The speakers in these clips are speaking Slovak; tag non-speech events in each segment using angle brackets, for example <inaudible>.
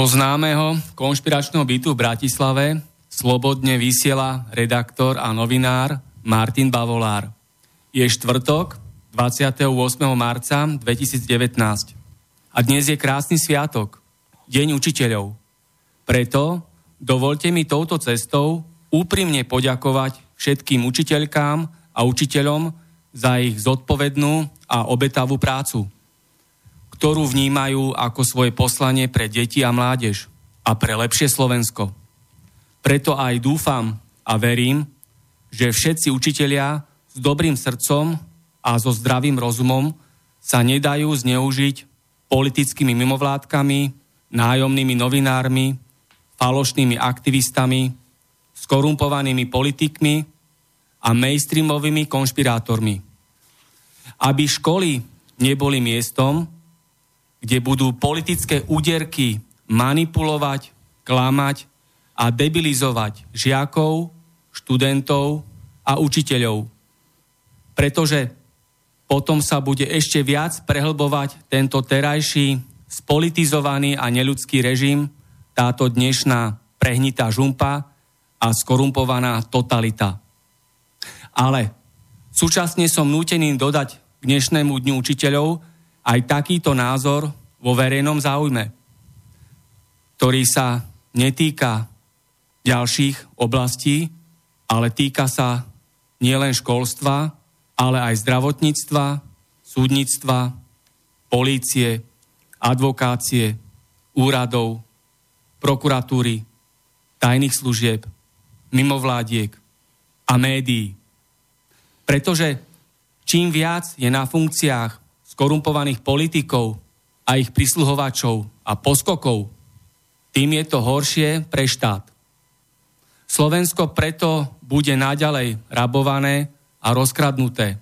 Zo známeho konšpiračného bytu v Bratislave slobodne vysiela redaktor a novinár Martin Bavolár. Je štvrtok, 28. marca 2019. A dnes je krásny sviatok, Deň učiteľov. Preto dovolte mi touto cestou úprimne poďakovať všetkým učiteľkám a učiteľom za ich zodpovednú a obetavú prácu ktorú vnímajú ako svoje poslanie pre deti a mládež a pre lepšie Slovensko. Preto aj dúfam a verím, že všetci učitelia s dobrým srdcom a so zdravým rozumom sa nedajú zneužiť politickými mimovládkami, nájomnými novinármi, falošnými aktivistami, skorumpovanými politikmi a mainstreamovými konšpirátormi. Aby školy neboli miestom, kde budú politické úderky manipulovať, klamať a debilizovať žiakov, študentov a učiteľov. Pretože potom sa bude ešte viac prehlbovať tento terajší spolitizovaný a neľudský režim, táto dnešná prehnitá žumpa a skorumpovaná totalita. Ale súčasne som nútený dodať k dnešnému dňu učiteľov, aj takýto názor vo verejnom záujme, ktorý sa netýka ďalších oblastí, ale týka sa nielen školstva, ale aj zdravotníctva, súdnictva, polície, advokácie, úradov, prokuratúry, tajných služieb, mimovládiek a médií. Pretože čím viac je na funkciách skorumpovaných politikov a ich prisluhovačov a poskokov, tým je to horšie pre štát. Slovensko preto bude naďalej rabované a rozkradnuté.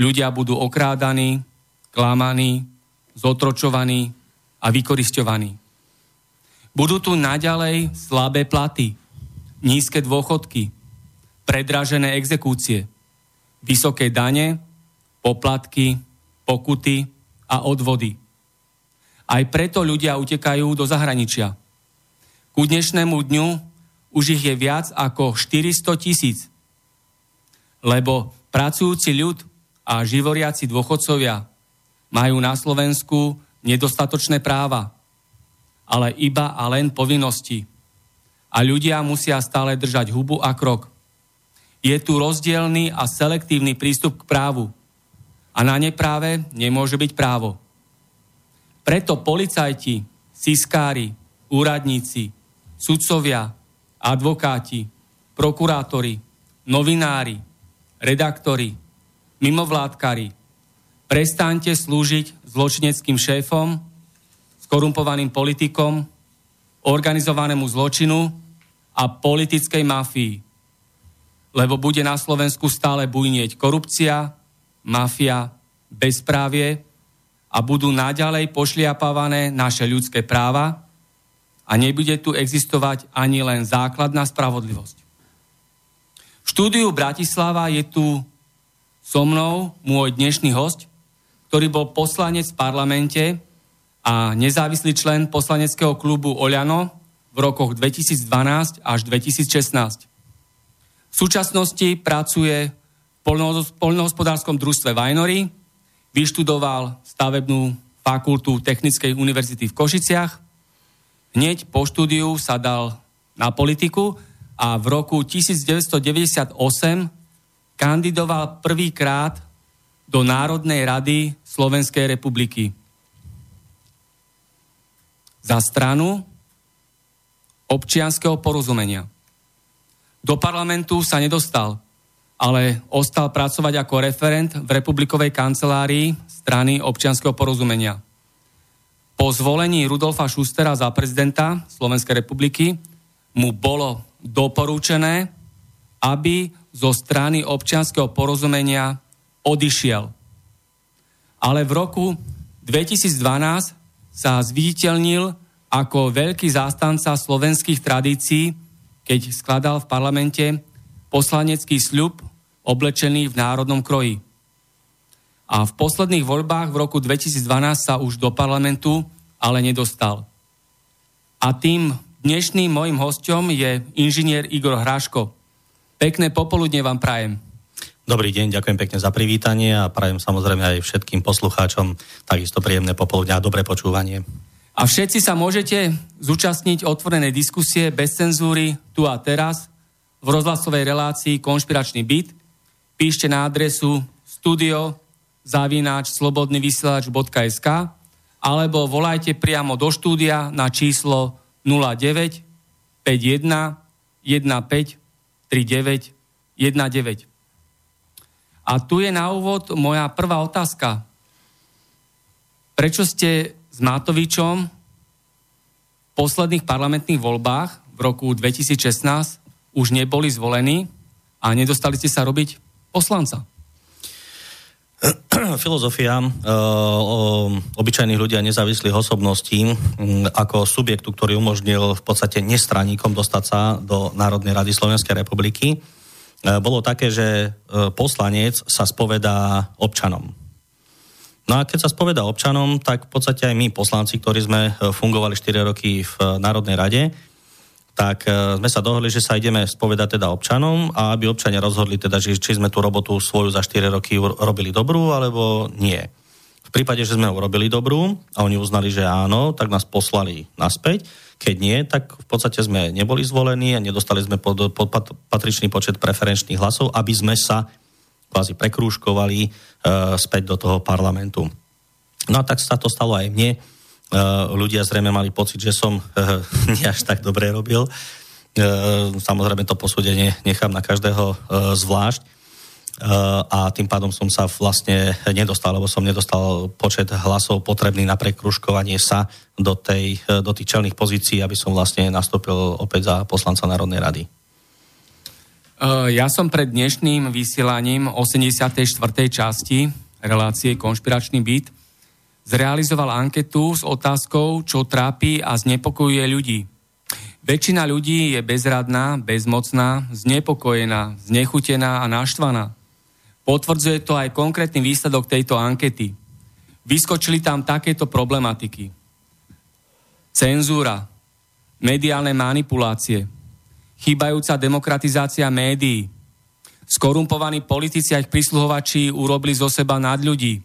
Ľudia budú okrádaní, klamaní, zotročovaní a vykoristovaní. Budú tu naďalej slabé platy, nízke dôchodky, predražené exekúcie, vysoké dane, poplatky, pokuty a odvody. Aj preto ľudia utekajú do zahraničia. Ku dnešnému dňu už ich je viac ako 400 tisíc. Lebo pracujúci ľud a živoriaci dôchodcovia majú na Slovensku nedostatočné práva, ale iba a len povinnosti. A ľudia musia stále držať hubu a krok. Je tu rozdielný a selektívny prístup k právu – a na nepráve nemôže byť právo. Preto policajti, siskári, úradníci, sudcovia, advokáti, prokurátori, novinári, redaktori, mimovládkari, prestaňte slúžiť zločineckým šéfom, skorumpovaným politikom, organizovanému zločinu a politickej mafii. Lebo bude na Slovensku stále bujnieť korupcia, mafia, bezprávie a budú naďalej pošliapávané naše ľudské práva a nebude tu existovať ani len základná spravodlivosť. V štúdiu Bratislava je tu So mnou môj dnešný host, ktorý bol poslanec v parlamente a nezávislý člen poslaneckého klubu Oľano v rokoch 2012 až 2016. V súčasnosti pracuje poľnohospodárskom družstve Vajnory, vyštudoval stavebnú fakultu Technickej univerzity v Košiciach. Hneď po štúdiu sa dal na politiku a v roku 1998 kandidoval prvýkrát do Národnej rady Slovenskej republiky. Za stranu občianského porozumenia. Do parlamentu sa nedostal, ale ostal pracovať ako referent v republikovej kancelárii strany občianského porozumenia. Po zvolení Rudolfa Schustera za prezidenta Slovenskej republiky mu bolo doporúčené, aby zo strany občianského porozumenia odišiel. Ale v roku 2012 sa zviditeľnil ako veľký zástanca slovenských tradícií, keď skladal v parlamente poslanecký sľub oblečený v národnom kroji. A v posledných voľbách v roku 2012 sa už do parlamentu ale nedostal. A tým dnešným mojim hostom je inžinier Igor Hráško. Pekné popoludne vám prajem. Dobrý deň, ďakujem pekne za privítanie a prajem samozrejme aj všetkým poslucháčom takisto príjemné popoludne a dobré počúvanie. A všetci sa môžete zúčastniť otvorenej diskusie bez cenzúry tu a teraz v rozhlasovej relácii Konšpiračný byt, píšte na adresu studio zavináč slobodnyvysielač.sk alebo volajte priamo do štúdia na číslo 09 51 15 39 19. A tu je na úvod moja prvá otázka. Prečo ste s Matovičom v posledných parlamentných voľbách v roku 2016 už neboli zvolení a nedostali ste sa robiť poslanca. <clears throat> Filozofia uh, obyčajných ľudí a nezávislých osobností um, ako subjektu, ktorý umožnil v podstate nestraníkom dostať sa do Národnej rady Slovenskej republiky, uh, bolo také, že uh, poslanec sa spovedá občanom. No a keď sa spovedá občanom, tak v podstate aj my poslanci, ktorí sme fungovali 4 roky v Národnej rade, tak e, sme sa dohodli, že sa ideme spovedať teda občanom a aby občania rozhodli teda, že, či sme tú robotu svoju za 4 roky robili dobrú alebo nie. V prípade, že sme urobili dobrú a oni uznali, že áno, tak nás poslali naspäť. Keď nie, tak v podstate sme neboli zvolení a nedostali sme pod, pod patričný počet preferenčných hlasov, aby sme sa kvázi prekrúškovali e, späť do toho parlamentu. No a tak sa to stalo aj mne ľudia zrejme mali pocit, že som eh, <laughs> nie až tak dobre robil. Eh, samozrejme to posúdenie nechám na každého zvlášť a tým pádom som sa vlastne nedostal, lebo som nedostal počet hlasov potrebný na prekruškovanie sa do, tej, do tých čelných pozícií, aby som vlastne nastúpil opäť za poslanca Národnej rady. Ja som pred dnešným vysielaním 84. časti relácie Konšpiračný byt zrealizoval anketu s otázkou, čo trápi a znepokojuje ľudí. Väčšina ľudí je bezradná, bezmocná, znepokojená, znechutená a naštvaná. Potvrdzuje to aj konkrétny výsledok tejto ankety. Vyskočili tam takéto problematiky. Cenzúra, mediálne manipulácie, chýbajúca demokratizácia médií, skorumpovaní politici a ich prisluhovači urobili zo seba nad ľudí,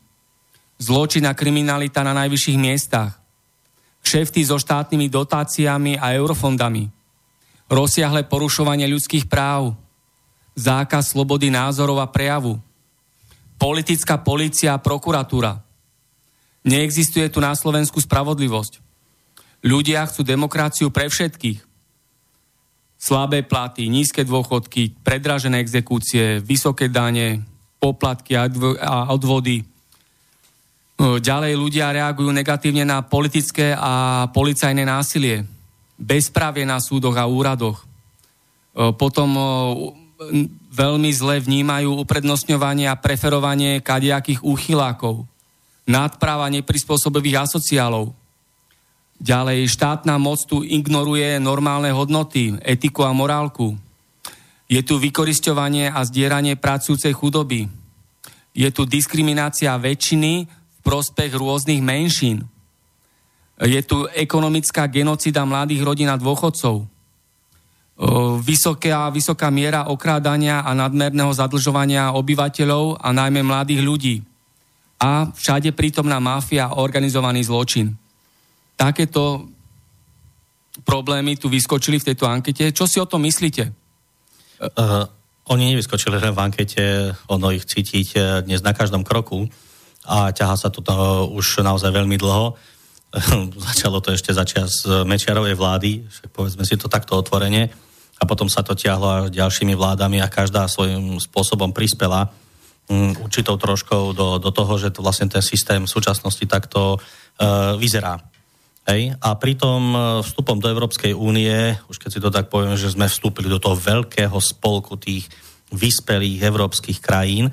zločin a kriminalita na najvyšších miestach, kšefty so štátnymi dotáciami a eurofondami, rozsiahle porušovanie ľudských práv, zákaz slobody názorov a prejavu, politická policia a prokuratúra. Neexistuje tu na Slovensku spravodlivosť. Ľudia chcú demokraciu pre všetkých. Slabé platy, nízke dôchodky, predražené exekúcie, vysoké dane, poplatky a odvody, Ďalej ľudia reagujú negatívne na politické a policajné násilie, bezprávie na súdoch a úradoch. Potom veľmi zle vnímajú uprednostňovanie a preferovanie kadiakých úchylákov, nadpráva neprispôsobivých asociálov. Ďalej štátna moc tu ignoruje normálne hodnoty, etiku a morálku. Je tu vykorisťovanie a zdieranie pracujúcej chudoby, je tu diskriminácia väčšiny prospech rôznych menšín. Je tu ekonomická genocida mladých rodín a dôchodcov. Vysoká, vysoká miera okrádania a nadmerného zadlžovania obyvateľov a najmä mladých ľudí. A všade prítomná mafia a organizovaný zločin. Takéto problémy tu vyskočili v tejto ankete. Čo si o tom myslíte? Uh, oni nevyskočili len v ankete, ono ich cítiť eh, dnes na každom kroku a ťaha sa to už naozaj veľmi dlho. <laughs> Začalo to ešte začiať z Mečiarovej vlády, však povedzme si to takto otvorene, a potom sa to ťahlo až ďalšími vládami a každá svojím spôsobom prispela um, určitou troškou do, do toho, že to vlastne ten systém v súčasnosti takto uh, vyzerá. Hej? A pritom e, vstupom do Európskej únie, už keď si to tak poviem, že sme vstúpili do toho veľkého spolku tých vyspelých európskych krajín,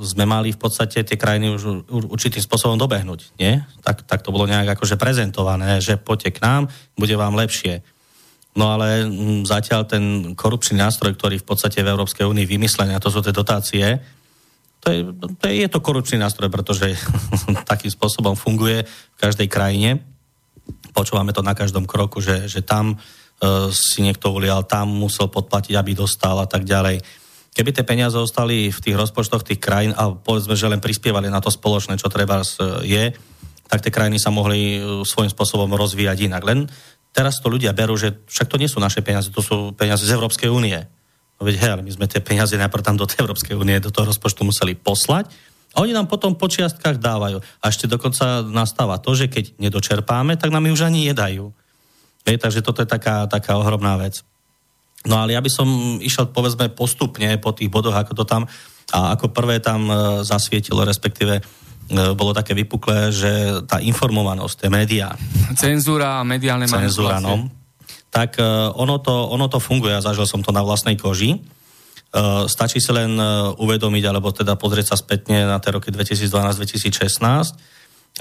sme mali v podstate tie krajiny už určitým spôsobom dobehnúť. Nie? Tak, tak to bolo nejak akože prezentované, že poďte k nám, bude vám lepšie. No ale m, zatiaľ ten korupčný nástroj, ktorý v podstate v Európskej únii vymyslený, a to sú tie dotácie, to je, to je, je to korupčný nástroj, pretože <laughs> takým spôsobom funguje v každej krajine počúvame to na každom kroku, že, že tam uh, si niekto ulial, tam musel podplatiť, aby dostal a tak ďalej. Keby tie peniaze ostali v tých rozpočtoch tých krajín a povedzme, že len prispievali na to spoločné, čo treba je, tak tie krajiny sa mohli e, svojím spôsobom rozvíjať inak. Len teraz to ľudia berú, že však to nie sú naše peniaze, to sú peniaze z Európskej únie. No veď hej, ale my sme tie peniaze najprv tam do tej Európskej únie, do toho rozpočtu museli poslať a oni nám potom po čiastkách dávajú. A ešte dokonca nastáva to, že keď nedočerpáme, tak nám ju už ani nedajú. Hej, takže toto je taká, taká ohromná vec. No ale ja by som išiel povedzme postupne po tých bodoch, ako to tam a ako prvé tam e, zasvietilo, respektíve e, bolo také vypuklé, že tá informovanosť, tie médiá. Cenzúra a mediálne Cenzúra, no. Tak e, ono to, ono to funguje, ja zažil som to na vlastnej koži. Stačí si len uvedomiť, alebo teda pozrieť sa spätne na tie roky 2012-2016,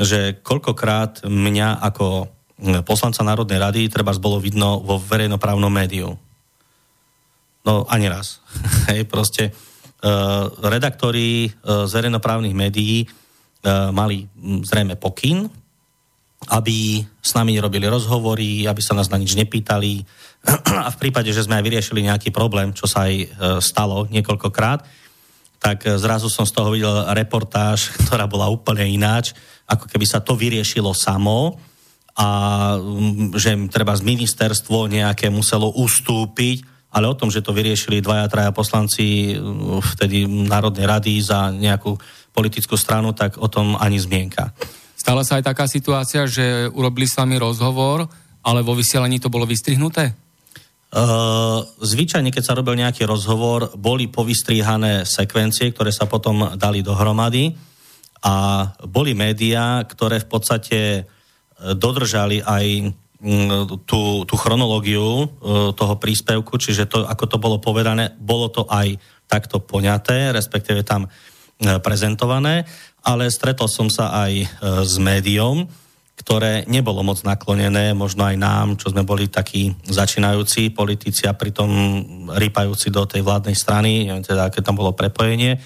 že koľkokrát mňa ako poslanca Národnej rady treba bolo vidno vo verejnoprávnom médiu. No ani raz. <laughs> Hej, proste uh, redaktori uh, z verejnoprávnych médií uh, mali hm, zrejme pokyn, aby s nami robili rozhovory, aby sa nás na nič nepýtali <clears throat> a v prípade, že sme aj vyriešili nejaký problém, čo sa aj e, stalo niekoľkokrát, tak e, zrazu som z toho videl reportáž, <laughs> ktorá bola úplne ináč, ako keby sa to vyriešilo samo a že treba z ministerstvo nejaké muselo ustúpiť, ale o tom, že to vyriešili dvaja, traja poslanci vtedy Národnej rady za nejakú politickú stranu, tak o tom ani zmienka. Stala sa aj taká situácia, že urobili s vami rozhovor, ale vo vysielaní to bolo vystrihnuté? Uh, zvyčajne, keď sa robil nejaký rozhovor, boli povystrihané sekvencie, ktoré sa potom dali dohromady a boli médiá, ktoré v podstate e, dodržali aj tú, tú chronológiu uh, toho príspevku, čiže to, ako to bolo povedané, bolo to aj takto poňaté, respektíve tam prezentované ale stretol som sa aj e, s médiom, ktoré nebolo moc naklonené, možno aj nám, čo sme boli takí začínajúci politici a pritom rýpajúci do tej vládnej strany, neviem teda, aké tam bolo prepojenie,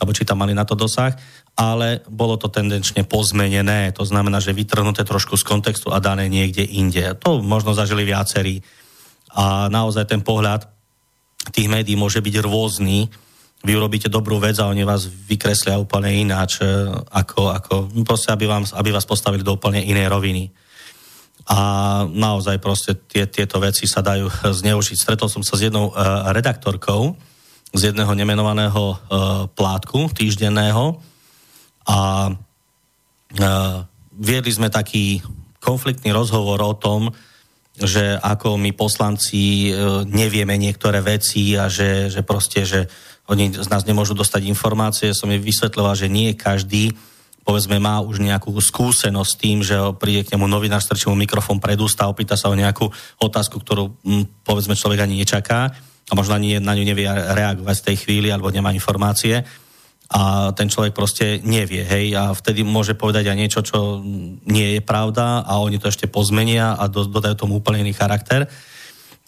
alebo či tam mali na to dosah, ale bolo to tendenčne pozmenené, to znamená, že vytrhnuté trošku z kontextu a dané niekde inde. To možno zažili viacerí. A naozaj ten pohľad tých médií môže byť rôzny, vy urobíte dobrú vec a oni vás vykreslia úplne ináč, e, ako, ako proste, aby, vám, aby vás postavili do úplne inej roviny. A naozaj proste tie, tieto veci sa dajú <laughs> zneužiť. Stretol som sa s jednou uh, redaktorkou z jedného nemenovaného uh, plátku týždenného a viedli sme taký konfliktný rozhovor o tom, že ako my poslanci uh, nevieme niektoré veci a že, že proste, že oni z nás nemôžu dostať informácie. Som jej vysvetľoval, že nie každý povedzme má už nejakú skúsenosť s tým, že príde k nemu novinár, strčí mu mikrofón pred ústa, opýta sa o nejakú otázku, ktorú hm, povedzme človek ani nečaká a možno ani na ňu nevie reagovať v tej chvíli alebo nemá informácie a ten človek proste nevie, hej, a vtedy môže povedať aj niečo, čo nie je pravda a oni to ešte pozmenia a do, dodajú tomu úplne iný charakter.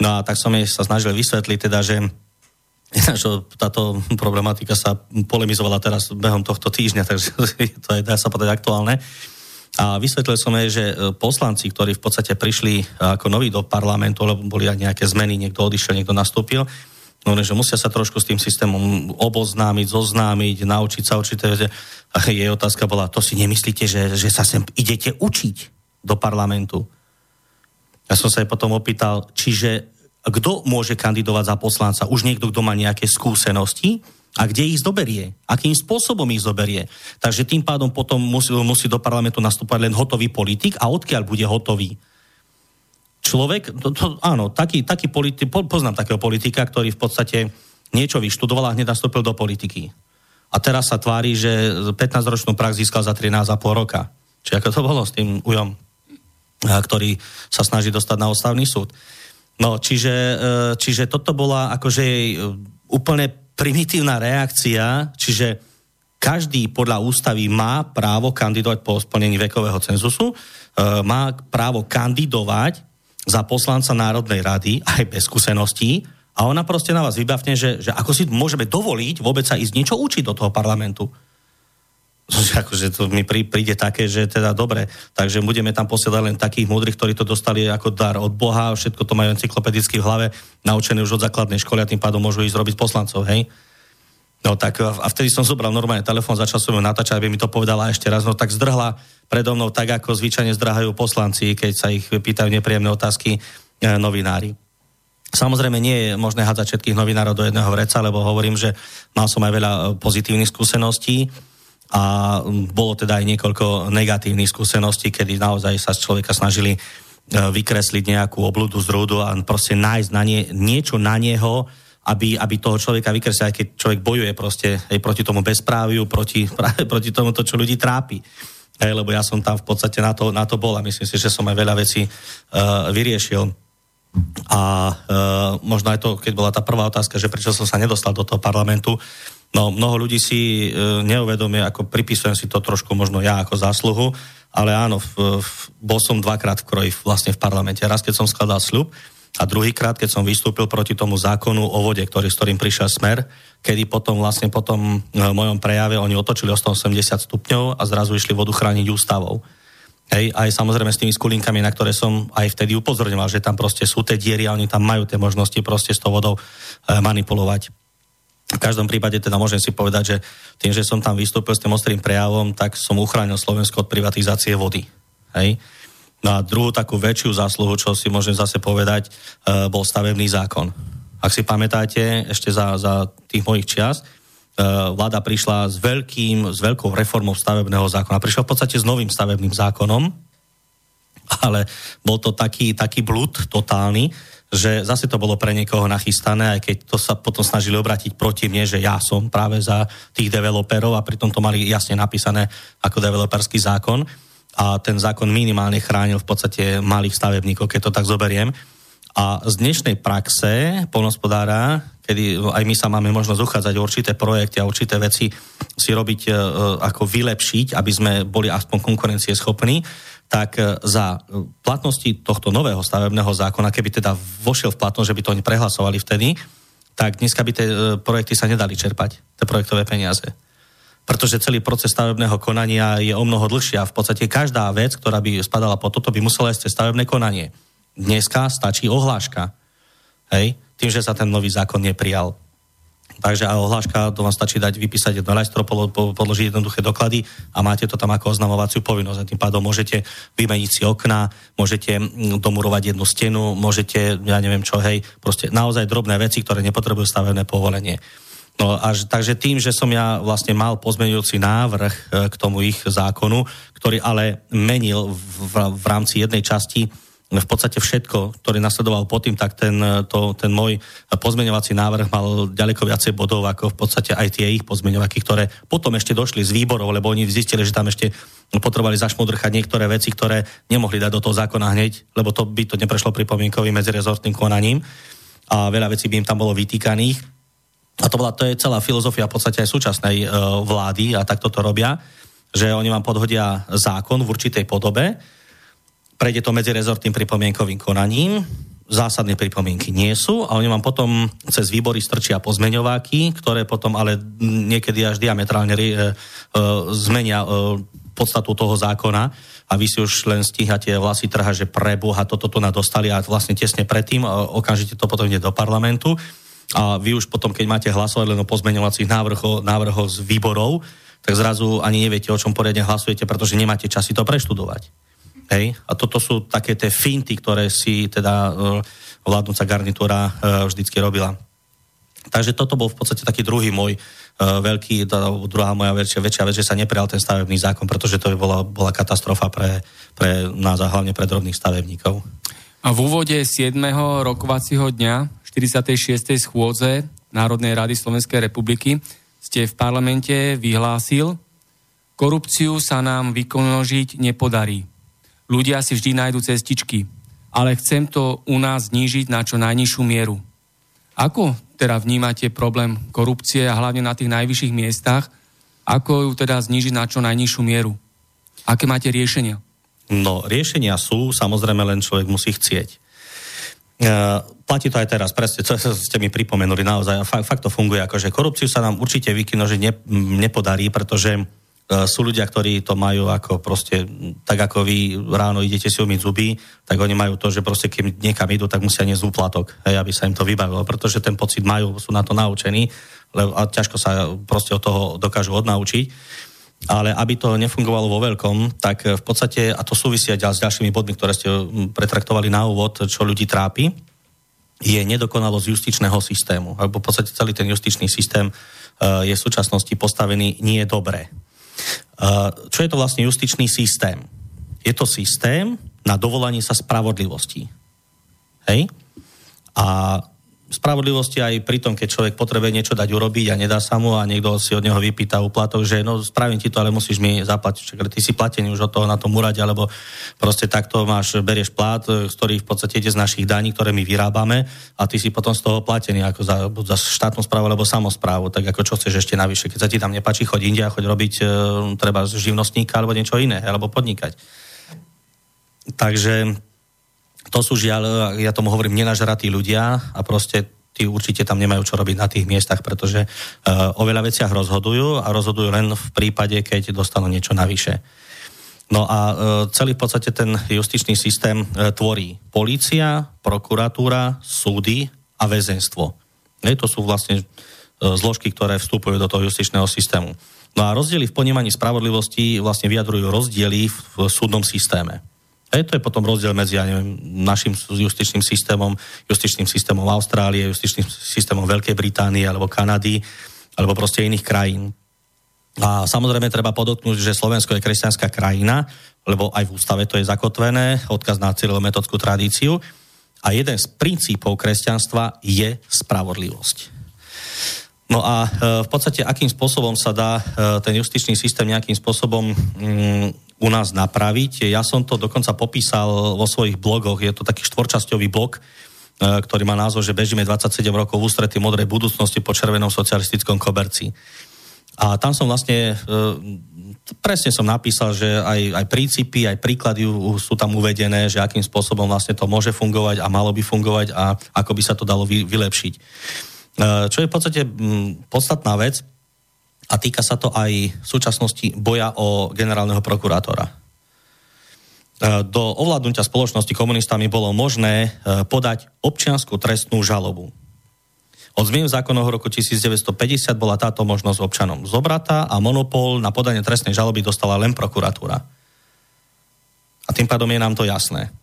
No a tak som jej sa snažil vysvetliť teda, že <laughs> táto problematika sa polemizovala teraz behom tohto týždňa, <laughs> takže to je, dá sa povedať, aktuálne. A vysvetlil som jej, že e, poslanci, ktorí v podstate prišli ako noví do parlamentu, lebo boli aj nejaké zmeny, niekto odišiel, niekto nastúpil, no, že musia sa trošku s tým systémom oboznámiť, zoznámiť, naučiť sa určité veci. A jej otázka bola, to si nemyslíte, že, že sa sem idete učiť do parlamentu? Ja som sa jej potom opýtal, čiže kto môže kandidovať za poslanca? Už niekto, kto má nejaké skúsenosti? A kde ich zoberie? Akým spôsobom ich zoberie? Takže tým pádom potom musí, musí do parlamentu nastúpať len hotový politik a odkiaľ bude hotový? Človek, to, to, áno, taký, taký politi- poznám takého politika, ktorý v podstate niečo vyštudoval a hneď nastúpil do politiky. A teraz sa tvári, že 15-ročnú prax získal za 13,5 roka. Čiže ako to bolo s tým ujom, ktorý sa snaží dostať na ústavný súd. No, čiže, e, čiže toto bola akože jej e, úplne primitívna reakcia, čiže každý podľa ústavy má právo kandidovať po splnení vekového cenzusu, e, má právo kandidovať za poslanca Národnej rady aj bez skúseností a ona proste na vás vybavne, že, že ako si môžeme dovoliť vôbec sa ísť niečo učiť do toho parlamentu <laughs> akože to mi príde také, že teda dobre, takže budeme tam posielať len takých múdrych, ktorí to dostali ako dar od Boha, všetko to majú encyklopedicky v hlave, naučené už od základnej školy a tým pádom môžu ísť robiť poslancov, hej? No tak a vtedy som zobral normálne telefón, začal som ju natáčať, aby mi to povedala ešte raz, no tak zdrhla predo mnou tak, ako zvyčajne zdrhajú poslanci, keď sa ich pýtajú nepríjemné otázky e, novinári. Samozrejme nie je možné hádzať všetkých novinárov do jedného vreca, lebo hovorím, že mal som aj veľa e, pozitívnych skúseností, a bolo teda aj niekoľko negatívnych skúseností, kedy naozaj sa z človeka snažili e, vykresliť nejakú obludu z rúdu a proste nájsť na nie, niečo na neho, aby, aby toho človeka vykreslil, aj keď človek bojuje proste aj proti tomu bezpráviu, proti, práve <laughs> proti tomu, to, čo ľudí trápi. Hej, lebo ja som tam v podstate na to, na to bol a myslím si, že som aj veľa vecí uh, vyriešil. A uh, možno aj to, keď bola tá prvá otázka, že prečo som sa nedostal do toho parlamentu, No, mnoho ľudí si e, neuvedomie, ako pripisujem si to trošku možno ja ako zásluhu, ale áno, v, v, bol som dvakrát v kroji vlastne v parlamente. Raz, keď som skladal sľub a druhýkrát, keď som vystúpil proti tomu zákonu o vode, ktorý, s ktorým prišiel smer, kedy potom vlastne po tom e, mojom prejave oni otočili o 180 stupňov a zrazu išli vodu chrániť ústavou. Hej, aj samozrejme s tými skulinkami, na ktoré som aj vtedy upozorňoval, že tam proste sú tie diery a oni tam majú tie možnosti proste s tou vodou e, manipulovať. V každom prípade teda môžem si povedať, že tým, že som tam vystúpil s tým ostrým prejavom, tak som uchránil Slovensko od privatizácie vody. Hej? No a druhú takú väčšiu zásluhu, čo si môžem zase povedať, e, bol stavebný zákon. Ak si pamätáte, ešte za, za tých mojich čias, e, vláda prišla s, veľkým, s veľkou reformou stavebného zákona. Prišla v podstate s novým stavebným zákonom, ale bol to taký, taký blúd totálny, že zase to bolo pre niekoho nachystané, aj keď to sa potom snažili obratiť proti mne, že ja som práve za tých developerov a pritom to mali jasne napísané ako developerský zákon a ten zákon minimálne chránil v podstate malých stavebníkov, keď to tak zoberiem. A z dnešnej praxe polnospodára, kedy aj my sa máme možnosť uchádzať určité projekty a určité veci si robiť, e, ako vylepšiť, aby sme boli aspoň konkurencieschopní, tak e, za e, platnosti tohto nového stavebného zákona, keby teda vošiel v platnosť, že by to oni prehlasovali vtedy, tak dneska by tie e, projekty sa nedali čerpať, tie projektové peniaze. Pretože celý proces stavebného konania je o mnoho dlhší a v podstate každá vec, ktorá by spadala po toto, by musela ísť stavebné konanie. Dneska stačí ohláška. Hej? Tým, že sa ten nový zákon neprijal. Takže a ohláška, to vám stačí dať, vypísať jedno lajstro, podložiť jednoduché doklady a máte to tam ako oznamovaciu povinnosť. A tým pádom môžete vymeniť si okna, môžete domurovať jednu stenu, môžete, ja neviem čo, hej, proste naozaj drobné veci, ktoré nepotrebujú stavebné povolenie. No až, takže tým, že som ja vlastne mal pozmeňujúci návrh e, k tomu ich zákonu, ktorý ale menil v, v, rámci jednej časti v podstate všetko, ktorý nasledoval pod tým, tak ten, to, ten môj pozmeňovací návrh mal ďaleko viacej bodov ako v podstate aj tie ich pozmeňovaky, ktoré potom ešte došli z výborov, lebo oni zistili, že tam ešte potrebovali zašmodrchať niektoré veci, ktoré nemohli dať do toho zákona hneď, lebo to by to neprešlo pripomienkovým medzirezortným konaním a veľa vecí by im tam bolo vytýkaných. A to, bola, to je celá filozofia v podstate aj súčasnej e, vlády a takto to robia, že oni vám podhodia zákon v určitej podobe, prejde to medzirezortným pripomienkovým konaním, zásadné pripomienky nie sú a oni vám potom cez výbory strčia pozmeňováky, ktoré potom ale niekedy až diametrálne e, e, zmenia e, podstatu toho zákona a vy si už len stíhate vlasy trha, že preboha, toto tu nadostali a vlastne tesne predtým okamžite to potom ide do parlamentu a vy už potom, keď máte hlasovať len o pozmeňovacích návrhoch, návrhoch z výborov, tak zrazu ani neviete, o čom poriadne hlasujete, pretože nemáte časy to preštudovať. Hej? A toto sú také tie finty, ktoré si teda uh, vládnúca garnitúra uh, vždycky robila. Takže toto bol v podstate taký druhý môj uh, veľký, druhá moja väčšia, väčšia vec, že sa neprijal ten stavebný zákon, pretože to by bola, bola katastrofa pre, pre nás a hlavne pre drobných stavebníkov. A v úvode 7. rokovacieho dňa 46. schôdze Národnej rady Slovenskej republiky ste v parlamente vyhlásil, korupciu sa nám vyknožiť nepodarí ľudia si vždy nájdu cestičky, ale chcem to u nás znížiť na čo najnižšiu mieru. Ako teda vnímate problém korupcie a hlavne na tých najvyšších miestach, ako ju teda znížiť na čo najnižšiu mieru? Aké máte riešenia? No, riešenia sú, samozrejme len človek musí chcieť. Uh, platí to aj teraz, presne, čo <laughs> ste mi pripomenuli, naozaj, fakt, fakt to funguje, akože korupciu sa nám určite vykinožiť ne, nepodarí, pretože E, sú ľudia, ktorí to majú ako proste, tak ako vy ráno idete si umyť zuby, tak oni majú to, že proste keď niekam idú, tak musia niesť úplatok, hej, aby sa im to vybavilo, pretože ten pocit majú, sú na to naučení a ťažko sa proste od toho dokážu odnaučiť. Ale aby to nefungovalo vo veľkom, tak v podstate, a to súvisia ďal s ďalšími bodmi, ktoré ste pretraktovali na úvod, čo ľudí trápi, je nedokonalosť justičného systému. Alebo v podstate celý ten justičný systém e, je v súčasnosti postavený nie je dobré. Čo je to vlastne justičný systém? Je to systém na dovolanie sa spravodlivosti. Hej? A spravodlivosti aj pri tom, keď človek potrebuje niečo dať urobiť a nedá sa mu a niekto si od neho vypýta uplatok, že no spravím ti to, ale musíš mi zaplatiť. Čiže ty si platený už od toho na tom úrade, alebo proste takto máš, berieš plát, z ktorých v podstate ide z našich daní, ktoré my vyrábame a ty si potom z toho platený ako za, za štátnu správu alebo samozprávu. Tak ako čo chceš ešte navyše, keď sa ti tam nepačí, choď inde a choď robiť e, treba živnostníka alebo niečo iné, alebo podnikať. Takže to sú žiaľ, ja tomu hovorím, nenažratí ľudia a proste tí určite tam nemajú čo robiť na tých miestach, pretože uh, o veľa veciach rozhodujú a rozhodujú len v prípade, keď dostanú niečo navyše. No a uh, celý v podstate ten justičný systém uh, tvorí polícia, prokuratúra, súdy a väzenstvo. Hej, to sú vlastne zložky, ktoré vstupujú do toho justičného systému. No a rozdiely v ponímaní spravodlivosti vlastne vyjadrujú rozdiely v, v súdnom systéme. Hej, to je potom rozdiel medzi, ja neviem, našim justičným systémom, justičným systémom Austrálie, justičným systémom Veľkej Británie alebo Kanady, alebo proste iných krajín. A samozrejme treba podotknúť, že Slovensko je kresťanská krajina, lebo aj v ústave to je zakotvené, odkaz na cyrilometodskú tradíciu. A jeden z princípov kresťanstva je spravodlivosť. No a e, v podstate, akým spôsobom sa dá e, ten justičný systém nejakým spôsobom mm, u nás napraviť. Ja som to dokonca popísal vo svojich blogoch, je to taký štvorčasťový blog, e, ktorý má názov, že bežíme 27 rokov v ústretí modrej budúcnosti po červenom socialistickom koberci. A tam som vlastne, e, presne som napísal, že aj, aj princípy, aj príklady sú tam uvedené, že akým spôsobom vlastne to môže fungovať a malo by fungovať a ako by sa to dalo vylepšiť. E, čo je v podstate podstatná vec, a týka sa to aj v súčasnosti boja o generálneho prokurátora. E, do ovládnutia spoločnosti komunistami bolo možné e, podať občianskú trestnú žalobu. Od zmien v roku 1950 bola táto možnosť občanom zobratá a monopol na podanie trestnej žaloby dostala len prokuratúra. A tým pádom je nám to jasné.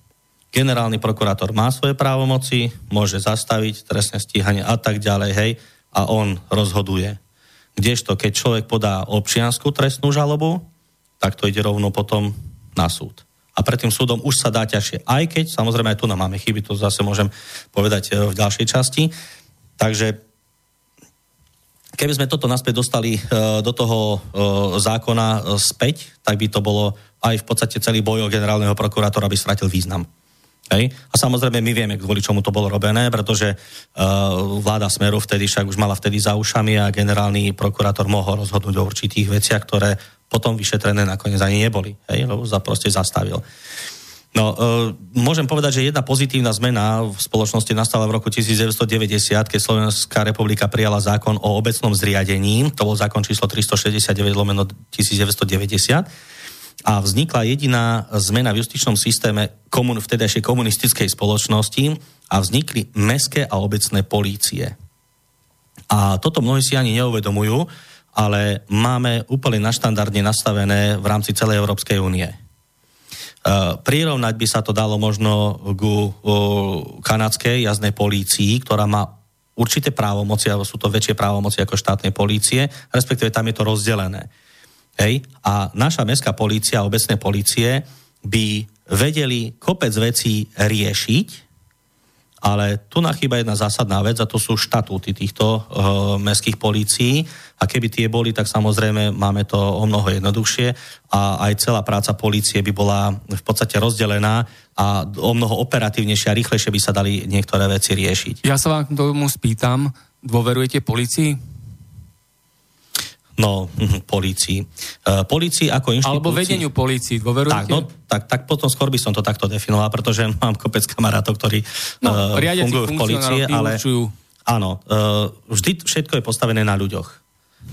Generálny prokurátor má svoje právomoci, môže zastaviť trestné stíhanie a tak ďalej, hej, a on rozhoduje. Kdežto, keď človek podá občianskú trestnú žalobu, tak to ide rovno potom na súd. A pred tým súdom už sa dá ťažšie. Aj keď, samozrejme, aj tu nám máme chyby, to zase môžem povedať e, v ďalšej časti. Takže keby sme toto naspäť dostali e, do toho e, zákona späť, tak by to bolo aj v podstate celý boj o generálneho prokurátora by stratil význam. Hej? A samozrejme my vieme, kvôli čomu to bolo robené, pretože uh, vláda Smeru vtedy však už mala vtedy za ušami a generálny prokurátor mohol rozhodnúť o určitých veciach, ktoré potom vyšetrené nakoniec ani neboli, hej? lebo za proste zastavil. No, uh, môžem povedať, že jedna pozitívna zmena v spoločnosti nastala v roku 1990, keď Slovenská republika prijala zákon o obecnom zriadení. To bol zákon číslo 369 lomeno 1990 a vznikla jediná zmena v justičnom systéme komun- vtedajšej komunistickej spoločnosti a vznikli meské a obecné polície. A toto mnohí si ani neuvedomujú, ale máme úplne naštandardne nastavené v rámci celej Európskej únie. Uh, prirovnať by sa to dalo možno ku kanadskej jazdnej polícii, ktorá má určité právomoci, alebo sú to väčšie právomoci ako štátnej polície, respektíve tam je to rozdelené. Hej? A naša mestská polícia, obecné polície by vedeli kopec vecí riešiť, ale tu nachýba jedna zásadná vec a to sú štatúty týchto uh, mestských polícií a keby tie boli, tak samozrejme máme to o mnoho jednoduchšie a aj celá práca polície by bola v podstate rozdelená a o mnoho operatívnejšie a rýchlejšie by sa dali niektoré veci riešiť. Ja sa vám k tomu spýtam, dôverujete policii? No, polícii. Uh, polícii ako inštitúcii... Alebo vedeniu polícii, dôverujete? Tak, no, tak, tak potom skôr by som to takto definoval, pretože <laughs> mám kopec kamarátov, ktorí no, uh, fungujú v polícii, ale... Áno, uh, vždy všetko je postavené na ľuďoch.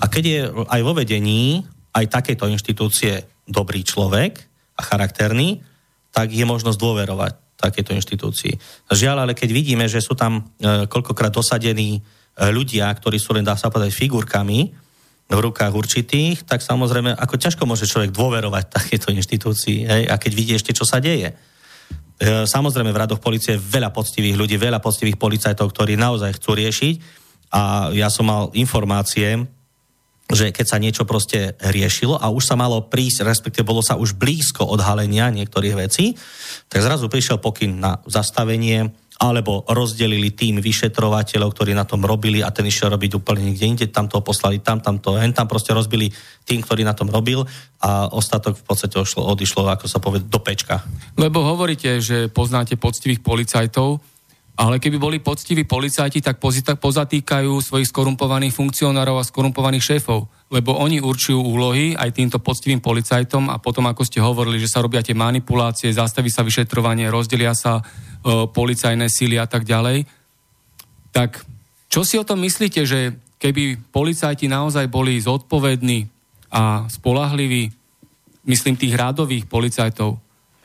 A keď je aj vo vedení aj takéto inštitúcie dobrý človek a charakterný, tak je možnosť dôverovať takéto inštitúcii. Žiaľ, ale keď vidíme, že sú tam uh, koľkokrát dosadení uh, ľudia, ktorí sú len, dá sa povedať, figurkami, v rukách určitých, tak samozrejme, ako ťažko môže človek dôverovať takéto inštitúcii, hej, a keď vidí ešte, čo sa deje. E, samozrejme, v radoch policie je veľa poctivých ľudí, veľa poctivých policajtov, ktorí naozaj chcú riešiť a ja som mal informácie, že keď sa niečo proste riešilo a už sa malo prísť, respektíve bolo sa už blízko odhalenia niektorých vecí, tak zrazu prišiel pokyn na zastavenie, alebo rozdelili tým vyšetrovateľov, ktorí na tom robili a ten išiel robiť úplne niekde inde, tam to poslali tam, tam to, hen tam proste rozbili tým, ktorý na tom robil a ostatok v podstate ošlo, odišlo, ako sa povie, do pečka. Lebo hovoríte, že poznáte poctivých policajtov, ale keby boli poctiví policajti, tak pozatýkajú svojich skorumpovaných funkcionárov a skorumpovaných šéfov, lebo oni určujú úlohy aj týmto poctivým policajtom a potom, ako ste hovorili, že sa robia tie manipulácie, zastaví sa vyšetrovanie, rozdelia sa policajné síly a tak ďalej. Tak čo si o tom myslíte, že keby policajti naozaj boli zodpovední a spolahliví, myslím tých rádových policajtov,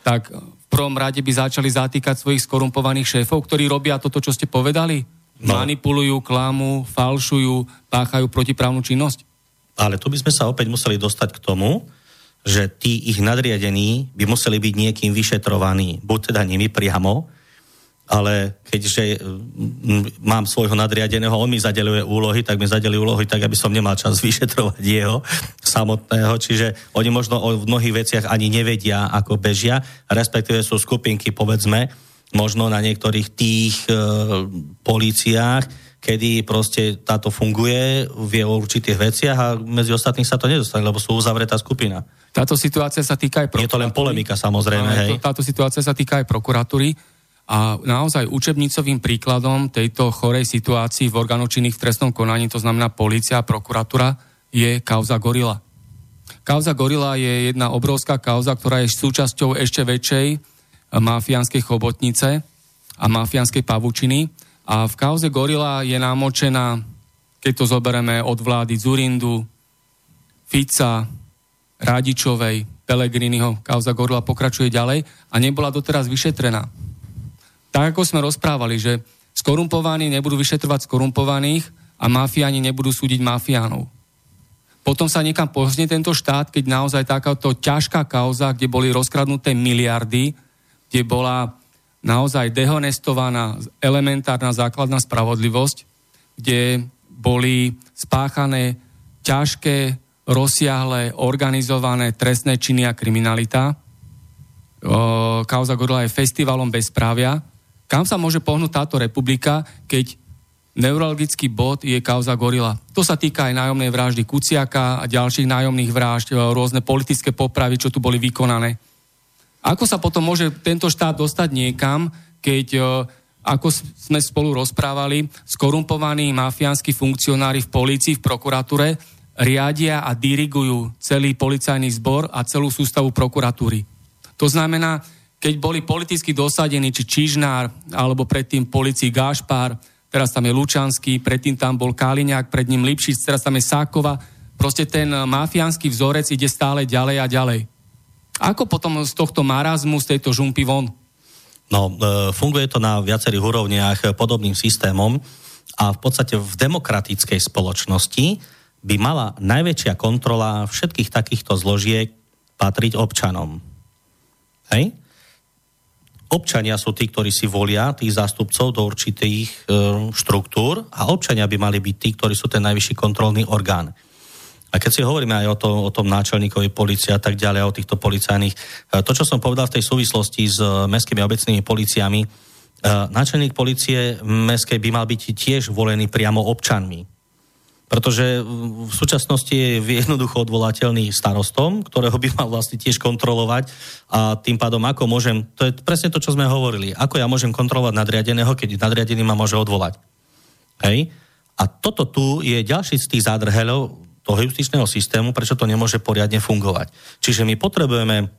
tak v prvom rade by začali zatýkať svojich skorumpovaných šéfov, ktorí robia toto, čo ste povedali? No. Manipulujú, klamu, falšujú, páchajú protiprávnu činnosť? Ale tu by sme sa opäť museli dostať k tomu, že tí ich nadriadení by museli byť niekým vyšetrovaní, buď teda nimi priamo, ale keďže mm, mám svojho nadriadeného, on mi zadeluje úlohy, tak mi zadeli úlohy tak, aby som nemal čas <laughs> vyšetrovať jeho samotného, čiže oni možno o mnohých veciach ani nevedia, ako bežia, respektíve sú skupinky, povedzme, možno na niektorých tých e, políciách, kedy proste táto funguje, vie o určitých veciach a medzi ostatných sa to nedostane, lebo sú uzavretá skupina. Táto situácia sa týka aj prokuratúry. Je to len polemika, samozrejme. Hej. Táto situácia sa týka aj prokuratúry a naozaj učebnicovým príkladom tejto chorej situácii v organočinných v trestnom konaní, to znamená policia a prokuratúra, je kauza Gorila. Kauza Gorila je jedna obrovská kauza, ktorá je súčasťou ešte väčšej eh, mafiánskej chobotnice a mafiánskej pavučiny. A v kauze Gorila je námočená, keď to zoberieme od vlády Zurindu, Fica, Radičovej, Pelegriniho, kauza Gorila pokračuje ďalej a nebola doteraz vyšetrená tak ako sme rozprávali, že skorumpovaní nebudú vyšetrovať skorumpovaných a mafiáni nebudú súdiť mafiánov. Potom sa niekam pohne tento štát, keď naozaj takáto ťažká kauza, kde boli rozkradnuté miliardy, kde bola naozaj dehonestovaná elementárna základná spravodlivosť, kde boli spáchané ťažké, rozsiahle, organizované trestné činy a kriminalita. O, kauza Gorila je festivalom bezprávia, kam sa môže pohnúť táto republika, keď neurologický bod je kauza Gorila. To sa týka aj nájomnej vraždy Kuciaka a ďalších nájomných vražd, e, rôzne politické popravy, čo tu boli vykonané. Ako sa potom môže tento štát dostať niekam, keď, e, ako sme spolu rozprávali, skorumpovaní mafiánsky funkcionári v polícii, v prokuratúre riadia a dirigujú celý policajný zbor a celú sústavu prokuratúry. To znamená, keď boli politicky dosadení, či Čižnár, alebo predtým policii Gášpár, teraz tam je Lučanský, predtým tam bol Kaliňák, pred ním Lipšic, teraz tam je Sákova. Proste ten mafiánsky vzorec ide stále ďalej a ďalej. Ako potom z tohto marazmu, z tejto žumpy von? No, e, funguje to na viacerých úrovniach podobným systémom a v podstate v demokratickej spoločnosti by mala najväčšia kontrola všetkých takýchto zložiek patriť občanom. Hej? Občania sú tí, ktorí si volia tých zástupcov do určitých e, štruktúr a občania by mali byť tí, ktorí sú ten najvyšší kontrolný orgán. A keď si hovoríme aj o, to, o tom náčelníkovi policie a tak ďalej, o týchto policajných, e, to, čo som povedal v tej súvislosti s e, mestskými obecnými policiami, náčelník policie mestskej by mal byť tiež volený priamo občanmi pretože v súčasnosti je jednoducho odvolateľný starostom, ktorého by mal vlastne tiež kontrolovať a tým pádom ako môžem, to je presne to, čo sme hovorili, ako ja môžem kontrolovať nadriadeného, keď nadriadený ma môže odvolať. Hej? A toto tu je ďalší z tých zádrhelov toho justičného systému, prečo to nemôže poriadne fungovať. Čiže my potrebujeme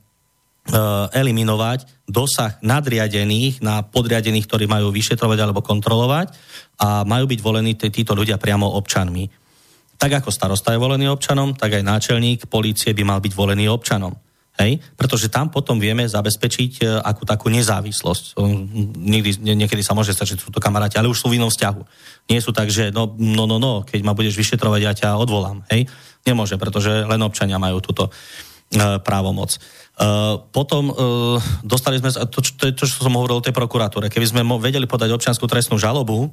eliminovať dosah nadriadených na podriadených, ktorí majú vyšetrovať alebo kontrolovať a majú byť volení títo ľudia priamo občanmi. Tak ako starosta je volený občanom, tak aj náčelník polície by mal byť volený občanom. Hej? Pretože tam potom vieme zabezpečiť e, akú takú nezávislosť. Nikdy, niekedy sa môže stať, že sú to kamaráti, ale už sú v inom vzťahu. Nie sú tak, že no, no, no, no, keď ma budeš vyšetrovať, ja ťa odvolám. Hej? Nemôže, pretože len občania majú túto uh, právomoc. Uh, potom uh, dostali sme, to, to to, čo som hovoril o tej prokuratúre, keby sme vedeli podať občianskú trestnú žalobu,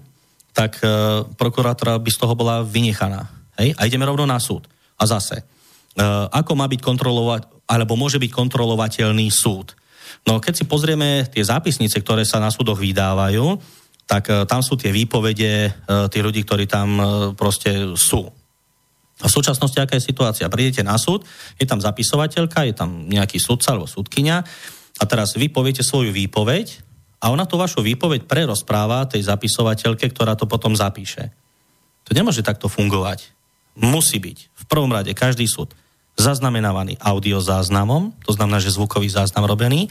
tak uh, prokurátora by z toho bola vynechaná. Hej? A ideme rovno na súd. A zase, uh, ako má byť kontrolovať, alebo môže byť kontrolovateľný súd? No keď si pozrieme tie zápisnice, ktoré sa na súdoch vydávajú, tak uh, tam sú tie výpovede uh, tých ľudí, ktorí tam proste sú. A v súčasnosti aká je situácia? Prídete na súd, je tam zapisovateľka, je tam nejaký sudca alebo súdkynia a teraz vy poviete svoju výpoveď a ona tú vašu výpoveď prerozpráva tej zapisovateľke, ktorá to potom zapíše. To nemôže takto fungovať musí byť v prvom rade každý súd zaznamenávaný audiozáznamom, to znamená, že zvukový záznam robený,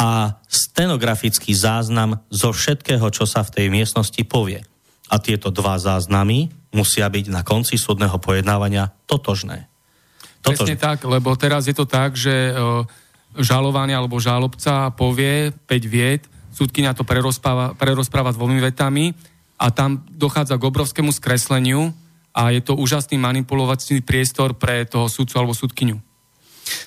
a stenografický záznam zo všetkého, čo sa v tej miestnosti povie. A tieto dva záznamy musia byť na konci súdneho pojednávania totožné. totožné. Presne tak, lebo teraz je to tak, že e, žalovaný alebo žalobca povie 5 viet, súdkynia to prerozpráva, prerozpráva dvomi vetami a tam dochádza k obrovskému skresleniu a je to úžasný manipulovací priestor pre toho sudcu alebo sudkyňu.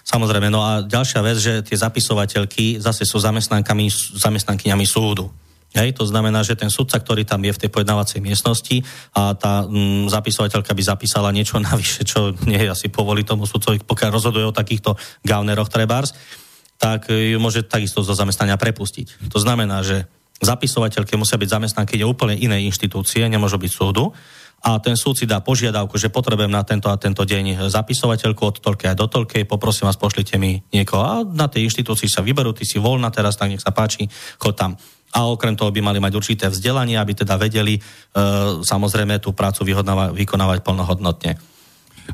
Samozrejme, no a ďalšia vec, že tie zapisovateľky zase sú zamestnankami, zamestnankyňami súdu. Hej, to znamená, že ten sudca, ktorý tam je v tej pojednávacej miestnosti a tá mm, zapisovateľka by zapísala niečo <laughs> navyše, čo nie je asi povoli tomu sudcovi, pokiaľ rozhoduje o takýchto gauneroch trebárs, tak ju môže takisto zo zamestnania prepustiť. To znamená, že zapisovateľke musia byť zamestnanky úplne inej inštitúcie, nemôžu byť súdu a ten súd si dá požiadavku, že potrebujem na tento a tento deň zapisovateľku od toľkej a do toľkej, poprosím vás, pošlite mi niekoho a na tej inštitúcii sa vyberú, ty si voľná teraz, tak nech sa páči, chod tam. A okrem toho by mali mať určité vzdelanie, aby teda vedeli e, samozrejme tú prácu vykonávať plnohodnotne.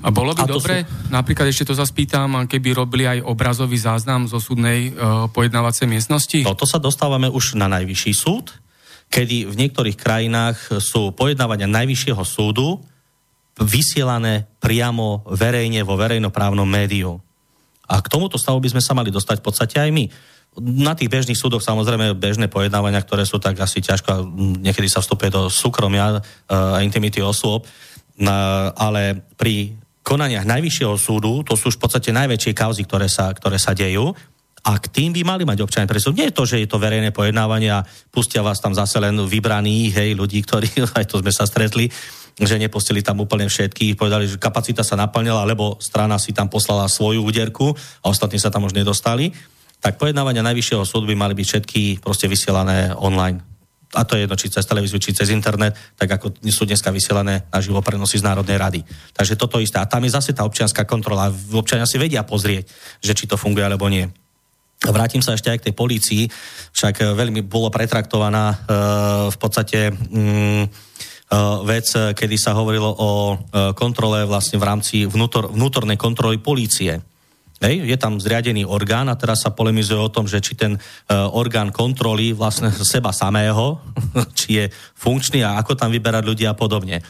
A bolo by a dobre, sú... napríklad ešte to sa spýtam, keby robili aj obrazový záznam zo súdnej e, pojednávacej miestnosti? Toto sa dostávame už na najvyšší súd, kedy v niektorých krajinách sú pojednávania Najvyššieho súdu vysielané priamo verejne vo verejnoprávnom médiu. A k tomuto stavu by sme sa mali dostať v podstate aj my. Na tých bežných súdoch samozrejme bežné pojednávania, ktoré sú tak asi ťažko, niekedy sa vstupuje do súkromia a intimity osôb, ale pri konaniach Najvyššieho súdu, to sú už v podstate najväčšie kauzy, ktoré sa, ktoré sa dejú, a k tým by mali mať občania prístup. Nie je to, že je to verejné pojednávanie a pustia vás tam zase len vybraných, hej, ľudí, ktorí, <laughs> aj to sme sa stretli, že nepustili tam úplne všetkých, povedali, že kapacita sa naplnila, lebo strana si tam poslala svoju úderku a ostatní sa tam už nedostali. Tak pojednávania Najvyššieho súdu by mali byť všetky proste vysielané online. A to je jedno, či cez televíziu, či cez internet, tak ako sú dneska vysielané na živo prenosy z Národnej rady. Takže toto isté. A tam je zase tá občianská kontrola. Občania si vedia pozrieť, že či to funguje alebo nie. Vrátim sa ešte aj k tej polícii, však eh, veľmi bolo pretraktovaná e, v podstate mm, e, vec, kedy sa hovorilo o e, kontrole vlastne v rámci vnútor, vnútornej kontroly polície. Hej, je tam zriadený orgán a teraz sa polemizuje o tom, že či ten orgán kontroly vlastne seba samého, <laughs> či je funkčný a ako tam vyberať ľudí a podobne.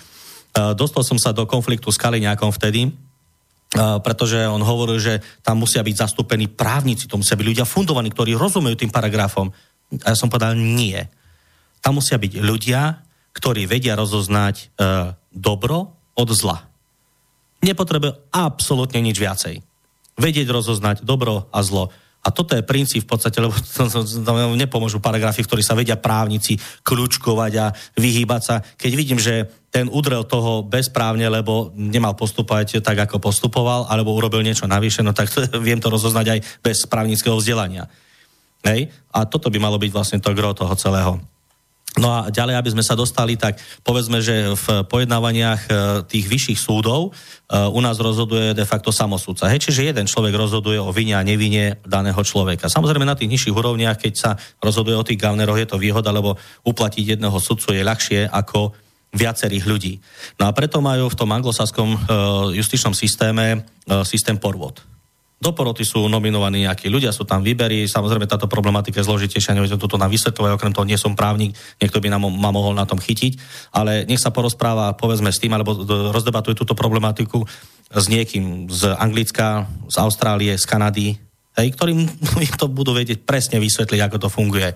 Uh, dostal som sa do konfliktu s Kaliňákom vtedy, pretože on hovoril, že tam musia byť zastúpení právnici, to musia byť ľudia fundovaní, ktorí rozumejú tým paragrafom. A ja som povedal, nie. Tam musia byť ľudia, ktorí vedia rozoznať uh, dobro od zla. Nepotrebuje absolútne nič viacej vedieť rozoznať dobro a zlo. A toto je princíp v podstate, lebo <laughs> nepomôžu paragrafy, v ktorých sa vedia právnici kľúčkovať a vyhýbať sa. Keď vidím, že ten udrel toho bezprávne, lebo nemal postupovať tak, ako postupoval, alebo urobil niečo navyše, no tak <laughs> viem to rozoznať aj bez právnického vzdelania. Hej? A toto by malo byť vlastne to gro toho celého. No a ďalej, aby sme sa dostali, tak povedzme, že v pojednávaniach e, tých vyšších súdov e, u nás rozhoduje de facto samosúdca. Hej, čiže jeden človek rozhoduje o vine a nevine daného človeka. Samozrejme na tých nižších úrovniach, keď sa rozhoduje o tých gavneroch, je to výhoda, lebo uplatiť jedného sudcu je ľahšie ako viacerých ľudí. No a preto majú v tom anglosaskom e, justičnom systéme systém porvod. Do poroty sú nominovaní nejakí ľudia, sú tam výbery. Samozrejme, táto problematika je zložitejšia, neviem toto na vysvetľovať, okrem toho nie som právnik, niekto by nám ma mohol na tom chytiť, ale nech sa porozpráva, povedzme s tým, alebo rozdebatuje túto problematiku s niekým z Anglicka, z Austrálie, z Kanady, hej, ktorým <laughs> to budú vedieť presne vysvetliť, ako to funguje.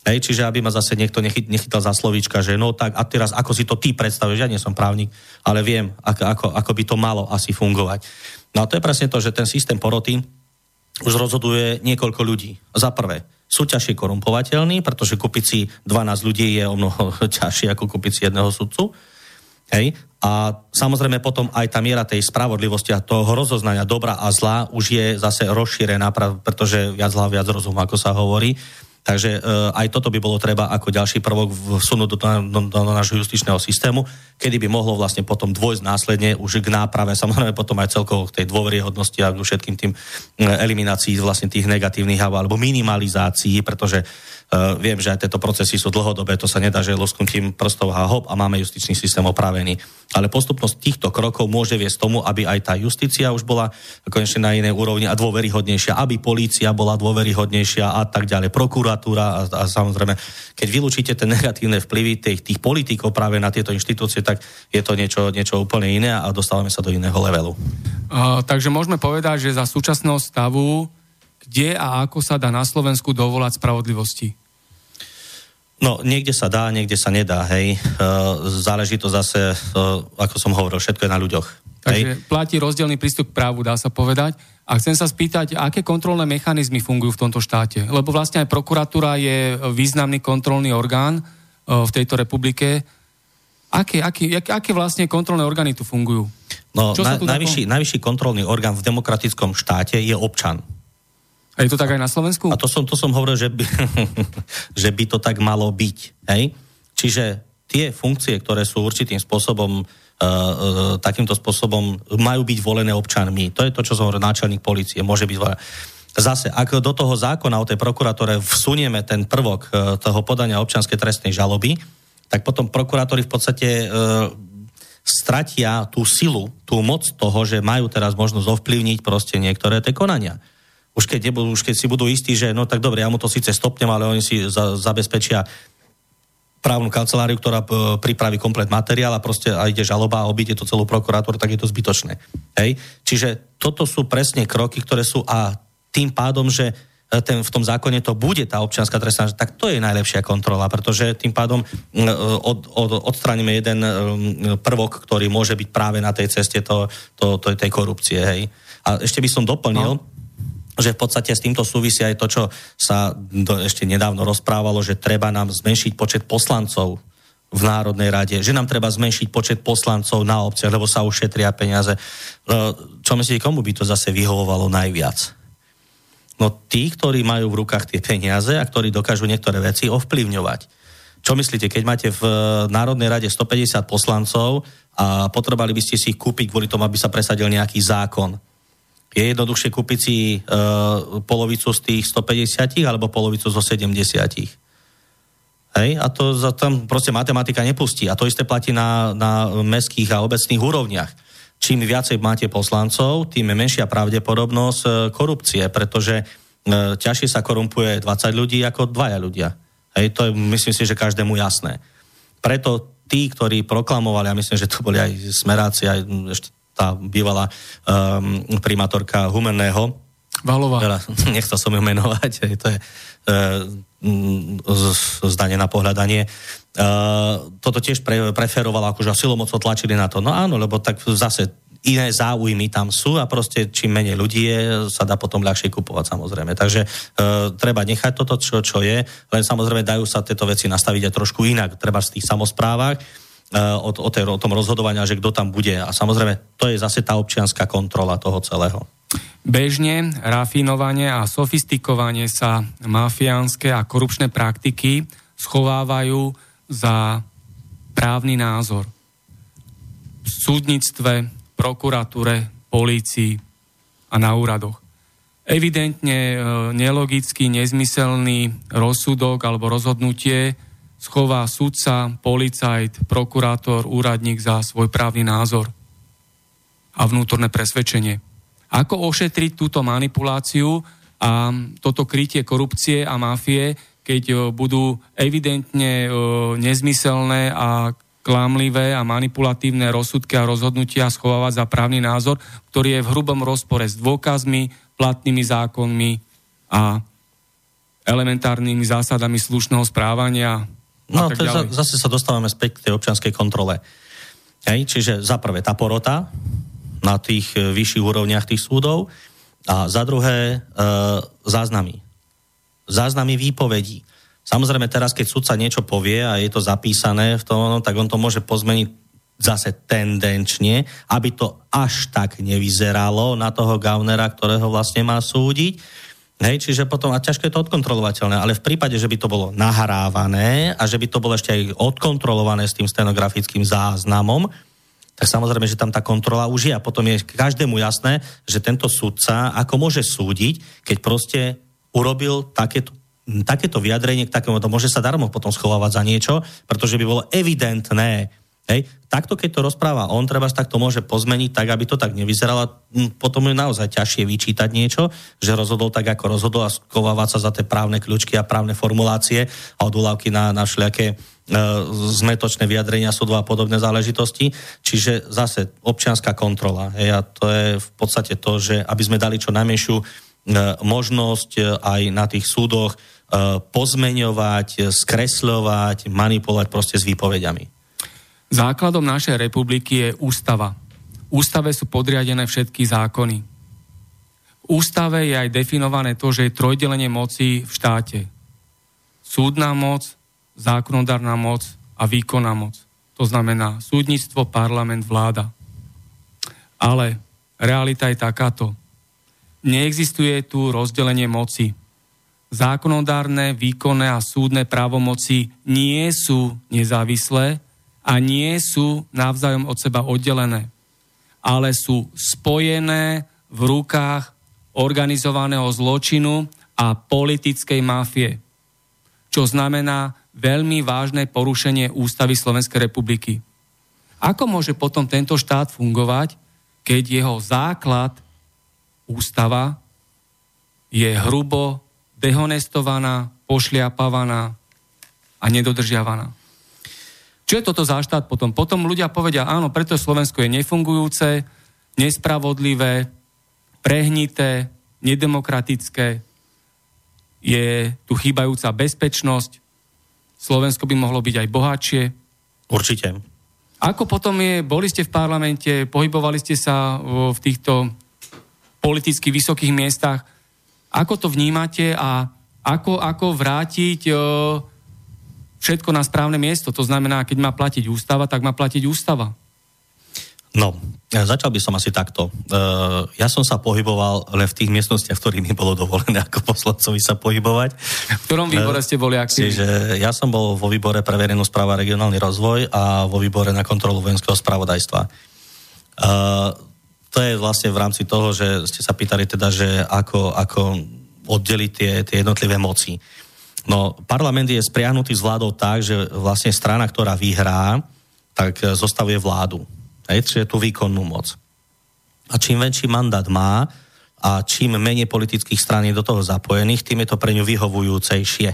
Hej, čiže aby ma zase niekto nechyt, nechytal za slovíčka, že no tak a teraz ako si to ty predstavuješ, ja nie som právnik, ale viem, ako, ako, ako by to malo asi fungovať. No a to je presne to, že ten systém poroty už rozhoduje niekoľko ľudí. Za prvé, sú ťažšie korumpovateľní, pretože kúpiť si 12 ľudí je o mnoho <laughs> ťažšie ako kúpiť si jedného sudcu. Hej. A samozrejme potom aj tá miera tej spravodlivosti a toho rozoznania dobra a zla už je zase rozšírená, pretože viac zla, viac rozum, ako sa hovorí. Takže e, aj toto by bolo treba ako ďalší prvok vsunúť do, do, do, do nášho justičného systému, kedy by mohlo vlastne potom dvojsť následne už k náprave, samozrejme potom aj celkovo k tej dôveryhodnosti a k všetkým tým e, eliminácií vlastne tých negatívnych alebo minimalizácií, pretože Uh, viem, že aj tieto procesy sú dlhodobé, to sa nedá, že lusknutím prstov a hop a máme justičný systém opravený. Ale postupnosť týchto krokov môže viesť tomu, aby aj tá justícia už bola konečne na inej úrovni a dôveryhodnejšia, aby polícia bola dôveryhodnejšia a tak ďalej, prokuratúra a, a samozrejme, keď vylúčite tie negatívne vplyvy tých, tých politikov práve na tieto inštitúcie, tak je to niečo, niečo úplne iné a dostávame sa do iného levelu. Uh, takže môžeme povedať, že za súčasného stavu kde a ako sa dá na Slovensku dovolať spravodlivosti? No, niekde sa dá, niekde sa nedá, hej. E, záleží to zase, e, ako som hovoril, všetko je na ľuďoch. Takže hej. platí rozdielný prístup k právu, dá sa povedať. A chcem sa spýtať, aké kontrolné mechanizmy fungujú v tomto štáte? Lebo vlastne aj prokuratúra je významný kontrolný orgán e, v tejto republike. Aké, aké, aké vlastne kontrolné orgány tu fungujú? No, na, najvyšší, najvyšší kontrolný orgán v demokratickom štáte je občan. A je to tak aj na Slovensku? A to som, to som hovoril, že by, <laughs> že by to tak malo byť. Hej? Čiže tie funkcie, ktoré sú určitým spôsobom uh, uh, takýmto spôsobom majú byť volené občanmi. To je to, čo som hovoril, náčelník policie, môže byť volené. Zase, ak do toho zákona o tej prokuratore vsunieme ten prvok uh, toho podania občianskej trestnej žaloby, tak potom prokurátori v podstate stratia tú silu, tú moc toho, že majú teraz možnosť ovplyvniť proste niektoré tie konania už keď, nebudú, už keď si budú istí, že no tak dobre, ja mu to síce stopnem, ale oni si za, zabezpečia právnu kanceláriu, ktorá p- pripraví komplet materiál a proste a ide žaloba a obíde to celú prokurátor, tak je to zbytočné. Hej? Čiže toto sú presne kroky, ktoré sú a tým pádom, že e, ten, v tom zákone to bude tá občianská trestná, tak to je najlepšia kontrola, pretože tým pádom e, od, od, odstránime jeden e, prvok, ktorý môže byť práve na tej ceste to, to, to, tej korupcie. Hej? A ešte by som doplnil, no že v podstate s týmto súvisia aj to, čo sa ešte nedávno rozprávalo, že treba nám zmenšiť počet poslancov v Národnej rade, že nám treba zmenšiť počet poslancov na obciach, lebo sa ušetria peniaze. E, čo myslíte, komu by to zase vyhovovalo najviac? No tí, ktorí majú v rukách tie peniaze a ktorí dokážu niektoré veci ovplyvňovať. Čo myslíte, keď máte v Národnej rade 150 poslancov a potrebovali by ste si ich kúpiť kvôli tomu, aby sa presadil nejaký zákon, je jednoduchšie kúpiť si uh, polovicu z tých 150 alebo polovicu zo 70. Hej? A to za, tam proste matematika nepustí. A to isté platí na, na mestských a obecných úrovniach. čím viacej máte poslancov, tým je menšia pravdepodobnosť e, korupcie, pretože e, ťažšie sa korumpuje 20 ľudí ako dvaja ľudia. Hej, to je, myslím si, že každému jasné. Preto tí, ktorí proklamovali, a myslím, že to boli aj smeráci, aj ešte tá bývalá um, primátorka Humenného, Valová. Teda, <laughs> nechcel som ju menovať, to je uh, zdanie na pohľadanie. Uh, toto tiež pre, preferovalo, akože silomocou tlačili na to. No áno, lebo tak zase iné záujmy tam sú a proste čím menej ľudí je, sa dá potom ľahšie kupovať samozrejme. Takže uh, treba nechať toto, čo, čo je, len samozrejme dajú sa tieto veci nastaviť aj trošku inak. Treba v tých samozprávach o, o, tej, o tom rozhodovania, že kto tam bude. A samozrejme, to je zase tá občianská kontrola toho celého. Bežne rafinovanie a sofistikovanie sa mafiánske a korupčné praktiky schovávajú za právny názor. V súdnictve, prokuratúre, polícii a na úradoch. Evidentne e, nelogický, nezmyselný rozsudok alebo rozhodnutie schová sudca, policajt, prokurátor, úradník za svoj právny názor a vnútorné presvedčenie. Ako ošetriť túto manipuláciu a toto krytie korupcie a mafie, keď e, budú evidentne e, nezmyselné a klamlivé a manipulatívne rozsudky a rozhodnutia schovávať za právny názor, ktorý je v hrubom rozpore s dôkazmi, platnými zákonmi a elementárnymi zásadami slušného správania. No, to za, zase sa dostávame späť k tej občianskej kontrole. Hej, čiže za prvé tá porota na tých e, vyšších úrovniach tých súdov a za druhé e, záznamy záznamy výpovedí. Samozrejme teraz, keď sudca niečo povie a je to zapísané v tom, tak on to môže pozmeniť zase tendenčne, aby to až tak nevyzeralo na toho gaunera, ktorého vlastne má súdiť. Hej, čiže potom, a ťažko je to odkontrolovateľné, ale v prípade, že by to bolo nahrávané a že by to bolo ešte aj odkontrolované s tým stenografickým záznamom, tak samozrejme, že tam tá kontrola už je a potom je každému jasné, že tento sudca ako môže súdiť, keď proste urobil takéto, takéto vyjadrenie k takému, to môže sa darmo potom schovávať za niečo, pretože by bolo evidentné, Hej. Takto, keď to rozpráva on, treba tak to môže pozmeniť tak, aby to tak nevyzeralo. Hm, potom je naozaj ťažšie vyčítať niečo, že rozhodol tak, ako rozhodol a skovávať sa za tie právne kľúčky a právne formulácie a odvolávky na, na všelijaké e, zmetočné vyjadrenia súdov a podobné záležitosti. Čiže zase občianská kontrola. Hej, a to je v podstate to, že aby sme dali čo najmenšiu E, možnosť e, aj na tých súdoch e, pozmeňovať, skresľovať, manipulovať proste s výpovediami. Základom našej republiky je ústava. Ústave sú podriadené všetky zákony. V ústave je aj definované to, že je trojdelenie moci v štáte. Súdna moc, zákonodárna moc a výkonná moc. To znamená súdnictvo, parlament, vláda. Ale realita je takáto neexistuje tu rozdelenie moci. Zákonodárne, výkonné a súdne právomoci nie sú nezávislé a nie sú navzájom od seba oddelené, ale sú spojené v rukách organizovaného zločinu a politickej mafie, čo znamená veľmi vážne porušenie ústavy Slovenskej republiky. Ako môže potom tento štát fungovať, keď jeho základ ústava je hrubo dehonestovaná, pošliapavaná a nedodržiavaná. Čo je toto za štát potom? Potom ľudia povedia, áno, preto Slovensko je nefungujúce, nespravodlivé, prehnité, nedemokratické, je tu chýbajúca bezpečnosť, Slovensko by mohlo byť aj bohatšie. Určite. Ako potom je, boli ste v parlamente, pohybovali ste sa v týchto politicky vysokých miestach. Ako to vnímate a ako, ako vrátiť všetko na správne miesto? To znamená, keď má platiť ústava, tak má platiť ústava. No, ja začal by som asi takto. Uh, ja som sa pohyboval len v tých miestnostiach, v ktorých mi bolo dovolené ako poslancovi sa pohybovať. V ktorom výbore ste boli aktívni? Čiže ja som bol vo výbore pre verejnú správu a regionálny rozvoj a vo výbore na kontrolu vojenského spravodajstva. Uh, to je vlastne v rámci toho, že ste sa pýtali teda, že ako, ako oddeliť tie, tie jednotlivé moci. No, parlament je spriahnutý s vládou tak, že vlastne strana, ktorá vyhrá, tak zostavuje vládu. Hej, čiže tú výkonnú moc. a čím väčší mandát má a čím menej politických strán je do toho zapojených, tým je to pre ňu vyhovujúcejšie.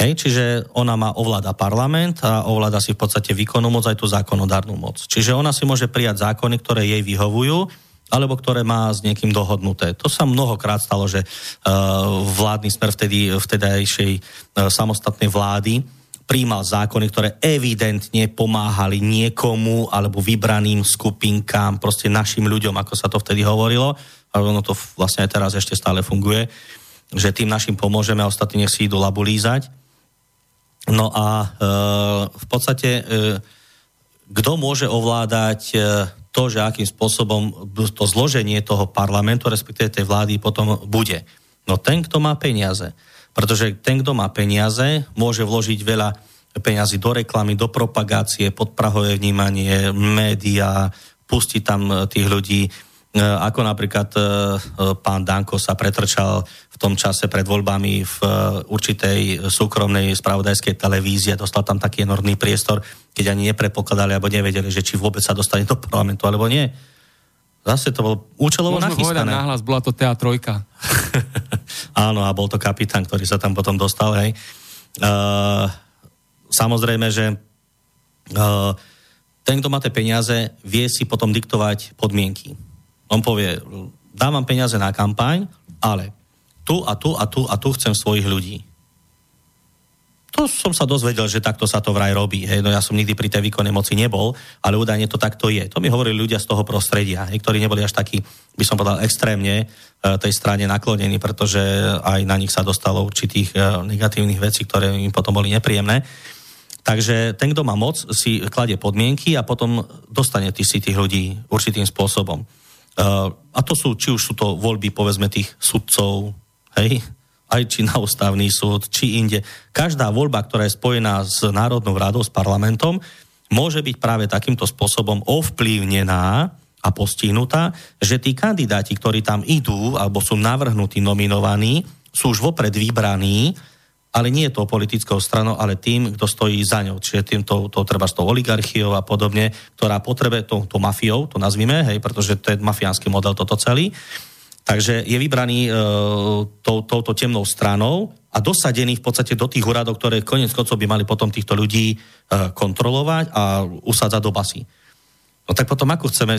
Hej, čiže ona má ovláda parlament a ovláda si v podstate výkonnú moc aj tú zákonodárnu moc. Čiže ona si môže prijať zákony, ktoré jej vyhovujú, alebo ktoré má s niekým dohodnuté. To sa mnohokrát stalo, že uh, vládny smer vtedy, vtedajšej uh, samostatnej vlády príjmal zákony, ktoré evidentne pomáhali niekomu alebo vybraným skupinkám, proste našim ľuďom, ako sa to vtedy hovorilo. A ono to vlastne aj teraz ešte stále funguje, že tým našim pomôžeme a ostatní nech si idú labu. No a e, v podstate e, kto môže ovládať e, to, že akým spôsobom to zloženie toho parlamentu, respektíve tej vlády potom bude. No ten, kto má peniaze. Pretože ten, kto má peniaze, môže vložiť veľa peniazy do reklamy, do propagácie, podprahové vnímanie, média, pustiť tam e, tých ľudí, e, ako napríklad e, pán Danko sa pretrčal tom čase pred voľbami v určitej súkromnej spravodajskej televízii a dostal tam taký enormný priestor, keď ani nepredpokladali alebo nevedeli, že či vôbec sa dostane do parlamentu alebo nie. Zase to bolo účelovo Môžeme nachystané. Môžeme nahlas, bola to TA trojka. <laughs> Áno, a bol to kapitán, ktorý sa tam potom dostal, hej. Uh, samozrejme, že uh, ten, kto má tie peniaze, vie si potom diktovať podmienky. On povie, dávam peniaze na kampaň, ale tu a tu a tu a tu chcem svojich ľudí to som sa dozvedel, že takto sa to vraj robí. Hej. No ja som nikdy pri tej výkonnej moci nebol, ale údajne to takto je. To mi hovorili ľudia z toho prostredia, hej, ktorí neboli až takí, by som povedal, extrémne e, tej strane naklonení, pretože aj na nich sa dostalo určitých e, negatívnych vecí, ktoré im potom boli nepríjemné. Takže ten, kto má moc, si kladie podmienky a potom dostane si tých ľudí určitým spôsobom. Uh, a to sú, či už sú to voľby, povedzme, tých sudcov, hej, aj či na ústavný súd, či inde. Každá voľba, ktorá je spojená s Národnou radou, s parlamentom, môže byť práve takýmto spôsobom ovplyvnená a postihnutá, že tí kandidáti, ktorí tam idú alebo sú navrhnutí, nominovaní, sú už vopred vybraní, ale nie je to politickou stranou, ale tým, kto stojí za ňou. Čiže tým to, treba s tou oligarchiou a podobne, ktorá potrebuje, to, to mafiou, to nazvime, hej, pretože to je mafiánsky model toto celý, Takže je vybraný e, tou, touto temnou stranou a dosadený v podstate do tých úradov, ktoré konec koncov by mali potom týchto ľudí e, kontrolovať a usádzať do basy. No tak potom ako chceme,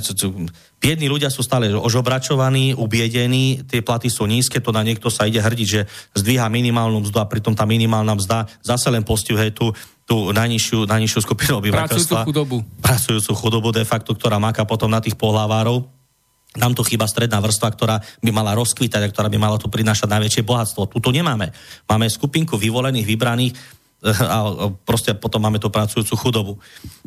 biední ľudia sú stále ožobračovaní, ubiedení, tie platy sú nízke, to na niekto sa ide hrdiť, že zdvíha minimálnu mzdu a pritom tá minimálna mzda zase len postihuje tú, tú najnižšiu, najnižšiu skupinu obyvateľstva. Pracujúcu chudobu. Pracujúcu chudobu de facto, ktorá máka potom na tých pohlavárov nám tu chýba stredná vrstva, ktorá by mala rozkvítať a ktorá by mala tu prinášať najväčšie bohatstvo. Tuto nemáme. Máme skupinku vyvolených, vybraných eh, a proste potom máme tú pracujúcu chudobu.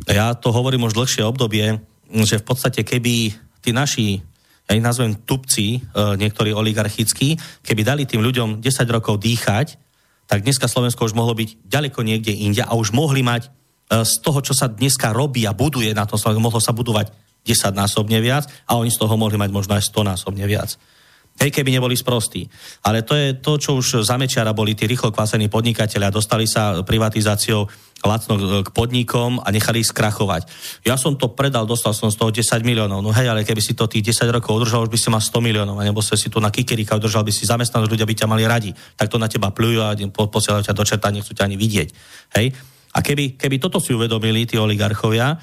Ja to hovorím už dlhšie obdobie, že v podstate keby tí naši, ja ich nazvem tupci, eh, niektorí oligarchickí, keby dali tým ľuďom 10 rokov dýchať, tak dneska Slovensko už mohlo byť ďaleko niekde inde a už mohli mať eh, z toho, čo sa dneska robí a buduje na tom Slovensku, mohlo sa budovať 10 násobne viac a oni z toho mohli mať možno aj 100 násobne viac. Hej, keby neboli sprostí. Ale to je to, čo už za Mečiara boli tí rýchlo kvasení podnikatelia. Dostali sa privatizáciou lacno k podnikom a nechali ich skrachovať. Ja som to predal, dostal som z toho 10 miliónov. No hej, ale keby si to tých 10 rokov udržal, už by si mal 100 miliónov. A sa si tu na kikerika udržal, by si zamestnanosť, ľudia by ťa mali radi. Tak to na teba plujú a posielajú ťa do čerta, nechcú ťa ani vidieť. Hej? A keby, keby toto si uvedomili tí oligarchovia,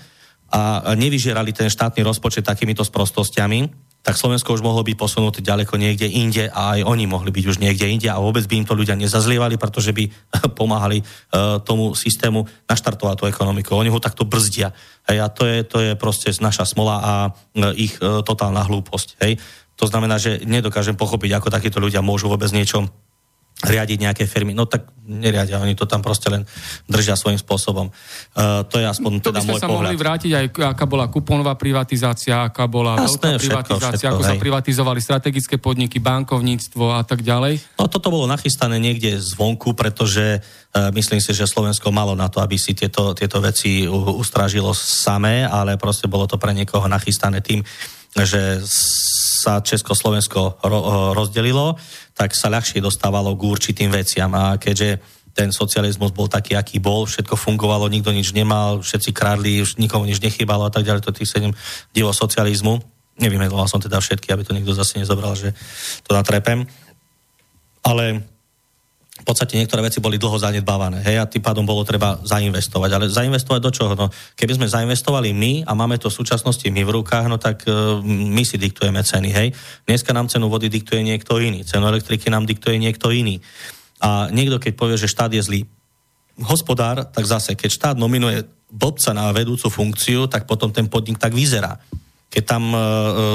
a nevyžierali ten štátny rozpočet takýmito sprostostiami, tak Slovensko už mohlo byť posunuté ďaleko niekde inde a aj oni mohli byť už niekde inde a vôbec by im to ľudia nezazlievali, pretože by <laughs> pomáhali uh, tomu systému naštartovať tú ekonomiku. Oni ho takto brzdia. Hej, a to je, to je proste naša smola a uh, ich uh, totálna hlúposť. Hej. To znamená, že nedokážem pochopiť, ako takíto ľudia môžu vôbec niečo riadiť nejaké firmy. No tak neriadia, oni to tam proste len držia svojím spôsobom. Uh, to je aspoň to teda môj sa pohľad. mohli vrátiť aj, aká bola kuponová privatizácia, aká bola Jasné, veľká všetko, privatizácia, všetko, ako hej. sa privatizovali strategické podniky, bankovníctvo a tak ďalej. No toto bolo nachystané niekde zvonku, pretože uh, myslím si, že Slovensko malo na to, aby si tieto, tieto veci ustrážilo samé, ale proste bolo to pre niekoho nachystané tým, že sa Československo ro- rozdelilo, tak sa ľahšie dostávalo k určitým veciam. A keďže ten socializmus bol taký, aký bol, všetko fungovalo, nikto nič nemal, všetci kradli, už nikomu nič nechybalo a tak ďalej, to tých sedem divo socializmu, Nevymenoval som teda všetky, aby to niekto zase nezobral, že to natrepem. Ale v podstate niektoré veci boli dlho zanedbávané, hej, a tým pádom bolo treba zainvestovať. Ale zainvestovať do čoho? No, keby sme zainvestovali my a máme to v súčasnosti my v rukách, no tak uh, my si diktujeme ceny, hej. Dneska nám cenu vody diktuje niekto iný, cenu elektriky nám diktuje niekto iný. A niekto, keď povie, že štát je zlý hospodár, tak zase, keď štát nominuje bobca na vedúcu funkciu, tak potom ten podnik tak vyzerá keď tam e, e,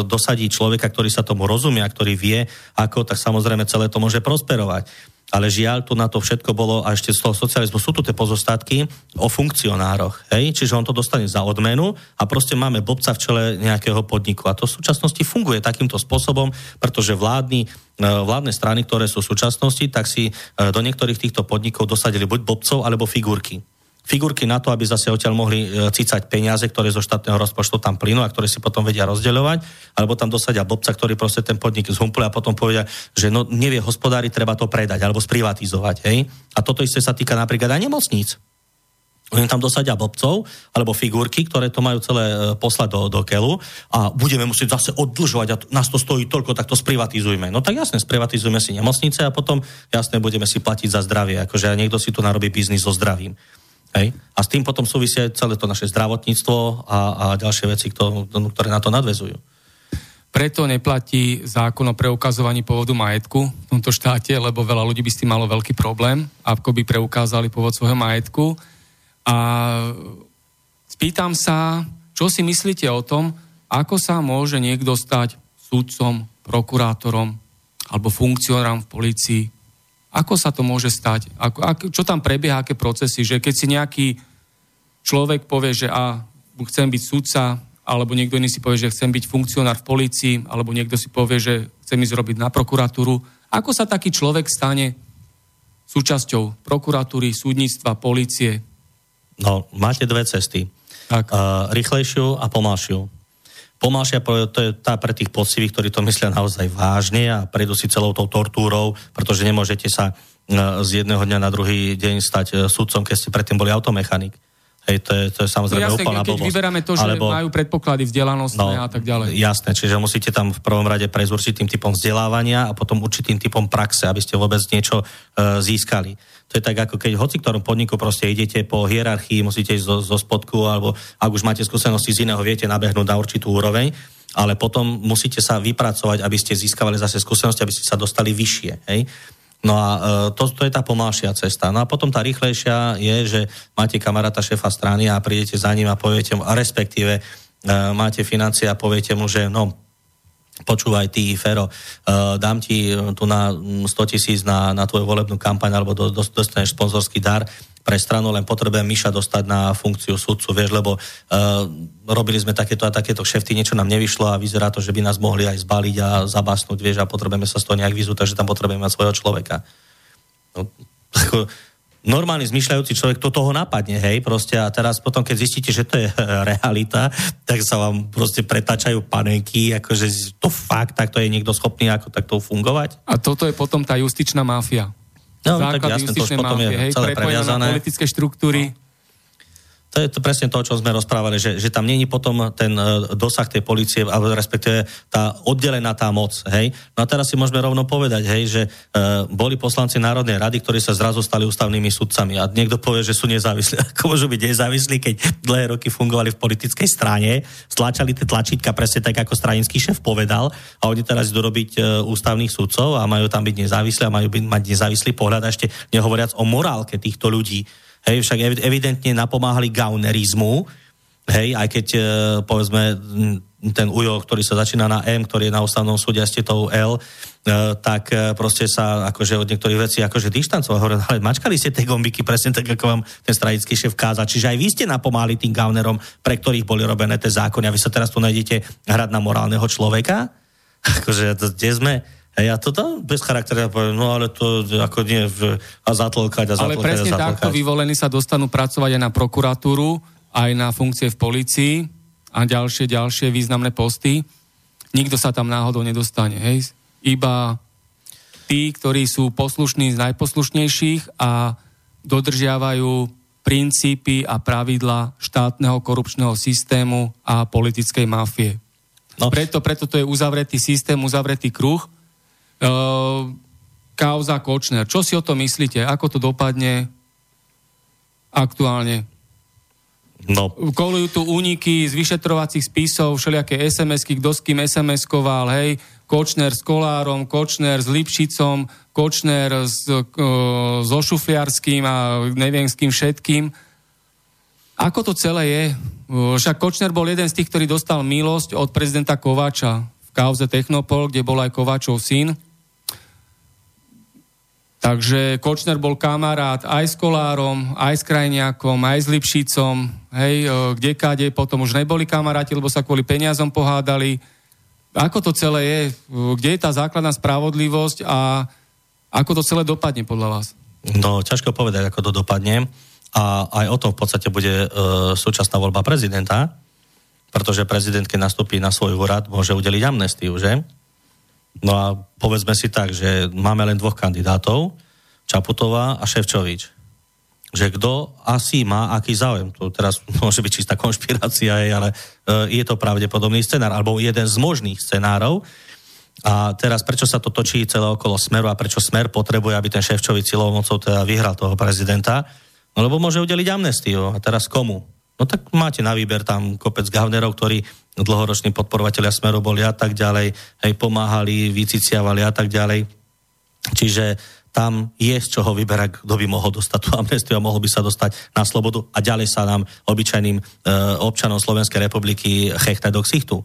dosadí človeka, ktorý sa tomu rozumie a ktorý vie, ako, tak samozrejme celé to môže prosperovať. Ale žiaľ, tu na to všetko bolo, a ešte z toho socializmu sú tu tie pozostatky o funkcionároch. Hej? Čiže on to dostane za odmenu a proste máme bobca v čele nejakého podniku. A to v súčasnosti funguje takýmto spôsobom, pretože vládni, e, vládne strany, ktoré sú v súčasnosti, tak si do niektorých týchto podnikov dosadili buď bobcov alebo figurky figurky na to, aby zase odtiaľ mohli e, cicať peniaze, ktoré zo štátneho rozpočtu tam plynú a ktoré si potom vedia rozdeľovať, alebo tam dosadia bobca, ktorý proste ten podnik zhumple a potom povedia, že no nevie hospodári, treba to predať alebo sprivatizovať. Hej? A toto isté sa týka napríklad aj nemocníc. Oni tam dosadia bobcov alebo figurky, ktoré to majú celé e, poslať do, do kelu a budeme musieť zase oddlžovať a nás to stojí toľko, tak to sprivatizujme. No tak jasne, sprivatizujme si nemocnice a potom jasne budeme si platiť za zdravie. Akože niekto si tu narobí biznis so zdravím. Hej? A s tým potom súvisia celé to naše zdravotníctvo a, a ďalšie veci, ktoré na to nadvezujú. Preto neplatí zákon o preukazovaní pôvodu majetku v tomto štáte, lebo veľa ľudí by s tým malo veľký problém, ako by preukázali pôvod svojho majetku. A spýtam sa, čo si myslíte o tom, ako sa môže niekto stať sudcom, prokurátorom alebo funkcionárom v policii, ako sa to môže stať? Ako, ak, čo tam prebieha, aké procesy? Že keď si nejaký človek povie, že a, chcem byť sudca, alebo niekto iný si povie, že chcem byť funkcionár v policii, alebo niekto si povie, že chcem ísť robiť na prokuratúru. Ako sa taký človek stane súčasťou prokuratúry, súdnictva, policie? No, máte dve cesty. Tak. Uh, rýchlejšiu a pomalšiu. Pomalšia to je tá pre tých poctivých, ktorí to myslia naozaj vážne a prejdú si celou tou tortúrou, pretože nemôžete sa e, z jedného dňa na druhý deň stať e, sudcom, keď ste predtým boli automechanik. Hej, to je, to je samozrejme no jasne, úplná keď blbosť. vyberáme to, že Alebo, majú predpoklady vzdelanostné no, a tak ďalej. Jasné, čiže musíte tam v prvom rade prejsť určitým typom vzdelávania a potom určitým typom praxe, aby ste vôbec niečo uh, získali. To je tak, ako keď hoci ktorom podniku proste idete po hierarchii, musíte ísť zo, zo spodku, alebo ak už máte skúsenosti z iného, viete nabehnúť na určitú úroveň, ale potom musíte sa vypracovať, aby ste získavali zase skúsenosti, aby ste sa dostali vyššie. Hej? No a e, to, to je tá pomalšia cesta. No a potom tá rýchlejšia je, že máte kamaráta šéfa strany a prídete za ním a poviete mu, a respektíve e, máte financie a poviete mu, že no, počúvaj ty, Fero, uh, dám ti tu na 100 tisíc na, na tvoju volebnú kampaň alebo do, dostaneš sponzorský dar pre stranu, len potrebujem Miša dostať na funkciu sudcu, vieš, lebo uh, robili sme takéto a takéto kšefty, niečo nám nevyšlo a vyzerá to, že by nás mohli aj zbaliť a zabasnúť, vieš, a potrebujeme sa z toho nejak vyzúť, takže tam potrebujeme mať svojho človeka. No, ako, normálny zmyšľajúci človek to toho napadne, hej, proste a teraz potom, keď zistíte, že to je <laughs> realita, tak sa vám proste pretáčajú panenky, akože to fakt, tak to je niekto schopný ako takto fungovať. A toto je potom tá justičná máfia. No, tak jasne, to už potom je hej, celé previazané. politické štruktúry. No to je to presne to, čo sme rozprávali, že, že tam není potom ten uh, dosah tej policie, alebo respektíve tá oddelená tá moc, hej. No a teraz si môžeme rovno povedať, hej, že uh, boli poslanci Národnej rady, ktorí sa zrazu stali ústavnými sudcami a niekto povie, že sú nezávislí. <laughs> Ako môžu byť nezávislí, keď dlhé roky fungovali v politickej strane, stlačali tie tlačítka presne tak, ako stranický šéf povedal a oni teraz idú robiť uh, ústavných sudcov a majú tam byť nezávislí a majú byť, mať nezávislý pohľad a ešte nehovoriac o morálke týchto ľudí Hej, však evidentne napomáhali gaunerizmu, hej, aj keď, e, povedzme, ten UJO, ktorý sa začína na M, ktorý je na ústavnom súde a ste tou L, e, tak e, proste sa akože od niektorých vecí akože dištancoval. Hovorím, ale mačkali ste tie gombiky presne tak, ako vám ten stranický šéf káza. Čiže aj vy ste napomáhali tým gaunerom, pre ktorých boli robené tie zákony a vy sa teraz tu nájdete hrať na morálneho človeka? <laughs> Akože, kde sme? Ja to tam bez charakteru poviem, no ale to ako nie a zatlkať a zatlkať Ale presne a takto vyvolení sa dostanú pracovať aj na prokuratúru, aj na funkcie v policii a ďalšie, ďalšie významné posty. Nikto sa tam náhodou nedostane, hej? Iba tí, ktorí sú poslušní z najposlušnejších a dodržiavajú princípy a pravidla štátneho korupčného systému a politickej mafie. No. Preto, preto to je uzavretý systém, uzavretý kruh. E, kauza Kočner. Čo si o to myslíte? Ako to dopadne aktuálne? No. Kolujú tu úniky z vyšetrovacích spisov, všelijaké SMS-ky, kto s kým SMS-koval, hej, Kočner s Kolárom, Kočner s Lipšicom, Kočner s, e, so Šufliarským a neviem s kým všetkým. Ako to celé je? Však Kočner bol jeden z tých, ktorý dostal milosť od prezidenta Kováča v kauze Technopol, kde bol aj Kováčov syn. Takže Kočner bol kamarát aj s Kolárom, aj s Krajniakom, aj s Lipšicom, hej, kde kade, potom už neboli kamaráti, lebo sa kvôli peniazom pohádali. Ako to celé je? Kde je tá základná spravodlivosť a ako to celé dopadne podľa vás? No, ťažko povedať, ako to dopadne. A aj o tom v podstate bude e, súčasná voľba prezidenta, pretože prezident, keď nastúpi na svoj úrad, môže udeliť amnestiu, že? No a povedzme si tak, že máme len dvoch kandidátov, Čaputová a Ševčovič. Že kto asi má aký záujem. To teraz <laughs> môže byť čistá konšpirácia, ale e, je to pravdepodobný scenár, alebo jeden z možných scenárov. A teraz prečo sa to točí celé okolo Smeru a prečo Smer potrebuje, aby ten Ševčovič silovou mocou teda vyhral toho prezidenta? No lebo môže udeliť amnestiu. A teraz komu? No tak máte na výber tam kopec gavnerov, ktorí dlhoroční podporovateľia Smeru boli a tak ďalej, hej, pomáhali, vyciciavali a tak ďalej. Čiže tam je z čoho vyberať, kto by mohol dostať tú amnestiu a mohol by sa dostať na slobodu a ďalej sa nám obyčajným e, občanom Slovenskej republiky chechtať do ksichtu.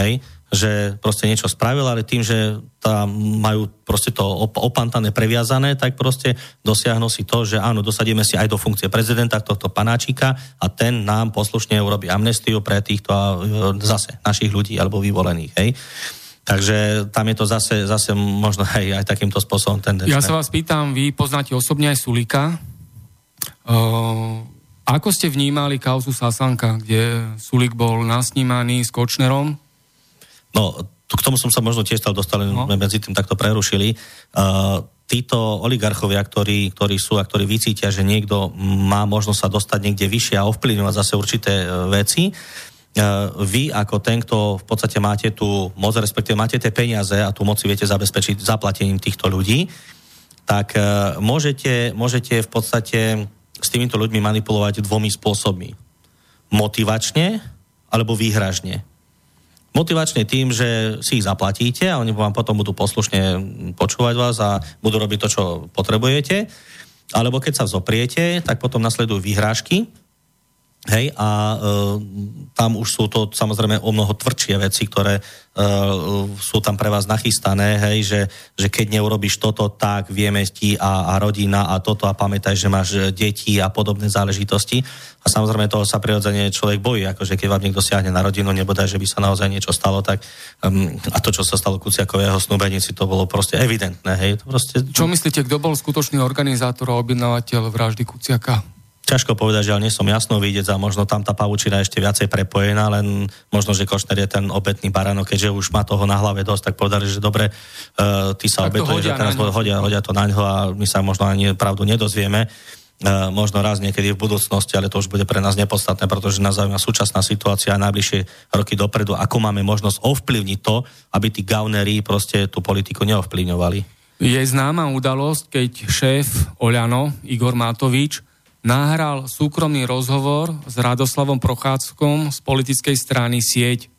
Hej? Že proste niečo spravil, ale tým, že tam majú proste to opantané, previazané, tak proste dosiahnu si to, že áno, dosadíme si aj do funkcie prezidenta tohto panáčika a ten nám poslušne urobí amnestiu pre týchto e, zase našich ľudí alebo vyvolených, hej. Takže tam je to zase, zase možno aj, aj takýmto spôsobom tendenčné. Ja sa vás pýtam, vy poznáte osobne aj Sulika. Uh, ako ste vnímali kauzu Sasanka, kde Sulik bol nasnímaný s Kočnerom? No, k tomu som sa možno tiež stal dostal, no. medzi tým takto prerušili. Uh, títo oligarchovia, ktorí, ktorí sú a ktorí vycítia, že niekto má možnosť sa dostať niekde vyššie a ovplyvňovať zase určité uh, veci, uh, vy ako ten, kto v podstate máte tú moc, respektíve máte tie peniaze a tú moci viete zabezpečiť zaplatením týchto ľudí, tak uh, môžete, môžete v podstate s týmito ľuďmi manipulovať dvomi spôsobmi. Motivačne alebo výhražne. Motivačne tým, že si ich zaplatíte a oni vám potom budú poslušne počúvať vás a budú robiť to, čo potrebujete. Alebo keď sa vzopriete, tak potom nasledujú výhrážky, Hej, a e, tam už sú to samozrejme o mnoho tvrdšie veci, ktoré e, sú tam pre vás nachystané, hej, že, že keď neurobiš toto, tak vieme ti a, a rodina a toto a pamätaj, že máš deti a podobné záležitosti. A samozrejme toho sa prirodzene človek bojí, akože keď vám niekto siahne na rodinu, nebodaj, že by sa naozaj niečo stalo, tak um, a to, čo sa stalo Kuciakového snúbenici, to bolo proste evidentné, hej. To proste... Čo myslíte, kto bol skutočný organizátor a objednávateľ vraždy Kuciaka? Ťažko povedať, že ale nie som jasno vidieť a možno tam tá pavučina ešte viacej prepojená, len možno, že Košner je ten obetný baránok, keďže už má toho na hlave dosť, tak povedali, že dobre, uh, ty sa obetuješ, že teraz hodia, hodia to na ňo a my sa možno ani pravdu nedozvieme. Uh, možno raz niekedy v budúcnosti, ale to už bude pre nás nepodstatné, pretože nás zaujíma súčasná situácia a najbližšie roky dopredu, ako máme možnosť ovplyvniť to, aby tí gaunerí proste tú politiku neovplyvňovali. Je známa udalosť, keď šéf Oľano, Igor Matovič, nahral súkromný rozhovor s Radoslavom Prochádzkom z politickej strany Sieť.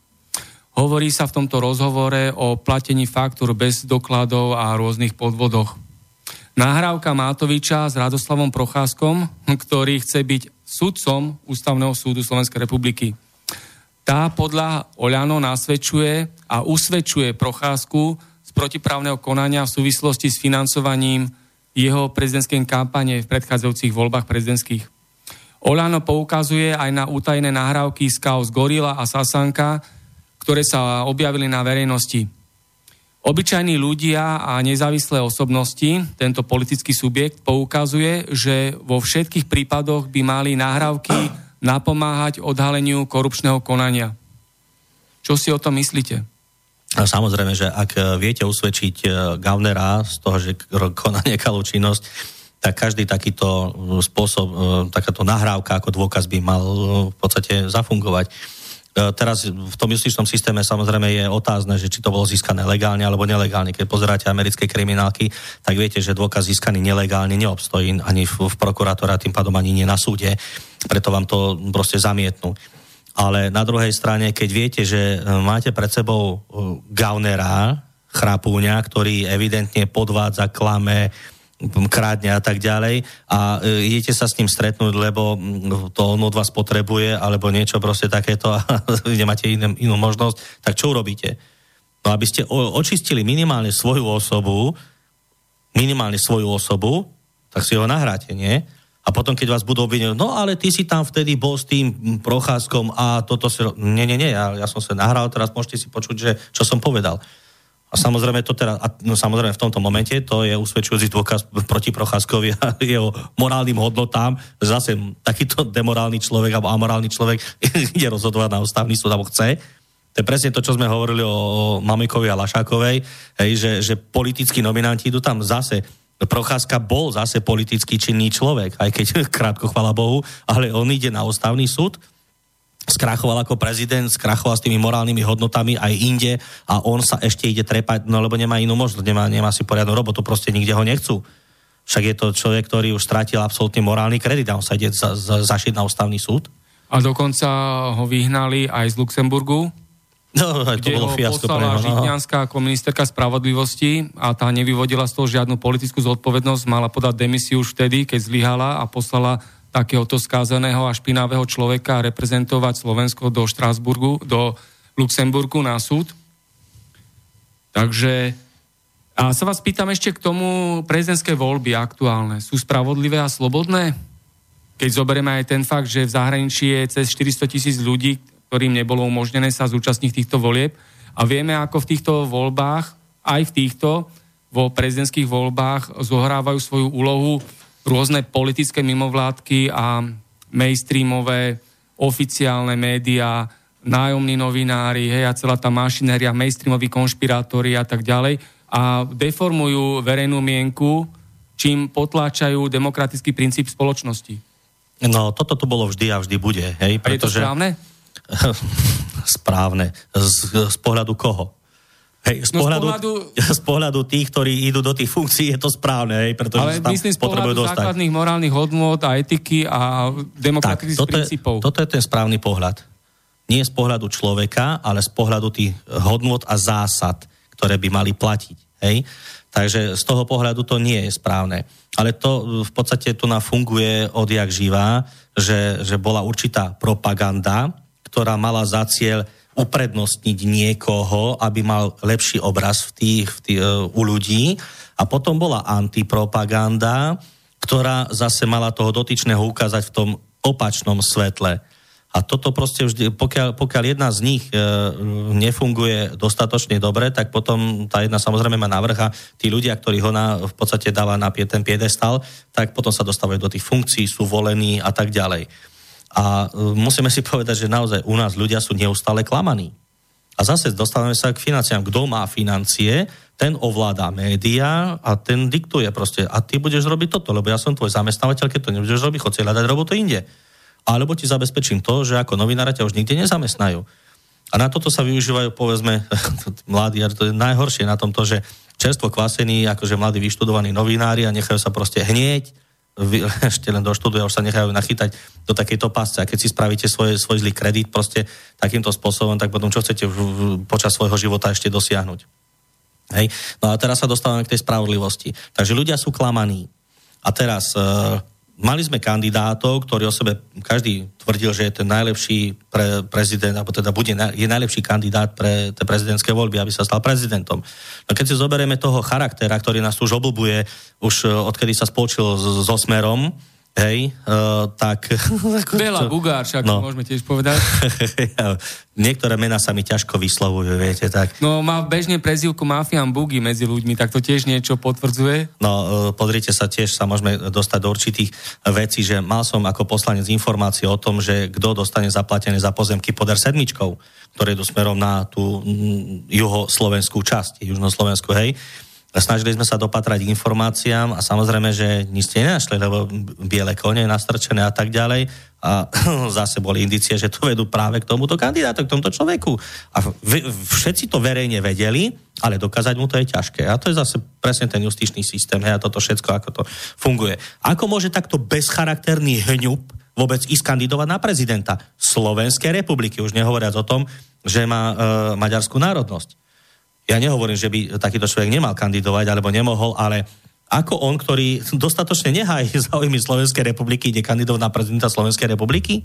Hovorí sa v tomto rozhovore o platení faktúr bez dokladov a rôznych podvodoch. Nahrávka Mátoviča s Radoslavom Procházkom, ktorý chce byť sudcom Ústavného súdu Slovenskej republiky. Tá podľa Oľano nasvedčuje a usvedčuje Procházku z protiprávneho konania v súvislosti s financovaním jeho prezidentskej kampane v predchádzajúcich voľbách prezidentských. Olano poukazuje aj na útajné nahrávky z kaos Gorila a Sasanka, ktoré sa objavili na verejnosti. Obyčajní ľudia a nezávislé osobnosti, tento politický subjekt poukazuje, že vo všetkých prípadoch by mali nahrávky napomáhať odhaleniu korupčného konania. Čo si o tom myslíte? Samozrejme, že ak e, viete usvedčiť e, Gaunera z toho, že koná <laughs> nekalú činnosť, tak každý takýto e, spôsob, takáto nahrávka ako dôkaz by mal v podstate zafungovať. teraz v tom justičnom systéme samozrejme je otázne, že či to bolo získané legálne alebo nelegálne. Keď pozeráte americké kriminálky, tak viete, že dôkaz získaný nelegálne neobstojí ani v, v prokurátora, tým pádom ani nie na súde. Preto vám to proste zamietnú. Ale na druhej strane, keď viete, že máte pred sebou gaunera, chrapúňa, ktorý evidentne podvádza, klame, krádne a tak ďalej a e, idete sa s ním stretnúť, lebo to on od vás potrebuje alebo niečo proste takéto a <laughs> nemáte inú, inú možnosť, tak čo urobíte? No aby ste očistili minimálne svoju osobu, minimálne svoju osobu, tak si ho nahráte, nie? A potom, keď vás budú obviňovať, no ale ty si tam vtedy bol s tým procházkom a toto si... Nie, nie, nie, ja, ja som sa nahral, teraz môžete si počuť, že, čo som povedal. A samozrejme to teda, a no samozrejme v tomto momente to je usvedčujúci dôkaz proti Procházkovi a <laughs> jeho morálnym hodnotám. Zase takýto demorálny človek alebo amorálny človek <laughs> ide rozhodovať na ústavný súd alebo chce. To je presne to, čo sme hovorili o, o Mamikovi a Lašákovej, hej, že, že politickí nominanti idú tam zase Procházka bol zase politicky činný človek, aj keď <laughs> krátko, chvala Bohu, ale on ide na ústavný súd, skrachoval ako prezident, skrachoval s tými morálnymi hodnotami aj inde a on sa ešte ide trepať, no lebo nemá inú možnosť, nemá, nemá si poriadnu robotu, proste nikde ho nechcú. Však je to človek, ktorý už strátil absolútne morálny kredit a on sa ide za, za, zašiť na ústavný súd. A dokonca ho vyhnali aj z Luxemburgu, <laughs> No, kde to bolo ho fiasko poslala no. Žitňanská ako ministerka spravodlivosti a tá nevyvodila z toho žiadnu politickú zodpovednosť, mala podať demisiu už vtedy, keď zlyhala a poslala takéhoto skázaného a špinavého človeka reprezentovať Slovensko do Štrásburgu, do Luxemburgu na súd. Takže a sa vás pýtam ešte k tomu prezidentské voľby aktuálne. Sú spravodlivé a slobodné? Keď zoberieme aj ten fakt, že v zahraničí je cez 400 tisíc ľudí, ktorým nebolo umožnené sa zúčastniť týchto volieb. A vieme, ako v týchto voľbách, aj v týchto, vo prezidentských voľbách zohrávajú svoju úlohu rôzne politické mimovládky a mainstreamové oficiálne médiá, nájomní novinári, hej, a celá tá mašinéria, mainstreamoví konšpirátori a tak ďalej a deformujú verejnú mienku, čím potláčajú demokratický princíp spoločnosti. No, toto tu bolo vždy a vždy bude, hej, pretože... A je to správne? <laughs> správne. Z, z pohľadu koho? Hej, z, no pohľadu, z, pohľadu, <laughs> z pohľadu tých, ktorí idú do tých funkcií, je to správne, hej, pretože ale tam myslím, z pohľadu dostať. základných morálnych hodnôt a etiky a demokratických tak, toto princípov. Je, toto je ten správny pohľad. Nie z pohľadu človeka, ale z pohľadu tých hodnôt a zásad, ktoré by mali platiť. Hej? Takže z toho pohľadu to nie je správne. Ale to v podstate tu funguje odjak živá, že, že bola určitá propaganda, ktorá mala za cieľ uprednostniť niekoho, aby mal lepší obraz v tých, v tých, uh, u ľudí. A potom bola antipropaganda, ktorá zase mala toho dotyčného ukázať v tom opačnom svetle. A toto proste vždy, pokiaľ, pokiaľ jedna z nich e, nefunguje dostatočne dobre, tak potom tá jedna samozrejme má navrh a tí ľudia, ktorí ho na, v podstate dáva na ten piedestal, tak potom sa dostávajú do tých funkcií, sú volení a tak ďalej. A e, musíme si povedať, že naozaj u nás ľudia sú neustále klamaní. A zase dostávame sa k financiám. Kto má financie, ten ovláda médiá a ten diktuje proste. A ty budeš robiť toto, lebo ja som tvoj zamestnávateľ, keď to nebudeš robiť, chod si hľadať robotu inde. Alebo ti zabezpečím to, že ako novinára ťa už nikde nezamestnajú. A na toto sa využívajú, povedzme, <laughs> mladí, to je najhoršie na tomto, že čerstvo kvasení, akože mladí vyštudovaní novinári a nechajú sa proste hnieť, <laughs> ešte len doštudujú a už sa nechajú nachytať do takejto pásce. A keď si spravíte svoj, svoj zlý kredit proste takýmto spôsobom, tak potom čo chcete v, v, počas svojho života ešte dosiahnuť. Hej? No a teraz sa dostávame k tej spravodlivosti. Takže ľudia sú klamaní. A teraz... Uh, mali sme kandidátov, ktorí o sebe, každý tvrdil, že je ten najlepší pre prezident, alebo teda bude, je najlepší kandidát pre tie prezidentské voľby, aby sa stal prezidentom. No keď si zoberieme toho charaktera, ktorý nás už obľúbuje, už eh, odkedy sa spolčil so Smerom, hej, uh, tak... <laughs> <laughs> Bela Bugár, však no. môžeme tiež povedať. <laughs> Niektoré mená sa mi ťažko vyslovujú, viete, tak. No má bežne prezivku Mafian Bugy medzi ľuďmi, tak to tiež niečo potvrdzuje? No, uh, pozrite sa, tiež sa môžeme dostať do určitých vecí, že mal som ako poslanec informácie o tom, že kto dostane zaplatené za pozemky pod R7, ktoré idú smerom na tú mm, juhoslovenskú časť, južnoslovenskú, hej Snažili sme sa dopatrať informáciám a samozrejme, že nič ste nenašli, lebo biele kone nastrčené a tak ďalej. A <laughs> zase boli indície, že to vedú práve k tomuto kandidátu, k tomuto človeku. A všetci to verejne vedeli, ale dokázať mu to je ťažké. A to je zase presne ten justičný systém hej, a toto všetko, ako to funguje. Ako môže takto bezcharakterný hňub vôbec ísť kandidovať na prezidenta Slovenskej republiky, už nehovoriac o tom, že má e, maďarskú národnosť. Ja nehovorím, že by takýto človek nemal kandidovať alebo nemohol, ale ako on, ktorý dostatočne nehájí <laughs> záujmy Slovenskej republiky, ide kandidovať na prezidenta Slovenskej republiky?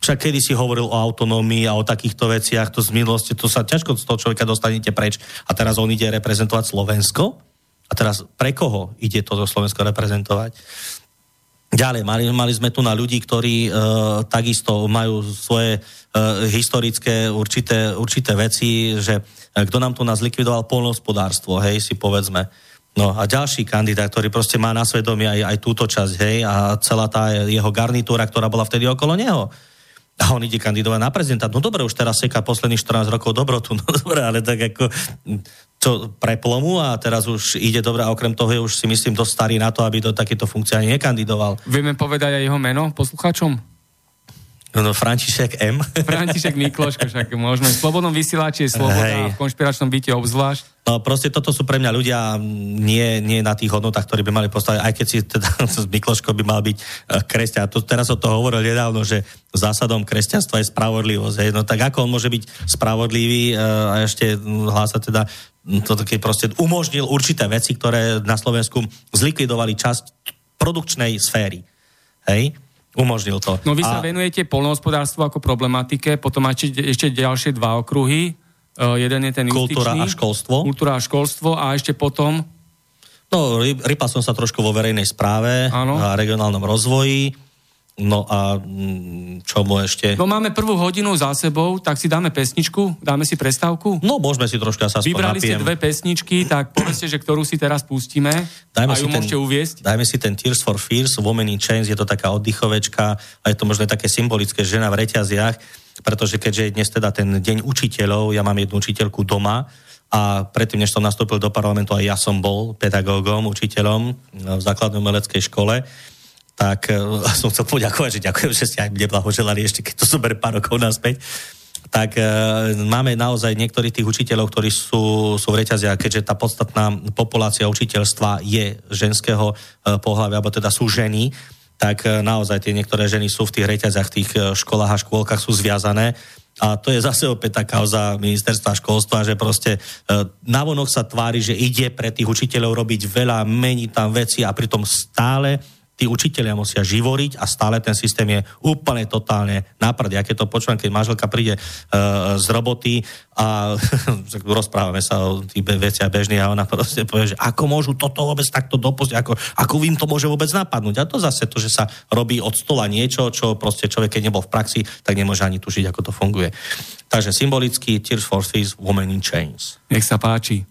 Však kedy si hovoril o autonómii a o takýchto veciach, to z minulosti, to sa ťažko z toho človeka dostanete preč. A teraz on ide reprezentovať Slovensko? A teraz pre koho ide toto Slovensko reprezentovať? Ďalej, mali, mali sme tu na ľudí, ktorí e, takisto majú svoje e, historické určité, určité veci, že e, kto nám tu nás likvidoval polnohospodárstvo, hej, si povedzme. No a ďalší kandidát, ktorý proste má na svedomí aj, aj túto časť, hej, a celá tá jeho garnitúra, ktorá bola vtedy okolo neho. A on ide kandidovať na prezidenta. No dobre, už teraz seká posledných 14 rokov dobrotu, <laughs> no dobre, ale tak ako čo preplomu a teraz už ide dobre a okrem toho je už si myslím dosť starý na to, aby do takéto funkcie ani nekandidoval. Vieme povedať aj jeho meno poslucháčom? No, no František M. <laughs> František Mikloško, však môžeme. V slobodnom vysielači je sloboda Hej. v konšpiračnom byte obzvlášť. No proste toto sú pre mňa ľudia nie, nie na tých hodnotách, ktorí by mali postaviť, aj keď si teda <laughs> Mikloško by mal byť e, kresťan. To, teraz o to hovoril nedávno, že zásadom kresťanstva je spravodlivosť. Hej. No tak ako on môže byť spravodlivý e, a ešte hlása teda to keď proste umožnil určité veci, ktoré na Slovensku zlikvidovali časť produkčnej sféry. Hej? Umožnil to. No vy sa a... venujete polnohospodárstvu ako problematike, potom máte ešte ďalšie dva okruhy. Uh, jeden je ten Kultúra a školstvo. Kultúra a školstvo a ešte potom... No, rypal som sa trošku vo verejnej správe ano. a regionálnom rozvoji No a mm, čo mu ešte? No máme prvú hodinu za sebou, tak si dáme pesničku, dáme si prestávku. No môžeme si troška sa Vybrali ste dve pesničky, tak povedzte, že ktorú si teraz pustíme dajme a ju si môžete ten, uviesť. Dajme si ten Tears for Fears, Women in Chains, je to taká oddychovečka a je to možno také symbolické žena v reťaziach, pretože keďže je dnes teda ten deň učiteľov, ja mám jednu učiteľku doma, a predtým, než som nastúpil do parlamentu, aj ja som bol pedagógom, učiteľom v základnej umeleckej škole tak uh, <laughs> som chcel poďakovať, že ďakujem, že ste aj mne blahoželali ešte, keď to zoberie pár rokov naspäť tak e, máme naozaj niektorých tých učiteľov, ktorí sú, sú v reťazi a keďže tá podstatná populácia učiteľstva je ženského e, pohľavia, alebo teda sú ženy, tak e, naozaj tie niektoré ženy sú v tých reťaziach, v tých e, školách a škôlkach sú zviazané. A to je zase opäť tá kauza ministerstva školstva, že proste e, navonok sa tvári, že ide pre tých učiteľov robiť veľa, mení tam veci a pritom stále tí učiteľia musia živoriť a stále ten systém je úplne totálne naprd. Ja keď to počúvam, keď manželka príde uh, z roboty a <laughs> rozprávame sa o tých veciach bežných a ona proste povie, že ako môžu toto vôbec takto dopustiť, ako, ako im to môže vôbec napadnúť. A to zase to, že sa robí od stola niečo, čo proste človek, keď nebol v praxi, tak nemôže ani tušiť, ako to funguje. Takže symbolicky Tears for Fears, Woman in Chains. Nech sa páči.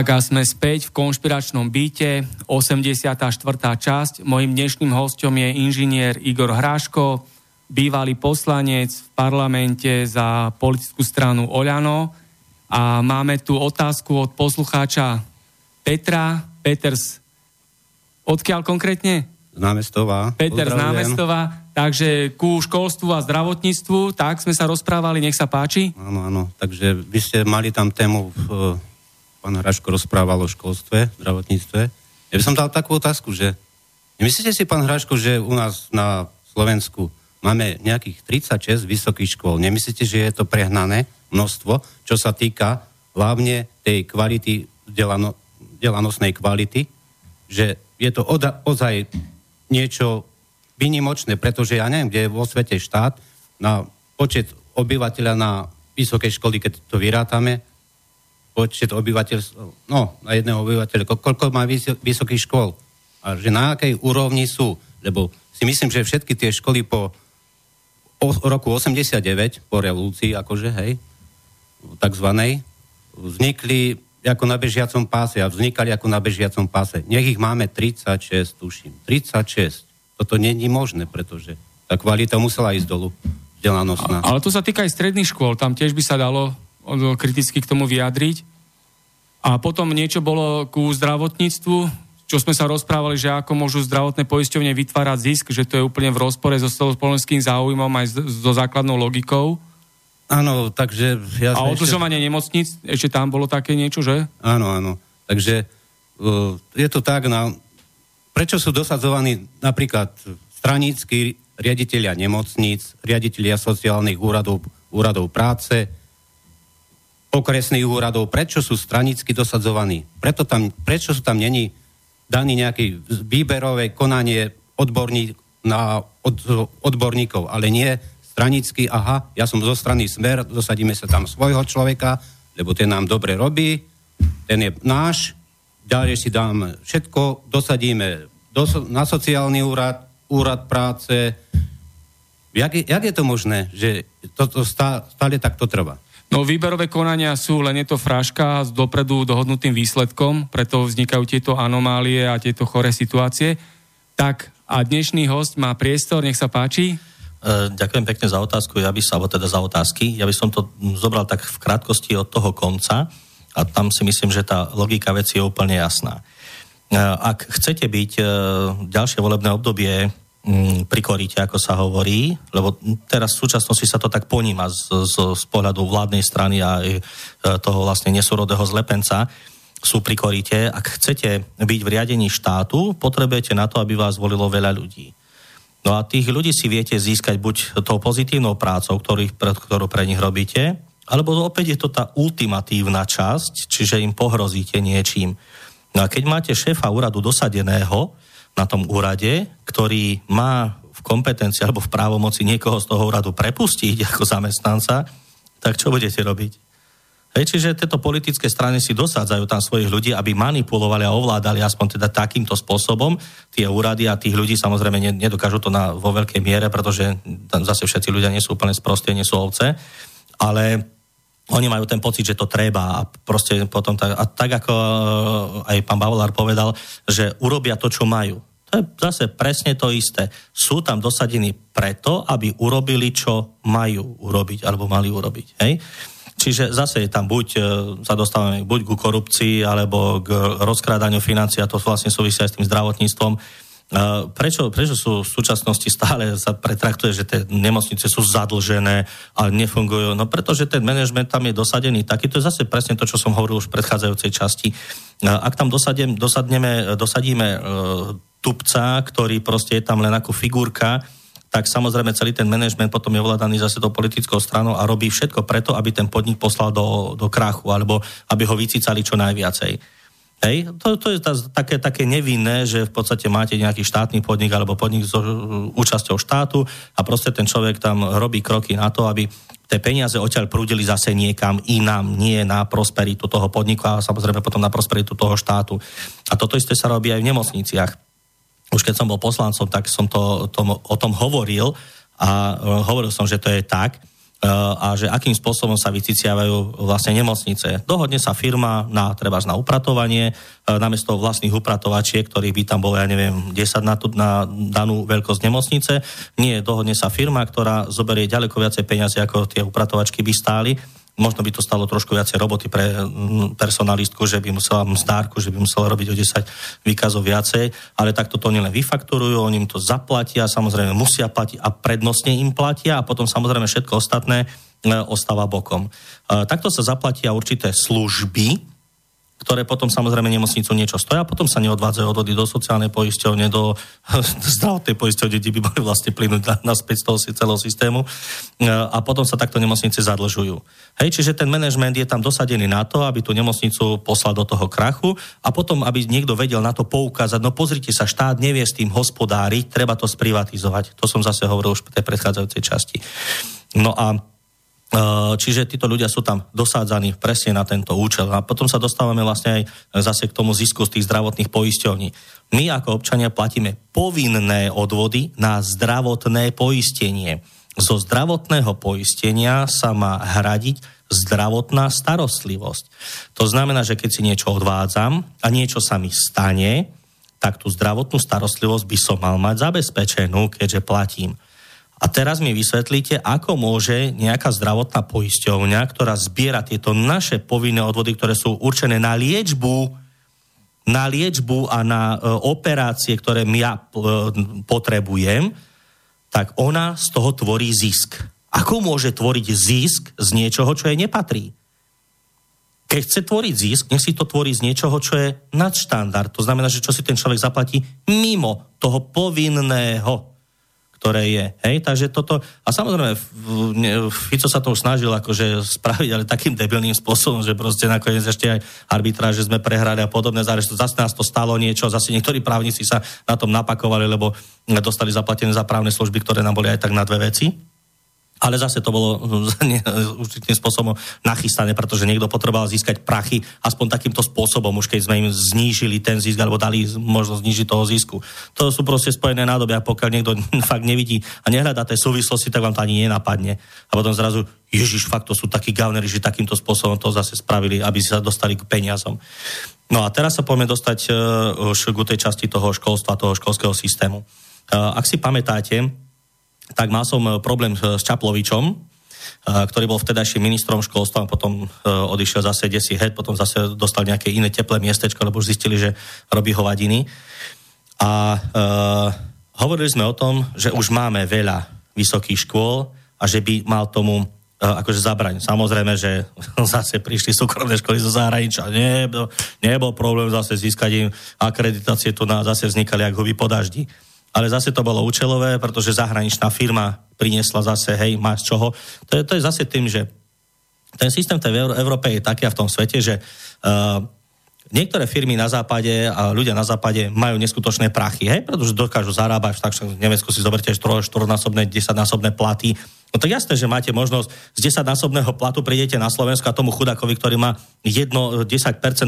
Tak a sme späť v konšpiračnom byte, 84. časť. Mojím dnešným hostom je inžinier Igor Hráško, bývalý poslanec v parlamente za politickú stranu Oľano. A máme tu otázku od poslucháča Petra. Peters, odkiaľ konkrétne? Z námestova. Peter z námestova. Takže ku školstvu a zdravotníctvu, tak sme sa rozprávali, nech sa páči. Áno, áno. Takže vy ste mali tam tému v pán Hraško rozprával o školstve, zdravotníctve. Ja by som dal takú otázku, že nemyslíte si, pán Hraško, že u nás na Slovensku máme nejakých 36 vysokých škôl. Nemyslíte, že je to prehnané množstvo, čo sa týka hlavne tej kvality, delano, delanosnej kvality, že je to oda, ozaj niečo vynimočné, pretože ja neviem, kde je vo svete štát na počet obyvateľa na vysokej školy, keď to vyrátame, počet obyvateľov, no, na jedného obyvateľa, koľko má vysokých škôl a že na akej úrovni sú, lebo si myslím, že všetky tie školy po roku 89, po revolúcii, akože, hej, takzvanej, vznikli ako na bežiacom páse a vznikali ako na bežiacom páse. Nech ich máme 36, tuším. 36. Toto není možné, pretože tá kvalita musela ísť dolu. Ale to sa týka aj stredných škôl. Tam tiež by sa dalo kriticky k tomu vyjadriť. A potom niečo bolo ku zdravotníctvu, čo sme sa rozprávali, že ako môžu zdravotné poisťovne vytvárať zisk, že to je úplne v rozpore so spoločenským záujmom aj so základnou logikou. Áno, takže... Ja a odlžovanie ešte... nemocnic, ešte tam bolo také niečo, že? Áno, áno. Takže uh, je to tak, na, prečo sú dosadzovaní napríklad stranícky riaditeľia nemocníc, riaditeľia sociálnych úradov, úradov práce, okresných úradov, prečo sú stranicky dosadzovaní. Preto tam, prečo sú tam není daný nejaký výberové konanie odborní, na od, odborníkov, ale nie stranicky, aha, ja som zo strany Smer, dosadíme sa tam svojho človeka, lebo ten nám dobre robí, ten je náš, ďalej si dám všetko, dosadíme do, na sociálny úrad, úrad práce. Jak, jak je to možné, že toto stále, takto trvá? No výberové konania sú len je to fraška s dopredu dohodnutým výsledkom, preto vznikajú tieto anomálie a tieto choré situácie. Tak a dnešný host má priestor, nech sa páči. E, ďakujem pekne za otázku, ja by sa, alebo teda za otázky. Ja by som to zobral tak v krátkosti od toho konca a tam si myslím, že tá logika veci je úplne jasná. E, ak chcete byť e, ďalšie volebné obdobie Mm, prikorite, ako sa hovorí, lebo teraz v súčasnosti sa to tak poníma z, z, z pohľadu vládnej strany a e, toho vlastne nesúrodého zlepenca, sú prikorite. Ak chcete byť v riadení štátu, potrebujete na to, aby vás volilo veľa ľudí. No a tých ľudí si viete získať buď tou pozitívnou prácou, ktorý, ktorú pre nich robíte, alebo opäť je to tá ultimatívna časť, čiže im pohrozíte niečím. No a keď máte šéfa úradu dosadeného, na tom úrade, ktorý má v kompetencii alebo v právomoci niekoho z toho úradu prepustiť ako zamestnanca, tak čo budete robiť? Hej, čiže tieto politické strany si dosádzajú tam svojich ľudí, aby manipulovali a ovládali aspoň teda takýmto spôsobom tie úrady a tých ľudí samozrejme nedokážu to na, vo veľkej miere, pretože tam zase všetci ľudia nie sú úplne sprostie, nie sú ovce, ale oni majú ten pocit, že to treba a proste potom tak, a tak ako aj pán Bavolár povedal, že urobia to, čo majú. To je zase presne to isté. Sú tam dosadení preto, aby urobili, čo majú urobiť, alebo mali urobiť. Hej? Čiže zase je tam buď, e, sa dostávame buď ku korupcii, alebo k rozkrádaniu financií, a to vlastne súvisia aj s tým zdravotníctvom. E, prečo, prečo sú v súčasnosti stále sa pretraktuje, že tie nemocnice sú zadlžené a nefungujú? No pretože ten manažment tam je dosadený taký, to je zase presne to, čo som hovoril už v predchádzajúcej časti. E, ak tam dosadem, dosadneme, dosadíme tupca, ktorý proste je tam len ako figurka, tak samozrejme celý ten manažment potom je ovládaný zase tou politickou stranou a robí všetko preto, aby ten podnik poslal do, do krachu, alebo aby ho vycicali čo najviacej. Hej, to, to je tá, také, také nevinné, že v podstate máte nejaký štátny podnik alebo podnik s účasťou štátu a proste ten človek tam robí kroky na to, aby tie peniaze odtiaľ prúdili zase niekam inám, nie na prosperitu toho podniku a samozrejme potom na prosperitu toho štátu. A toto isté sa robí aj v nemocniciach už keď som bol poslancom, tak som to, to, o tom hovoril a uh, hovoril som, že to je tak. A že akým spôsobom sa vyciciavajú vlastne nemocnice. Dohodne sa firma na treba na upratovanie, namiesto vlastných upratovačiek, ktorých by tam bolo, ja neviem, 10 na, tú, na danú veľkosť nemocnice. Nie, dohodne sa firma, ktorá zoberie ďaleko viacej peniazy, ako tie upratovačky by stáli možno by to stalo trošku viacej roboty pre mm, personalistku, že by musela mzdárku, že by musela robiť o 10 výkazov viacej, ale takto to oni len vyfakturujú, oni im to zaplatia, samozrejme musia platiť a prednostne im platia a potom samozrejme všetko ostatné e, ostáva bokom. E, takto sa zaplatia určité služby, ktoré potom samozrejme nemocnicu niečo stoja, potom sa neodvádzajú odvody do sociálnej poisťovne, <laughs> do zdravotnej poisťovne, kde by mali vlastne plynúť naspäť z toho celého systému a potom sa takto nemocnice zadlžujú. Hej, čiže ten manažment je tam dosadený na to, aby tú nemocnicu poslal do toho krachu a potom, aby niekto vedel na to poukázať, no pozrite sa, štát nevie s tým hospodáriť, treba to sprivatizovať. To som zase hovoril už v tej predchádzajúcej časti. No a čiže títo ľudia sú tam dosádzaní presne na tento účel. A potom sa dostávame vlastne aj zase k tomu zisku z tých zdravotných poisťovní. My ako občania platíme povinné odvody na zdravotné poistenie. Zo zdravotného poistenia sa má hradiť zdravotná starostlivosť. To znamená, že keď si niečo odvádzam a niečo sa mi stane, tak tú zdravotnú starostlivosť by som mal mať zabezpečenú, keďže platím. A teraz mi vysvetlíte, ako môže nejaká zdravotná poisťovňa, ktorá zbiera tieto naše povinné odvody, ktoré sú určené na liečbu, na liečbu a na e, operácie, ktoré ja e, potrebujem, tak ona z toho tvorí zisk. Ako môže tvoriť zisk z niečoho, čo jej nepatrí? Keď chce tvoriť zisk, nech si to tvorí z niečoho, čo je nadštandard. To znamená, že čo si ten človek zaplatí mimo toho povinného ktoré je. Hej, takže toto, a samozrejme, Fico sa to už snažil akože spraviť, ale takým debilným spôsobom, že proste nakoniec ešte aj arbitráž, že sme prehrali a podobné, zase nás to stalo niečo, zase niektorí právnici sa na tom napakovali, lebo dostali zaplatené za právne služby, ktoré nám boli aj tak na dve veci ale zase to bolo <laughs> určitým spôsobom nachystané, pretože niekto potreboval získať prachy aspoň takýmto spôsobom, už keď sme im znížili ten zisk alebo dali možnosť znížiť toho zisku. To sú proste spojené nádoby a pokiaľ niekto <laughs> fakt nevidí a nehľadá tej súvislosti, tak vám to ani nenapadne. A potom zrazu, ježiš, fakt to sú takí gavnery, že takýmto spôsobom to zase spravili, aby sa dostali k peniazom. No a teraz sa poďme dostať uh, už k tej časti toho školstva, toho školského systému. Uh, ak si pamätáte, tak mal som e, problém s Čaplovičom, e, ktorý bol vtedajším ministrom školstva a potom e, odišiel zase desi head, potom zase dostal nejaké iné teplé miestečko, lebo už zistili, že robí hovadiny. A uh, hovorili sme o tom, že už máme veľa vysokých škôl a že by mal tomu uh, akože zabraň. Samozrejme, že <laughs> zase prišli súkromné školy zo zahraničia. Nebol, nebol problém zase získať im akreditácie, tu na, zase vznikali ako huby po daždi ale zase to bolo účelové, pretože zahraničná firma priniesla zase, hej, máš čoho. To je, to je zase tým, že ten systém v Európe je taký a v tom svete, že uh, niektoré firmy na západe a ľudia na západe majú neskutočné prachy, hej, pretože dokážu zarábať, tak v Nemecku si zoberte 4, 4-násobné, 10-násobné platy, No tak jasné, že máte možnosť z 10-násobného platu prídete na Slovensku a tomu chudakovi, ktorý má 1, 10%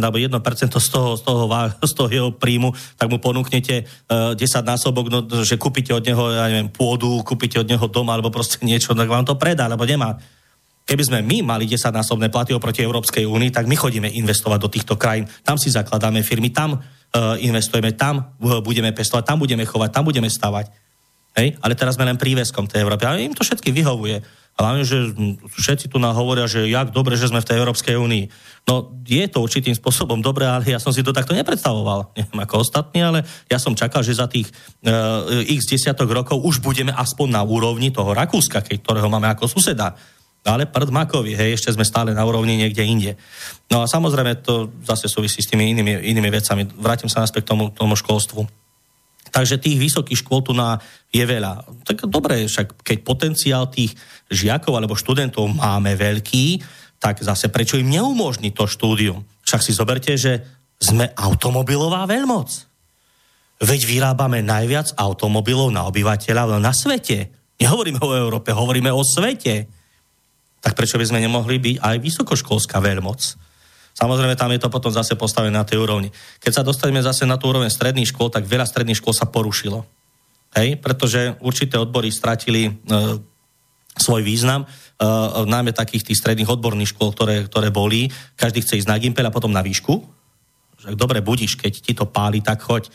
alebo 1% z toho, z toho, z toho jeho príjmu, tak mu ponúknete uh, e, 10 násobok, no, že kúpite od neho, ja neviem, pôdu, kúpite od neho dom alebo proste niečo, tak vám to predá, lebo nemá. Keby sme my mali 10-násobné platy oproti Európskej únii, tak my chodíme investovať do týchto krajín. Tam si zakladáme firmy, tam uh, investujeme, tam uh, budeme pestovať, tam budeme chovať, tam budeme stavať. Hej? Ale teraz sme len príveskom tej Európy. A im to všetky vyhovuje. Hlavne, že všetci tu nám hovoria, že jak dobre, že sme v tej Európskej únii. No, je to určitým spôsobom dobre, ale ja som si to takto nepredstavoval. <laughs> Neviem ako ostatní, ale ja som čakal, že za tých uh, x desiatok rokov už budeme aspoň na úrovni toho Rakúska, ktorého máme ako suseda. Ale prd makovi, hej, ešte sme stále na úrovni niekde inde. No a samozrejme to zase súvisí s tými inými, inými vecami. Vrátim sa naspäť k tomu, tomu školstvu. Takže tých vysokých škôl tu na je veľa. Tak dobre, však keď potenciál tých žiakov alebo študentov máme veľký, tak zase prečo im neumožniť to štúdium? Však si zoberte, že sme automobilová veľmoc. Veď vyrábame najviac automobilov na obyvateľa na svete. Nehovoríme o Európe, hovoríme o svete. Tak prečo by sme nemohli byť aj vysokoškolská veľmoc? Samozrejme, tam je to potom zase postavené na tej úrovni. Keď sa dostaneme zase na tú úroveň stredných škôl, tak veľa stredných škôl sa porušilo. Hej, pretože určité odbory stratili e, svoj význam, uh, najmä takých tých stredných odborných škôl, ktoré, ktoré boli. Každý chce ísť na Gimpel a potom na výšku. Že dobre budíš, keď ti to páli, tak choď.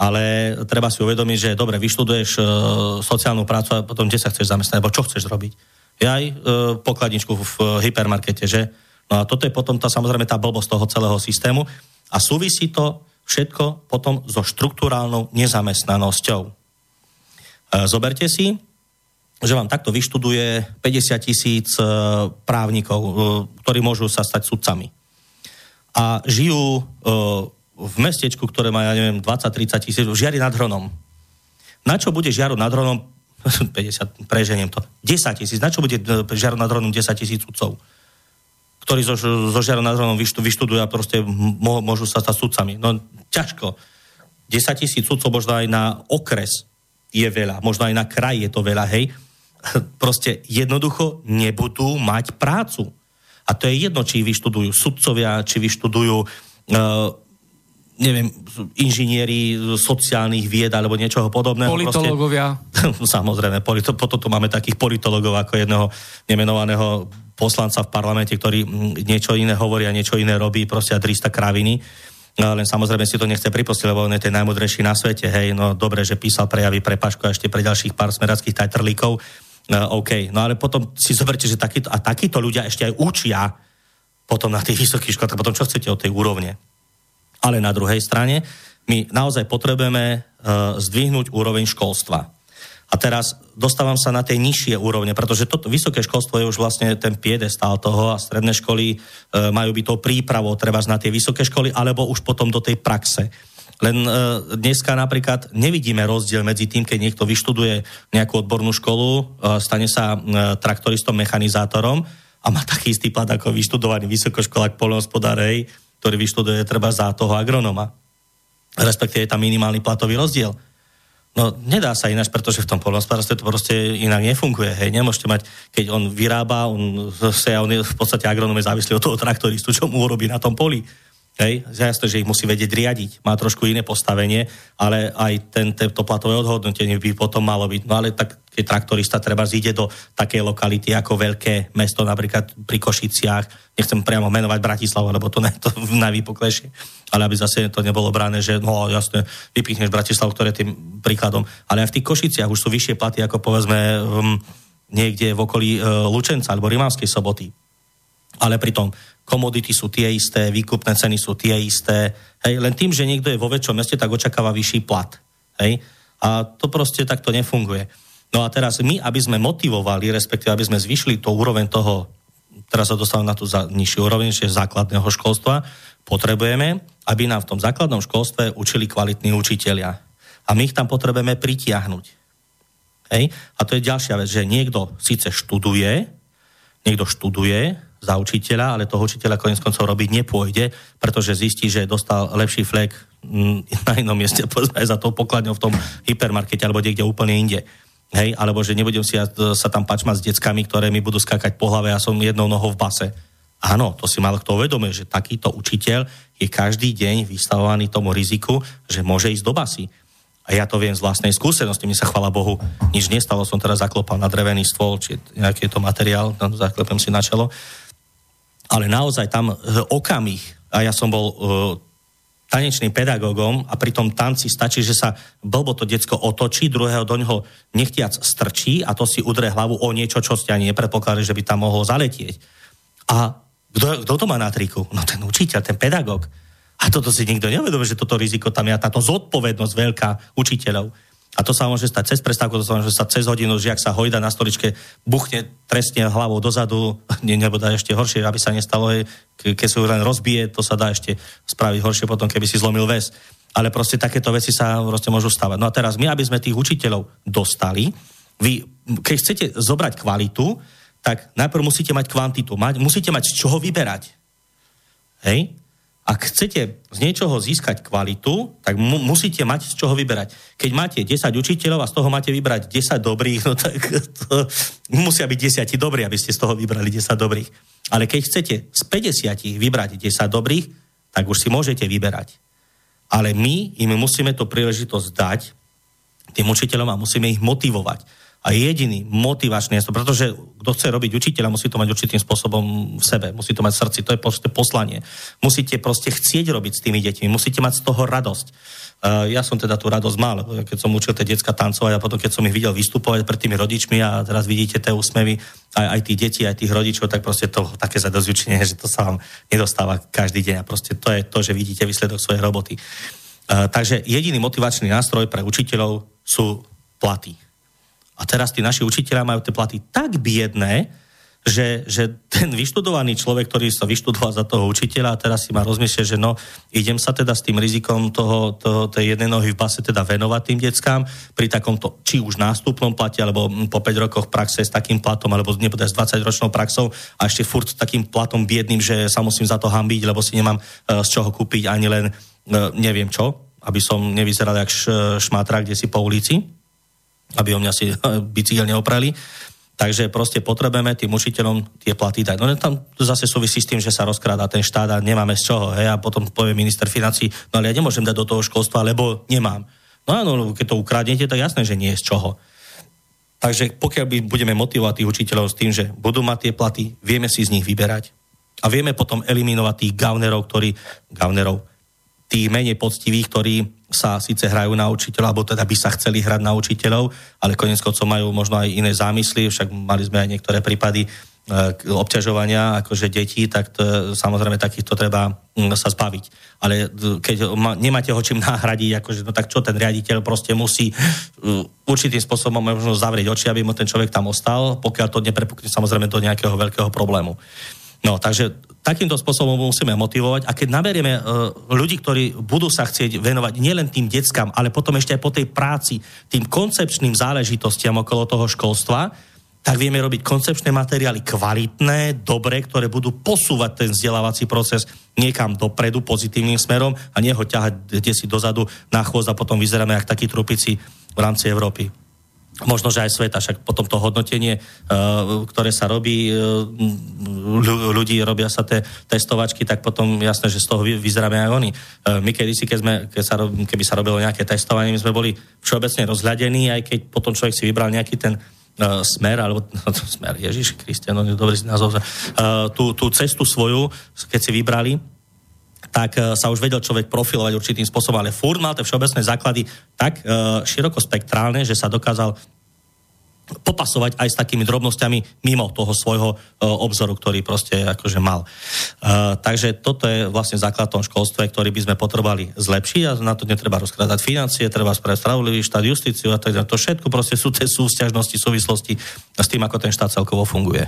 Ale treba si uvedomiť, že dobre, vyštuduješ uh, sociálnu prácu a potom kde sa chceš zamestnať, alebo čo chceš robiť. Aj uh, pokladničku v uh, hypermarkete, že? No a toto je potom tá, samozrejme tá blbosť toho celého systému a súvisí to všetko potom so štruktúrálnou nezamestnanosťou. Uh, zoberte si, že vám takto vyštuduje 50 tisíc e, právnikov, e, ktorí môžu sa stať sudcami. A žijú e, v mestečku, ktoré má, ja neviem, 20-30 tisíc, žiari nad Hronom. Na čo bude žiaru nad Hronom, 50, preženiem to, 10 tisíc, na čo bude žiaru nad Hronom 10 tisíc sudcov? ktorí zo, zo žiaru nad Hronom vyštudujú a proste môžu sa stať sudcami. No ťažko. 10 tisíc sudcov možno aj na okres je veľa, možno aj na kraj je to veľa, hej <laughs> proste jednoducho nebudú mať prácu. A to je jedno, či vyštudujú sudcovia, či vyštudujú uh, neviem, inžinieri sociálnych vied alebo niečoho podobného. Politológovia. Proste, <laughs> samozrejme, polito, potom tu máme takých politologov ako jedného nemenovaného poslanca v parlamente, ktorý niečo iné hovorí a niečo iné robí, proste a 300 kraviny. No, len samozrejme si to nechce pripustiť, lebo on je ten najmudrejší na svete. Hej, no dobre, že písal prejavy pre Pašku a ešte pre ďalších pár smerackých tajtrlíkov Uh, OK, no ale potom si zoberte, že takýto, a takíto ľudia ešte aj učia potom na tých vysokých školách, potom čo chcete od tej úrovne. Ale na druhej strane my naozaj potrebujeme uh, zdvihnúť úroveň školstva. A teraz dostávam sa na tej nižšie úrovne, pretože toto vysoké školstvo je už vlastne ten piedestál toho a stredné školy e, majú byť tou prípravou treba na tie vysoké školy, alebo už potom do tej praxe. Len e, dneska napríklad nevidíme rozdiel medzi tým, keď niekto vyštuduje nejakú odbornú školu, e, stane sa e, traktoristom, mechanizátorom a má taký istý plat ako vyštudovaný vysokoškolák polnohospodárej, ktorý vyštuduje treba za toho agronoma. Respektíve je tam minimálny platový rozdiel. No nedá sa ináč, pretože v tom polnohospodárstve to proste inak nefunguje. Hej. Nemôžete mať, keď on vyrába, on, sa, on je v podstate agronom je závislý od toho traktoristu, čo mu urobí na tom poli. Hej, jasné, že ich musí vedieť riadiť. Má trošku iné postavenie, ale aj ten, to platové odhodnotenie by potom malo byť. No ale tak, keď traktorista treba zíde do takej lokality ako veľké mesto, napríklad pri Košiciach, nechcem priamo menovať Bratislavu, lebo to, ne, to <laughs> najvýpoklejšie, ale aby zase to nebolo brané, že no jasne, vypichneš Bratislavu, ktoré tým príkladom. Ale aj v tých Košiciach už sú vyššie platy ako povedzme um, niekde v okolí uh, Lučenca alebo Rimavskej soboty. Ale pritom komodity sú tie isté, výkupné ceny sú tie isté. Hej, len tým, že niekto je vo väčšom meste, tak očakáva vyšší plat. Hej? A to proste takto nefunguje. No a teraz my, aby sme motivovali, respektíve aby sme zvyšili to úroveň toho, teraz sa dostávame na tú za, nižšiu úroveň, čiže základného školstva, potrebujeme, aby nám v tom základnom školstve učili kvalitní učitelia. A my ich tam potrebujeme pritiahnuť. Hej? A to je ďalšia vec, že niekto síce študuje, niekto študuje, za učiteľa, ale toho učiteľa konec koncov robiť nepôjde, pretože zistí, že dostal lepší flek mm, <laughs> na inom mieste, povedzme za tou pokladňou v tom hypermarkete alebo niekde úplne inde. Hej, alebo že nebudem si ja, sa tam pačmať s deckami, ktoré mi budú skákať po hlave a som jednou nohou v base. Áno, to si mal kto uvedomuje, že takýto učiteľ je každý deň vystavovaný tomu riziku, že môže ísť do basy. A ja to viem z vlastnej skúsenosti, mi sa chvala Bohu nič nestalo, som teraz zaklopal na drevený stôl, či nejaký to materiál, zaklepem si na čelo ale naozaj tam e, okamih, a ja som bol uh, tanečným pedagógom a pri tom tanci stačí, že sa blbo to decko otočí, druhého do ňoho nechtiac strčí a to si udre hlavu o niečo, čo ste ani nepredpokladali, že by tam mohol zaletieť. A kto, kto to má na triku? No ten učiteľ, ten pedagóg. A toto si nikto neuvedomí, že toto riziko tam je, táto zodpovednosť veľká učiteľov. A to sa môže stať cez prestávku, to sa môže stať cez hodinu, že ak sa hojda na stoličke, buchne trestne hlavou dozadu, <laughs> ne, nebo dá ešte horšie, aby sa nestalo, keď sa len rozbije, to sa dá ešte spraviť horšie potom, keby si zlomil väz. Ale proste takéto veci sa proste môžu stávať. No a teraz my, aby sme tých učiteľov dostali, vy, keď chcete zobrať kvalitu, tak najprv musíte mať kvantitu, mať, musíte mať z čoho vyberať. Hej? Ak chcete z niečoho získať kvalitu, tak mu, musíte mať z čoho vyberať. Keď máte 10 učiteľov a z toho máte vybrať 10 dobrých, no tak to, musia byť 10 dobrí, aby ste z toho vybrali 10 dobrých. Ale keď chcete z 50 vybrať 10 dobrých, tak už si môžete vyberať. Ale my im musíme to príležitosť dať tým učiteľom a musíme ich motivovať. A jediný motivačný, pretože kto chce robiť učiteľa, musí to mať určitým spôsobom v sebe, musí to mať v srdci, to je proste poslanie. Musíte proste chcieť robiť s tými deťmi, musíte mať z toho radosť. Uh, ja som teda tú radosť mal, keď som učil tie decka tancovať a potom keď som ich videl vystupovať pred tými rodičmi a teraz vidíte tie úsmevy aj, aj tých detí, aj tých rodičov, tak proste to <laughs> také zadozvučenie, že to sa vám nedostáva každý deň a proste to je to, že vidíte výsledok svojej roboty. Uh, takže jediný motivačný nástroj pre učiteľov sú platy a teraz tí naši učiteľia majú tie platy tak biedné, že, že ten vyštudovaný človek, ktorý sa vyštudoval za toho učiteľa a teraz si má rozmyslieť, že no, idem sa teda s tým rizikom toho, toho, tej jednej nohy v base teda venovať tým deckám pri takomto, či už nástupnom plate, alebo po 5 rokoch praxe s takým platom, alebo nebude s 20 ročnou praxou a ešte furt s takým platom biedným, že sa musím za to hambiť, lebo si nemám uh, z čoho kúpiť ani len uh, neviem čo, aby som nevyzeral jak šmátra kde si po ulici aby o mňa si <laughs> bicykel neoprali. Takže proste potrebujeme tým učiteľom tie platy dať. No tam zase súvisí s tým, že sa rozkráda ten štát a nemáme z čoho. Hej? A potom povie minister financí, no ale ja nemôžem dať do toho školstva, lebo nemám. No áno, keď to ukradnete, tak jasné, že nie je z čoho. Takže pokiaľ by budeme motivovať tých učiteľov s tým, že budú mať tie platy, vieme si z nich vyberať a vieme potom eliminovať tých gavnerov, ktorí, gavnerov, tých menej poctivých, ktorí sa síce hrajú na učiteľov, alebo teda by sa chceli hrať na učiteľov, ale konec koncov majú možno aj iné zámysly, však mali sme aj niektoré prípady e, obťažovania akože detí, tak to, samozrejme takýchto treba mm, sa zbaviť. Ale keď nemáte ho čím nahradiť, akože, no tak čo ten riaditeľ proste musí uh, určitým spôsobom možno zavrieť oči, aby mu ten človek tam ostal, pokiaľ to neprepukne samozrejme do nejakého veľkého problému. No, takže takýmto spôsobom musíme motivovať a keď naberieme uh, ľudí, ktorí budú sa chcieť venovať nielen tým deckám, ale potom ešte aj po tej práci, tým koncepčným záležitostiam okolo toho školstva, tak vieme robiť koncepčné materiály kvalitné, dobré, ktoré budú posúvať ten vzdelávací proces niekam dopredu pozitívnym smerom a nie ho ťahať kde si dozadu na chvost a potom vyzeráme ako takí trupici v rámci Európy možno, že aj sveta, však potom to hodnotenie, uh, ktoré sa robí, uh, ľudí robia sa tie testovačky, tak potom jasné, že z toho vyzeráme aj oni. Uh, my kedysi, keď sme, keď sa, keby sa robilo nejaké testovanie, my sme boli všeobecne rozhľadení, aj keď potom človek si vybral nejaký ten smer, alebo <laughs> no, smer, Ježiš Kristian, no, dobrý názov, tú, tú cestu svoju, keď si vybrali, tak uh, sa už vedel človek profilovať určitým spôsobom, ale furt mal tie všeobecné základy tak uh, širokospektrálne, že sa dokázal popasovať aj s takými drobnosťami mimo toho svojho uh, obzoru, ktorý proste akože mal. Takže toto je vlastne základ tom školstve, ktorý by sme potrebovali zlepšiť a na to netreba rozkrádať financie, treba spraviť spravodlivý štát, justíciu a tak To všetko proste sú tie súťažnosti, súvislosti s tým, ako ten štát celkovo funguje.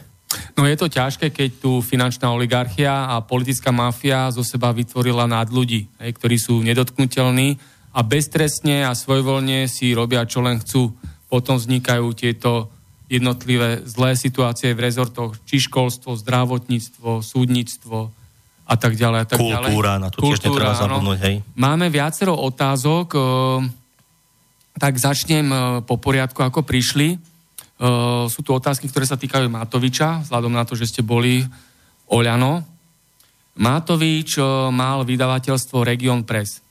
No je to ťažké, keď tu finančná oligarchia a politická mafia zo seba vytvorila nad ľudí, hej, ktorí sú nedotknutelní a beztrestne a svojvoľne si robia, čo len chcú. Potom vznikajú tieto jednotlivé zlé situácie v rezortoch, či školstvo, zdravotníctvo, súdnictvo a tak ďalej. A tak Kultúra, ďalej. na to tiež netreba zabudnúť, hej. Máme viacero otázok, e, tak začnem e, po poriadku, ako prišli. Uh, sú tu otázky, ktoré sa týkajú Matoviča, vzhľadom na to, že ste boli Oľano. Matovič uh, mal vydavateľstvo Region Press.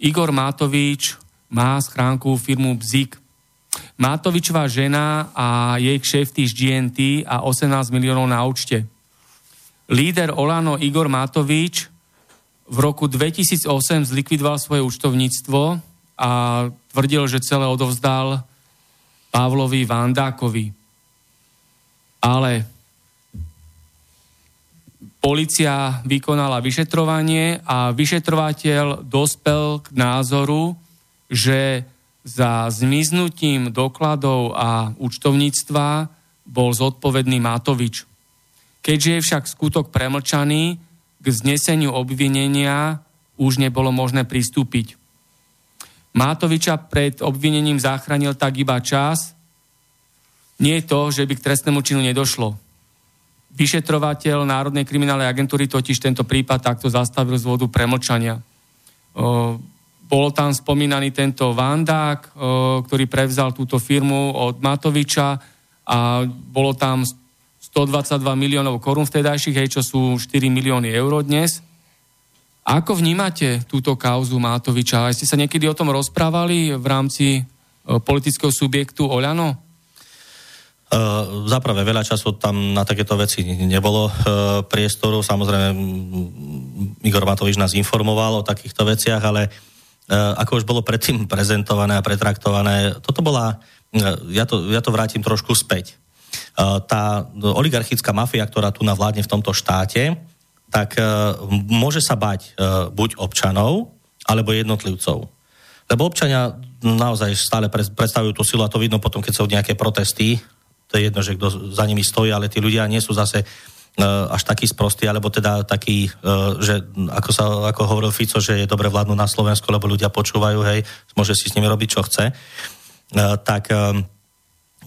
Igor Matovič má schránku firmu Bzik. Matovičová žena a jej kšefty z GNT a 18 miliónov na účte. Líder Olano Igor Matovič v roku 2008 zlikvidoval svoje účtovníctvo a tvrdil, že celé odovzdal Pavlovi Vandákovi. Ale policia vykonala vyšetrovanie a vyšetrovateľ dospel k názoru, že za zmiznutím dokladov a účtovníctva bol zodpovedný Matovič. Keďže je však skutok premlčaný, k zneseniu obvinenia už nebolo možné pristúpiť. Mátoviča pred obvinením zachránil tak iba čas. Nie je to, že by k trestnému činu nedošlo. Vyšetrovateľ Národnej kriminálnej agentúry totiž tento prípad takto zastavil z vodu premlčania. Bol tam spomínaný tento Vandák, ktorý prevzal túto firmu od Matoviča a bolo tam 122 miliónov korún vtedajších, hej, čo sú 4 milióny eur dnes. Ako vnímate túto kauzu Mátoviča? A ste sa niekedy o tom rozprávali v rámci e, politického subjektu Oľano? Uh, zaprvé veľa času tam na takéto veci nebolo uh, priestoru. Samozrejme, Igor Matovič nás informoval o takýchto veciach, ale uh, ako už bolo predtým <laughs> prezentované a pretraktované, toto bola, ja, to, ja to vrátim trošku späť. Tá oligarchická mafia, ktorá tu navládne v tomto štáte, tak uh, môže sa bať uh, buď občanov, alebo jednotlivcov. Lebo občania naozaj stále predstavujú tú silu a to vidno potom, keď sú nejaké protesty to je jedno, že kto za nimi stojí, ale tí ľudia nie sú zase uh, až takí sprostí, alebo teda takí, uh, že ako, sa, ako hovoril Fico, že je dobre vládnu na Slovensku, lebo ľudia počúvajú, hej, môže si s nimi robiť, čo chce, tak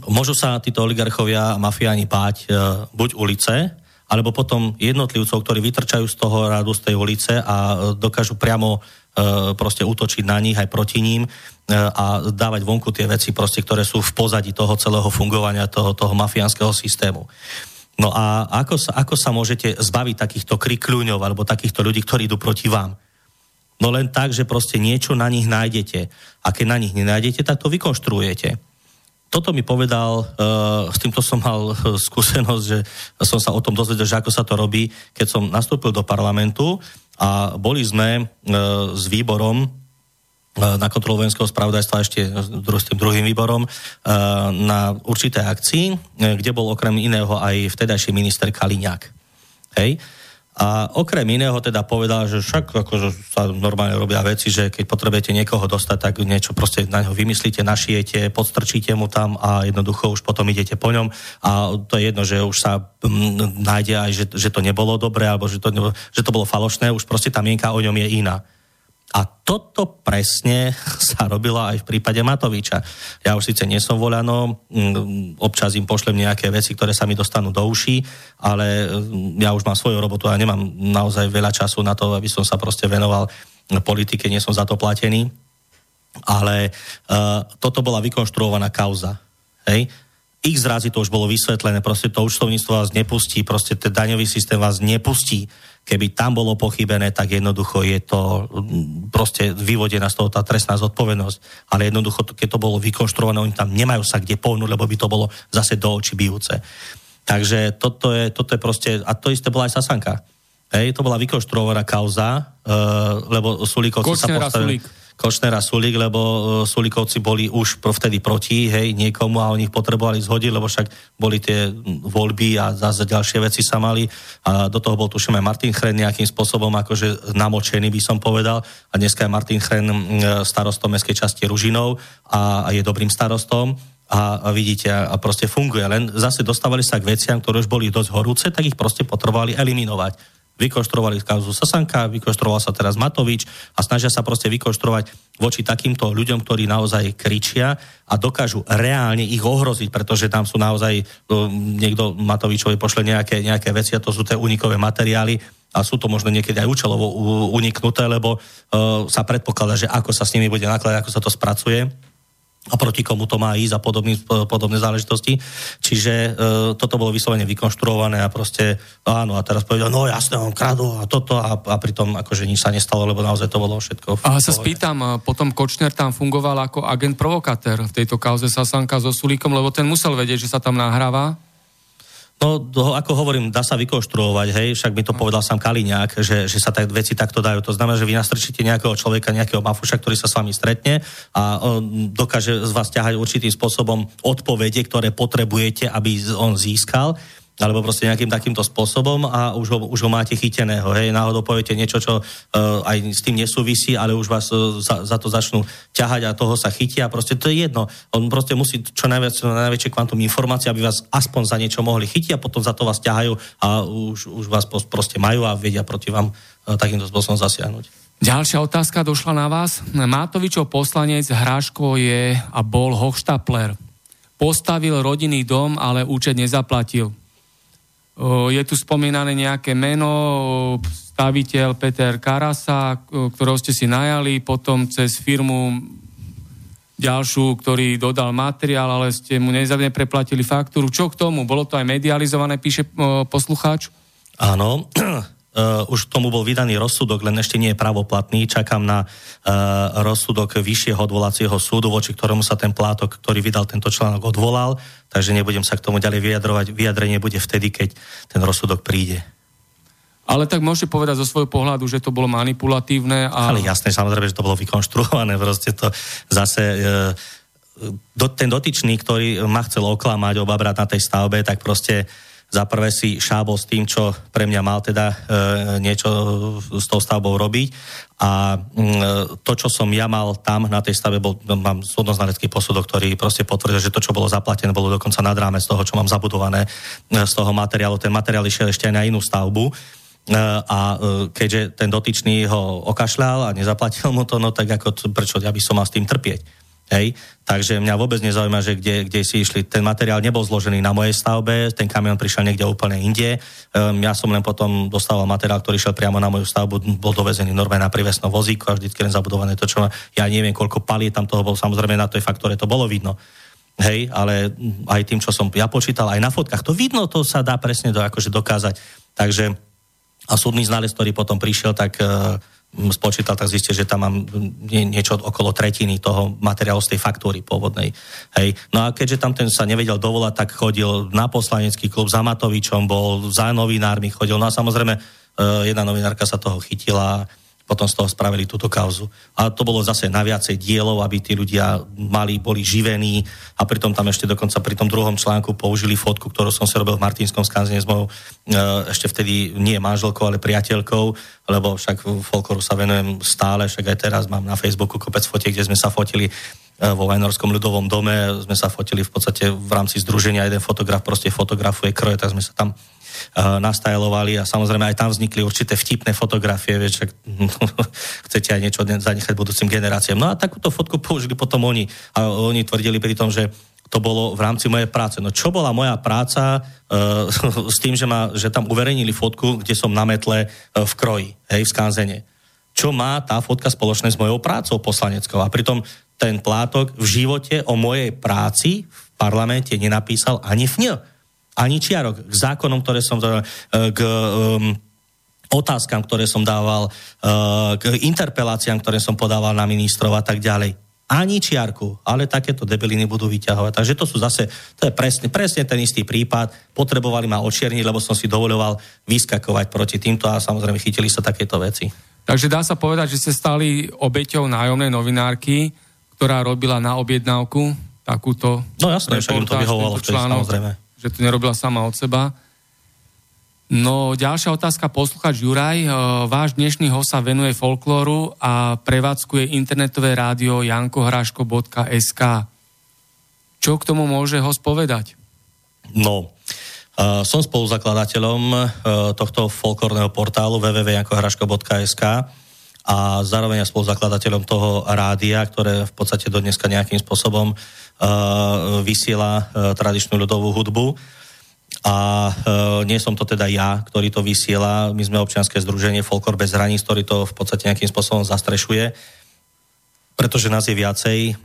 môžu sa títo oligarchovia a mafiáni báť buď ulice, alebo potom jednotlivcov, ktorí vytrčajú z toho rádu z tej ulice a dokážu priamo proste útočiť na nich aj proti ním a dávať vonku tie veci, proste, ktoré sú v pozadí toho celého fungovania toho, toho mafiánskeho systému. No a ako sa, ako sa môžete zbaviť takýchto krikľúňov alebo takýchto ľudí, ktorí idú proti vám? No len tak, že proste niečo na nich nájdete. A keď na nich nenájdete, tak to vykonštruujete. Toto mi povedal, uh, s týmto som mal uh, skúsenosť, že som sa o tom dozvedel, že ako sa to robí, keď som nastúpil do parlamentu a boli sme uh, s výborom na kontrolu vojenského spravodajstva ešte s tým druhým výborom na určité akcii, kde bol okrem iného aj vtedajší minister Kaliňák. Hej? A okrem iného teda povedal, že však akože sa normálne robia veci, že keď potrebujete niekoho dostať, tak niečo proste na neho vymyslíte, našijete, podstrčíte mu tam a jednoducho už potom idete po ňom. A to je jedno, že už sa m, nájde aj, že, že to nebolo dobré, alebo že to, že to bolo falošné, už proste tá mienka o ňom je iná. A toto presne <laughs> sa robilo aj v prípade Matoviča. Ja už síce nie som voľano, občas im pošlem nejaké veci, ktoré sa mi dostanú do uší, ale ja už mám svoju robotu a nemám naozaj veľa času na to, aby som sa proste venoval politike, nie som za to platený. Ale uh, toto bola vykonštruovaná kauza. Hej? X razy to už bolo vysvetlené, proste to účtovníctvo vás nepustí, proste ten daňový systém vás nepustí Keby tam bolo pochybené, tak jednoducho je to mm, proste vyvodená z toho tá trestná zodpovednosť. Ale jednoducho, keď to bolo vykonštruované, oni tam nemajú sa kde pohnúť, lebo by to bolo zase do očí bijúce. Takže toto je, toto je proste, a to isté bola aj Sasanka. Hej, to bola vykonštruovaná kauza, uh, lebo Sulíkovci sa postavili... Sulík Košner a lebo e, Sulíkovci boli už vtedy proti, hej, niekomu a oni ich potrebovali zhodiť, lebo však boli tie voľby a zase ďalšie veci sa mali. A do toho bol tuším aj Martin Chren nejakým spôsobom akože namočený by som povedal. A dneska je Martin Chren starostom mestskej časti Ružinov a je dobrým starostom. A, a vidíte, a proste funguje. Len zase dostávali sa k veciam, ktoré už boli dosť horúce, tak ich proste potrebovali eliminovať vykonštruovali kauzu Sasanka, vykonštruoval sa teraz Matovič a snažia sa proste vykonštruovať voči takýmto ľuďom, ktorí naozaj kričia a dokážu reálne ich ohroziť, pretože tam sú naozaj, niekto Matovičovi pošle nejaké, nejaké veci a to sú tie unikové materiály a sú to možno niekedy aj účelovo uniknuté, lebo uh, sa predpokladá, že ako sa s nimi bude nakladať, ako sa to spracuje a proti komu to má ísť a podobný, podobné záležitosti. Čiže e, toto bolo vyslovene vykonštruované a proste áno, a teraz povedal, no jasne, on kradu a toto a, a pritom akože nič sa nestalo, lebo naozaj to bolo všetko. A sa spýtam, e, potom Kočner tam fungoval ako agent provokatér v tejto kauze Sasanka so Sulíkom, lebo ten musel vedieť, že sa tam nahráva No, ako hovorím, dá sa vykonštruovať, hej, však mi to no. povedal sám Kaliňák, že, že sa tak veci takto dajú. To znamená, že vy nastrčíte nejakého človeka, nejakého mafuša, ktorý sa s vami stretne a on dokáže z vás ťahať určitým spôsobom odpovede, ktoré potrebujete, aby on získal alebo proste nejakým takýmto spôsobom a už ho, už ho máte chyteného. Hej, náhodou poviete niečo, čo uh, aj s tým nesúvisí, ale už vás uh, za, za to začnú ťahať a toho sa chytia. Proste to je jedno. On proste musí čo najviac, najväčšie kvantum informácií, aby vás aspoň za niečo mohli chytiť a potom za to vás ťahajú a už, už vás proste majú a vedia proti vám uh, takýmto spôsobom zasiahnuť. Ďalšia otázka došla na vás. Mátovičov poslanec Hráško je a bol hochštapler. Postavil rodinný dom, ale účet nezaplatil je tu spomínané nejaké meno, staviteľ Peter Karasa, ktorého ste si najali, potom cez firmu ďalšiu, ktorý dodal materiál, ale ste mu nezavne preplatili faktúru. Čo k tomu? Bolo to aj medializované, píše poslucháč? Áno. Uh, už tomu bol vydaný rozsudok, len ešte nie je pravoplatný. Čakám na uh, rozsudok vyššieho odvolacieho súdu, voči ktorému sa ten plátok, ktorý vydal tento článok, odvolal, takže nebudem sa k tomu ďalej vyjadrovať. Vyjadrenie bude vtedy, keď ten rozsudok príde. Ale tak môžete povedať zo svojho pohľadu, že to bolo manipulatívne. A... Ale jasné, samozrejme, že to bolo vykonštruované. Proste to zase... E, do, ten dotyčný, ktorý ma chcel oklamať, obabrať na tej stavbe, tak proste za prvé si šábol s tým, čo pre mňa mal teda e, niečo s tou stavbou robiť a mm, to, čo som ja mal tam na tej stave, bol, mám súdnoznalecký posudok, ktorý proste potvrdil, že to, čo bolo zaplatené, bolo dokonca nad rámec toho, čo mám zabudované e, z toho materiálu. Ten materiál išiel ešte aj na inú stavbu e, a e, keďže ten dotyčný ho okašľal a nezaplatil mu to, no tak ako, prečo ja by som mal s tým trpieť? Hej? Takže mňa vôbec nezaujíma, že kde, kde si išli. Ten materiál nebol zložený na mojej stavbe, ten kamion prišiel niekde úplne inde. Um, ja som len potom dostával materiál, ktorý šiel priamo na moju stavbu, bol dovezený normálne na privesnom vozíku a vždycky len zabudované to, čo ja neviem, koľko palí tam toho bolo, samozrejme na tej faktore to bolo vidno. Hej, ale aj tým, čo som ja počítal, aj na fotkách, to vidno, to sa dá presne do, akože dokázať. Takže a súdny znalec, ktorý potom prišiel, tak uh, spočítal, tak zistil, že tam mám nie, niečo okolo tretiny toho materiálu z tej faktúry pôvodnej. Hej. No a keďže tam ten sa nevedel dovolať, tak chodil na poslanecký klub za Matovičom, bol za novinármi, chodil. No a samozrejme, e, jedna novinárka sa toho chytila potom z toho spravili túto kauzu. A to bolo zase na viacej dielov, aby tí ľudia mali, boli živení a pritom tam ešte dokonca pri tom druhom článku použili fotku, ktorú som si robil v Martinskom skanzene s mojou e, ešte vtedy nie manželkou, ale priateľkou, lebo však folkloru sa venujem stále, však aj teraz mám na Facebooku kopec fotiek, kde sme sa fotili e, vo Vajnorskom ľudovom dome, sme sa fotili v podstate v rámci združenia, jeden fotograf proste fotografuje kroje, tak sme sa tam uh, nastajlovali a samozrejme aj tam vznikli určité vtipné fotografie, vieš, ak <laughs> chcete aj niečo zanechať budúcim generáciám. No a takúto fotku použili potom oni a oni tvrdili pri tom, že to bolo v rámci mojej práce. No čo bola moja práca uh, <laughs> s tým, že, ma, že tam uverejnili fotku, kde som na metle uh, v kroji, hej, v skanzene. Čo má tá fotka spoločné s mojou prácou poslaneckou? A pritom ten plátok v živote o mojej práci v parlamente nenapísal ani fňa ani čiarok k zákonom, ktoré som e, k um, otázkam, ktoré som dával, uh, k interpeláciám, ktoré som podával na ministrov a tak ďalej. Ani čiarku, ale takéto debeliny budú vyťahovať. Takže to sú zase, to je presne, presne ten istý prípad. Potrebovali ma očierniť, lebo som si dovoľoval vyskakovať proti týmto a samozrejme chytili sa takéto veci. Takže dá sa povedať, že ste stali obeťou nájomnej novinárky, ktorá robila na objednávku takúto... No jasné, však im to vyhovovalo vtedy, samozrejme že to nerobila sama od seba. No, ďalšia otázka, posluchač Juraj. E, váš dnešný host sa venuje folklóru a prevádzkuje internetové rádio jankohraško.sk. Čo k tomu môže host povedať? No, uh, som spoluzakladateľom uh, tohto folklórneho portálu www.jankohraško.sk a zároveň spoluzakladateľom toho rádia, ktoré v podstate do dneska nejakým spôsobom uh, vysiela uh, tradičnú ľudovú hudbu. A uh, nie som to teda ja, ktorý to vysiela. My sme občianske združenie Folklor bez hraníc, ktorý to v podstate nejakým spôsobom zastrešuje pretože nás je viacej.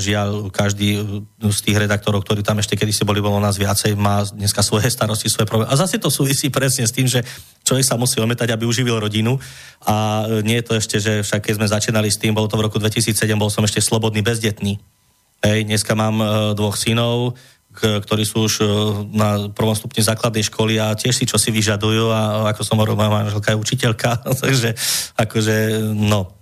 Žiaľ, každý z tých redaktorov, ktorí tam ešte kedysi boli, bolo nás viacej, má dneska svoje starosti, svoje problémy. A zase to súvisí presne s tým, že človek sa musí ometať, aby uživil rodinu. A nie je to ešte, že však keď sme začínali s tým, bolo to v roku 2007, bol som ešte slobodný, bezdetný. Hej, dneska mám dvoch synov, ktorí sú už na prvom stupni základnej školy a tiež si čo si vyžadujú a ako som hovoril, moja manželka je učiteľka, <laughs> takže akože no,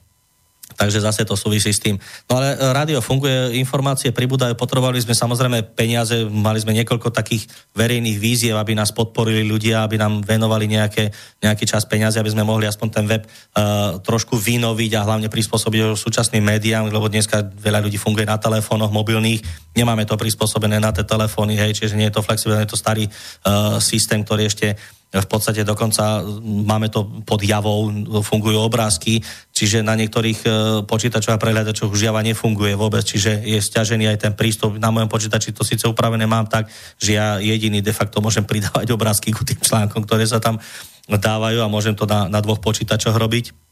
Takže zase to súvisí s tým. No ale e, rádio funguje, informácie pribúdajú, potrebovali sme samozrejme peniaze, mali sme niekoľko takých verejných víziev, aby nás podporili ľudia, aby nám venovali nejaké, nejaký čas peniaze, aby sme mohli aspoň ten web uh, trošku vynoviť a hlavne prispôsobiť súčasným médiám, lebo dneska veľa ľudí funguje na telefónoch mobilných, nemáme to prispôsobené na tie telefóny, hej, čiže nie je to flexibilné, je to starý uh, systém, ktorý ešte v podstate dokonca máme to pod javou, fungujú obrázky, čiže na niektorých e, počítačoch a prehľadačoch už java nefunguje vôbec, čiže je stiažený aj ten prístup. Na mojom počítači to síce upravené mám tak, že ja jediný de facto môžem <laughs> pridávať obrázky ku tým článkom, ktoré sa tam dávajú a môžem to na, na dvoch počítačoch robiť.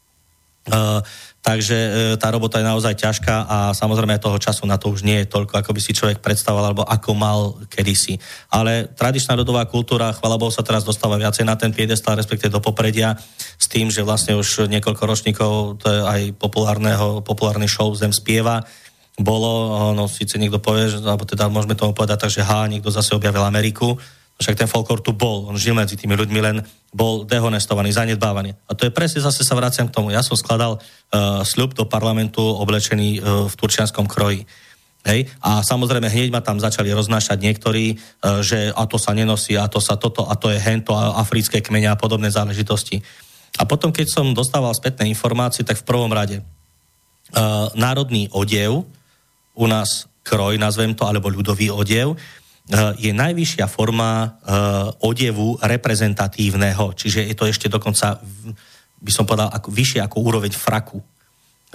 Takže e, tá robota je naozaj ťažká a samozrejme toho času na to už nie je toľko, ako by si človek predstavoval, alebo ako mal kedysi. Ale tradičná ľudová kultúra, chvala Bohu, sa teraz dostáva viacej na ten piedestal, respektive do popredia, s tým, že vlastne už niekoľko ročníkov to je aj populárneho, populárny show Zem spieva, bolo, no síce niekto povie, alebo teda môžeme tomu povedať tak, že ha, niekto zase objavil Ameriku, však ten folklór tu bol, on žil medzi tými ľuďmi, len bol dehonestovaný, zanedbávaný. A to je presne, zase sa vraciam k tomu. Ja som skladal uh, sľub do parlamentu oblečený uh, v turčianskom kroji. Hej? A samozrejme hneď ma tam začali roznášať niektorí, uh, že a to sa nenosí, a to sa toto, a to je hento, a africké kmeňa a podobné záležitosti. A potom, keď som dostával spätné informácie, tak v prvom rade národný odev, u nás kroj, nazvem to, alebo ľudový odev, je najvyššia forma uh, odevu reprezentatívneho, čiže je to ešte dokonca, by som povedal, ako, vyššie ako úroveň fraku.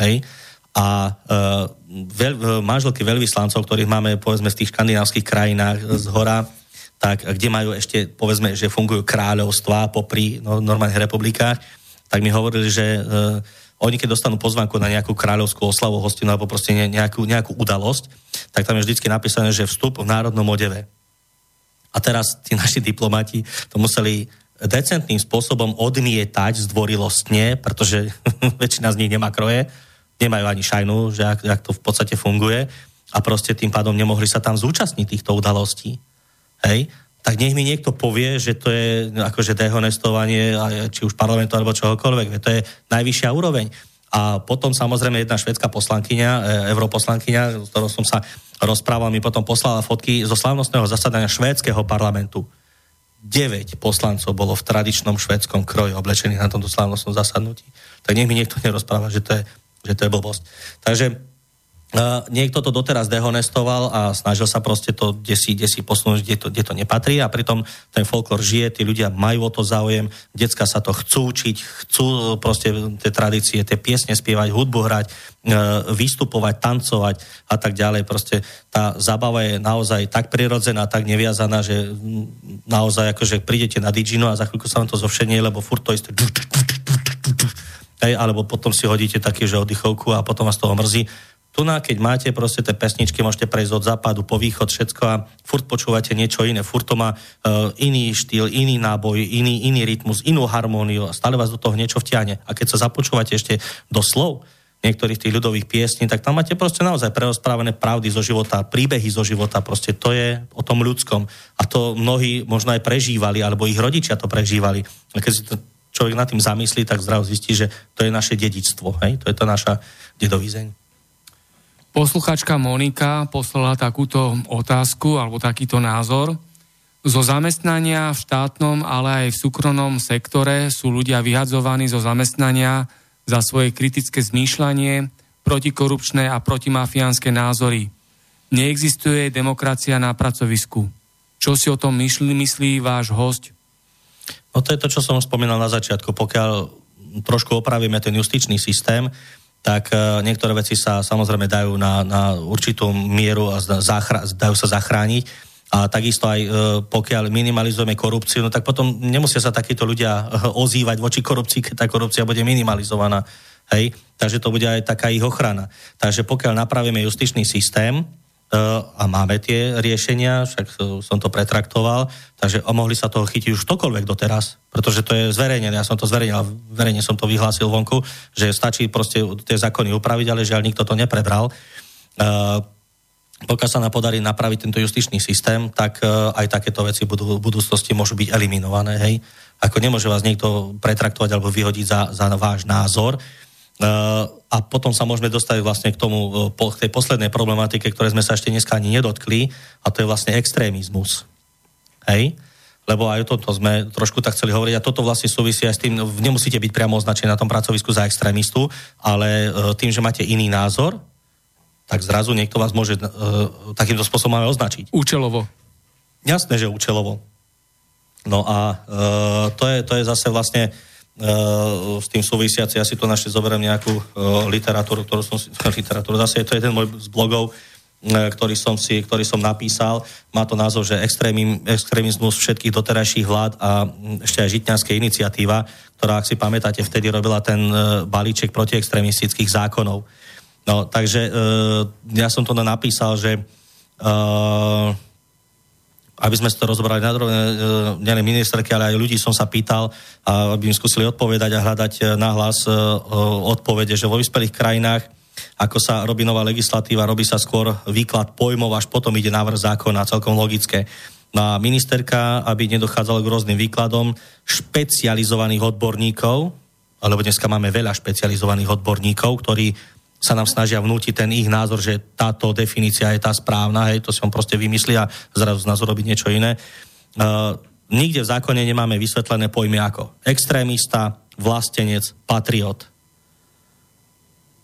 Hej? A uh, veľ, manželky veľvyslancov, ktorých máme povedzme v tých škandinávskych krajinách z hora, tak kde majú ešte, povedzme, že fungujú kráľovstvá popri no, normálnych republikách, tak mi hovorili, že uh, oni keď dostanú pozvánku na nejakú kráľovskú oslavu, hostinu alebo proste nejakú, nejakú udalosť, tak tam je vždy napísané, že vstup v národnom odeve. A teraz tí naši diplomati to museli decentným spôsobom odmietať zdvorilostne, pretože <laughs> väčšina z nich nemá kroje, nemajú ani šajnu, že ak, ak to v podstate funguje a proste tým pádom nemohli sa tam zúčastniť týchto udalostí. Hej? Tak nech mi niekto povie, že to je akože dehonestovanie, či už parlamentu alebo čohokoľvek, to je najvyššia úroveň. A potom samozrejme jedna švedská poslankyňa, e, europoslankyňa, s ktorou som sa rozprával, mi potom poslala fotky zo slavnostného zasadania švédskeho parlamentu. 9 poslancov bolo v tradičnom švédskom kroji oblečených na tomto slavnostnom zasadnutí. Tak nech mi niekto nerozpráva, že to je, že to je blbosť. Takže niekto to doteraz dehonestoval a snažil sa proste to desi, desi posunúť, kde to, kde to nepatrí a pritom ten folklór žije, tí ľudia majú o to záujem, decka sa to chcú učiť, chcú proste tie tradície, tie piesne spievať, hudbu hrať, e, vystupovať, tancovať a tak ďalej. Proste tá zábava je naozaj tak prirodzená, tak neviazaná, že naozaj akože prídete na Digino a za chvíľku sa vám to zovšenie, lebo furt to isté Hej, alebo potom si hodíte také, že oddychovku a potom vás toho mrzí tu na, keď máte proste tie pesničky, môžete prejsť od západu po východ, všetko a furt počúvate niečo iné, furt to má uh, iný štýl, iný náboj, iný, iný rytmus, inú harmóniu a stále vás do toho niečo vtiahne. A keď sa započúvate ešte do slov niektorých tých ľudových piesní, tak tam máte proste naozaj prerozprávané pravdy zo života, príbehy zo života, proste to je o tom ľudskom. A to mnohí možno aj prežívali, alebo ich rodičia to prežívali. A keď si to človek nad tým zamyslí, tak zdravo zistí, že to je naše dedičstvo, hej? to je to naša dedovizeň. Posluchačka Monika poslala takúto otázku alebo takýto názor. Zo zamestnania v štátnom, ale aj v súkromnom sektore sú ľudia vyhadzovaní zo zamestnania za svoje kritické zmýšľanie, protikorupčné a protimafiánske názory. Neexistuje demokracia na pracovisku. Čo si o tom myslí, myslí váš host? No to je to, čo som spomínal na začiatku. Pokiaľ trošku opravíme ten justičný systém, tak e, niektoré veci sa samozrejme dajú na, na určitú mieru a zachra- dajú sa zachrániť. A takisto aj e, pokiaľ minimalizujeme korupciu, no tak potom nemusia sa takíto ľudia e, ozývať voči korupcii, keď tá korupcia bude minimalizovaná. Hej? Takže to bude aj taká ich ochrana. Takže pokiaľ napravíme justičný systém, a máme tie riešenia, však som to pretraktoval, takže mohli sa toho chytiť už ktokoľvek doteraz, pretože to je zverejnené, ja som to zverejnil, verejne som to vyhlásil vonku, že stačí proste tie zákony upraviť, ale žiaľ nikto to neprebral. Pokiaľ sa nám podarí napraviť tento justičný systém, tak aj takéto veci budú, v budúcnosti môžu byť eliminované, hej. Ako nemôže vás niekto pretraktovať alebo vyhodiť za, za váš názor, a potom sa môžeme dostať vlastne k tomu, e, k tej poslednej problematike, ktoré sme sa ešte dneska ani nedotkli, a to je vlastne extrémizmus. Hej? Lebo aj o tomto sme trošku tak chceli hovoriť a toto vlastne súvisí aj s tým, nemusíte byť priamo označení na tom pracovisku za extrémistu, ale e, tým, že máte iný názor, tak zrazu niekto vás môže takýmto spôsobom aj označiť. Účelovo. Jasné, že účelovo. No a to, je, to je zase vlastne s tým súvisiaci, ja si to našte zoberiem nejakú uh, literatúru, ktorú som si, <laughs> literatúru, zase je to jeden môj z blogov, uh, ktorý som, si, ktorý som napísal. Má to názov, že extrémim, extrémizmus všetkých doterajších vlád a ešte aj Žitňanská iniciatíva, ktorá, ak si pamätáte, vtedy robila ten balíček protiextremistických zákonov. No, takže ja som to napísal, že aby sme si to rozobrali na drobne, nielen ministerky, ale aj ľudí som sa pýtal, aby im skúsili odpovedať a hľadať e, nahlas e, odpovede, že vo vyspelých krajinách, ako sa robí nová legislatíva, robí sa skôr výklad pojmov, až potom ide návrh zákona, celkom logické. No a ministerka, aby nedochádzalo k rôznym výkladom, špecializovaných odborníkov, alebo dneska máme veľa špecializovaných odborníkov, ktorí sa nám snažia vnútiť ten ich názor, že táto definícia je tá správna, hej, to si on proste vymyslí a zrazu z nás urobiť niečo iné. Uh, nikde v zákone nemáme vysvetlené pojmy ako extrémista, vlastenec, patriot.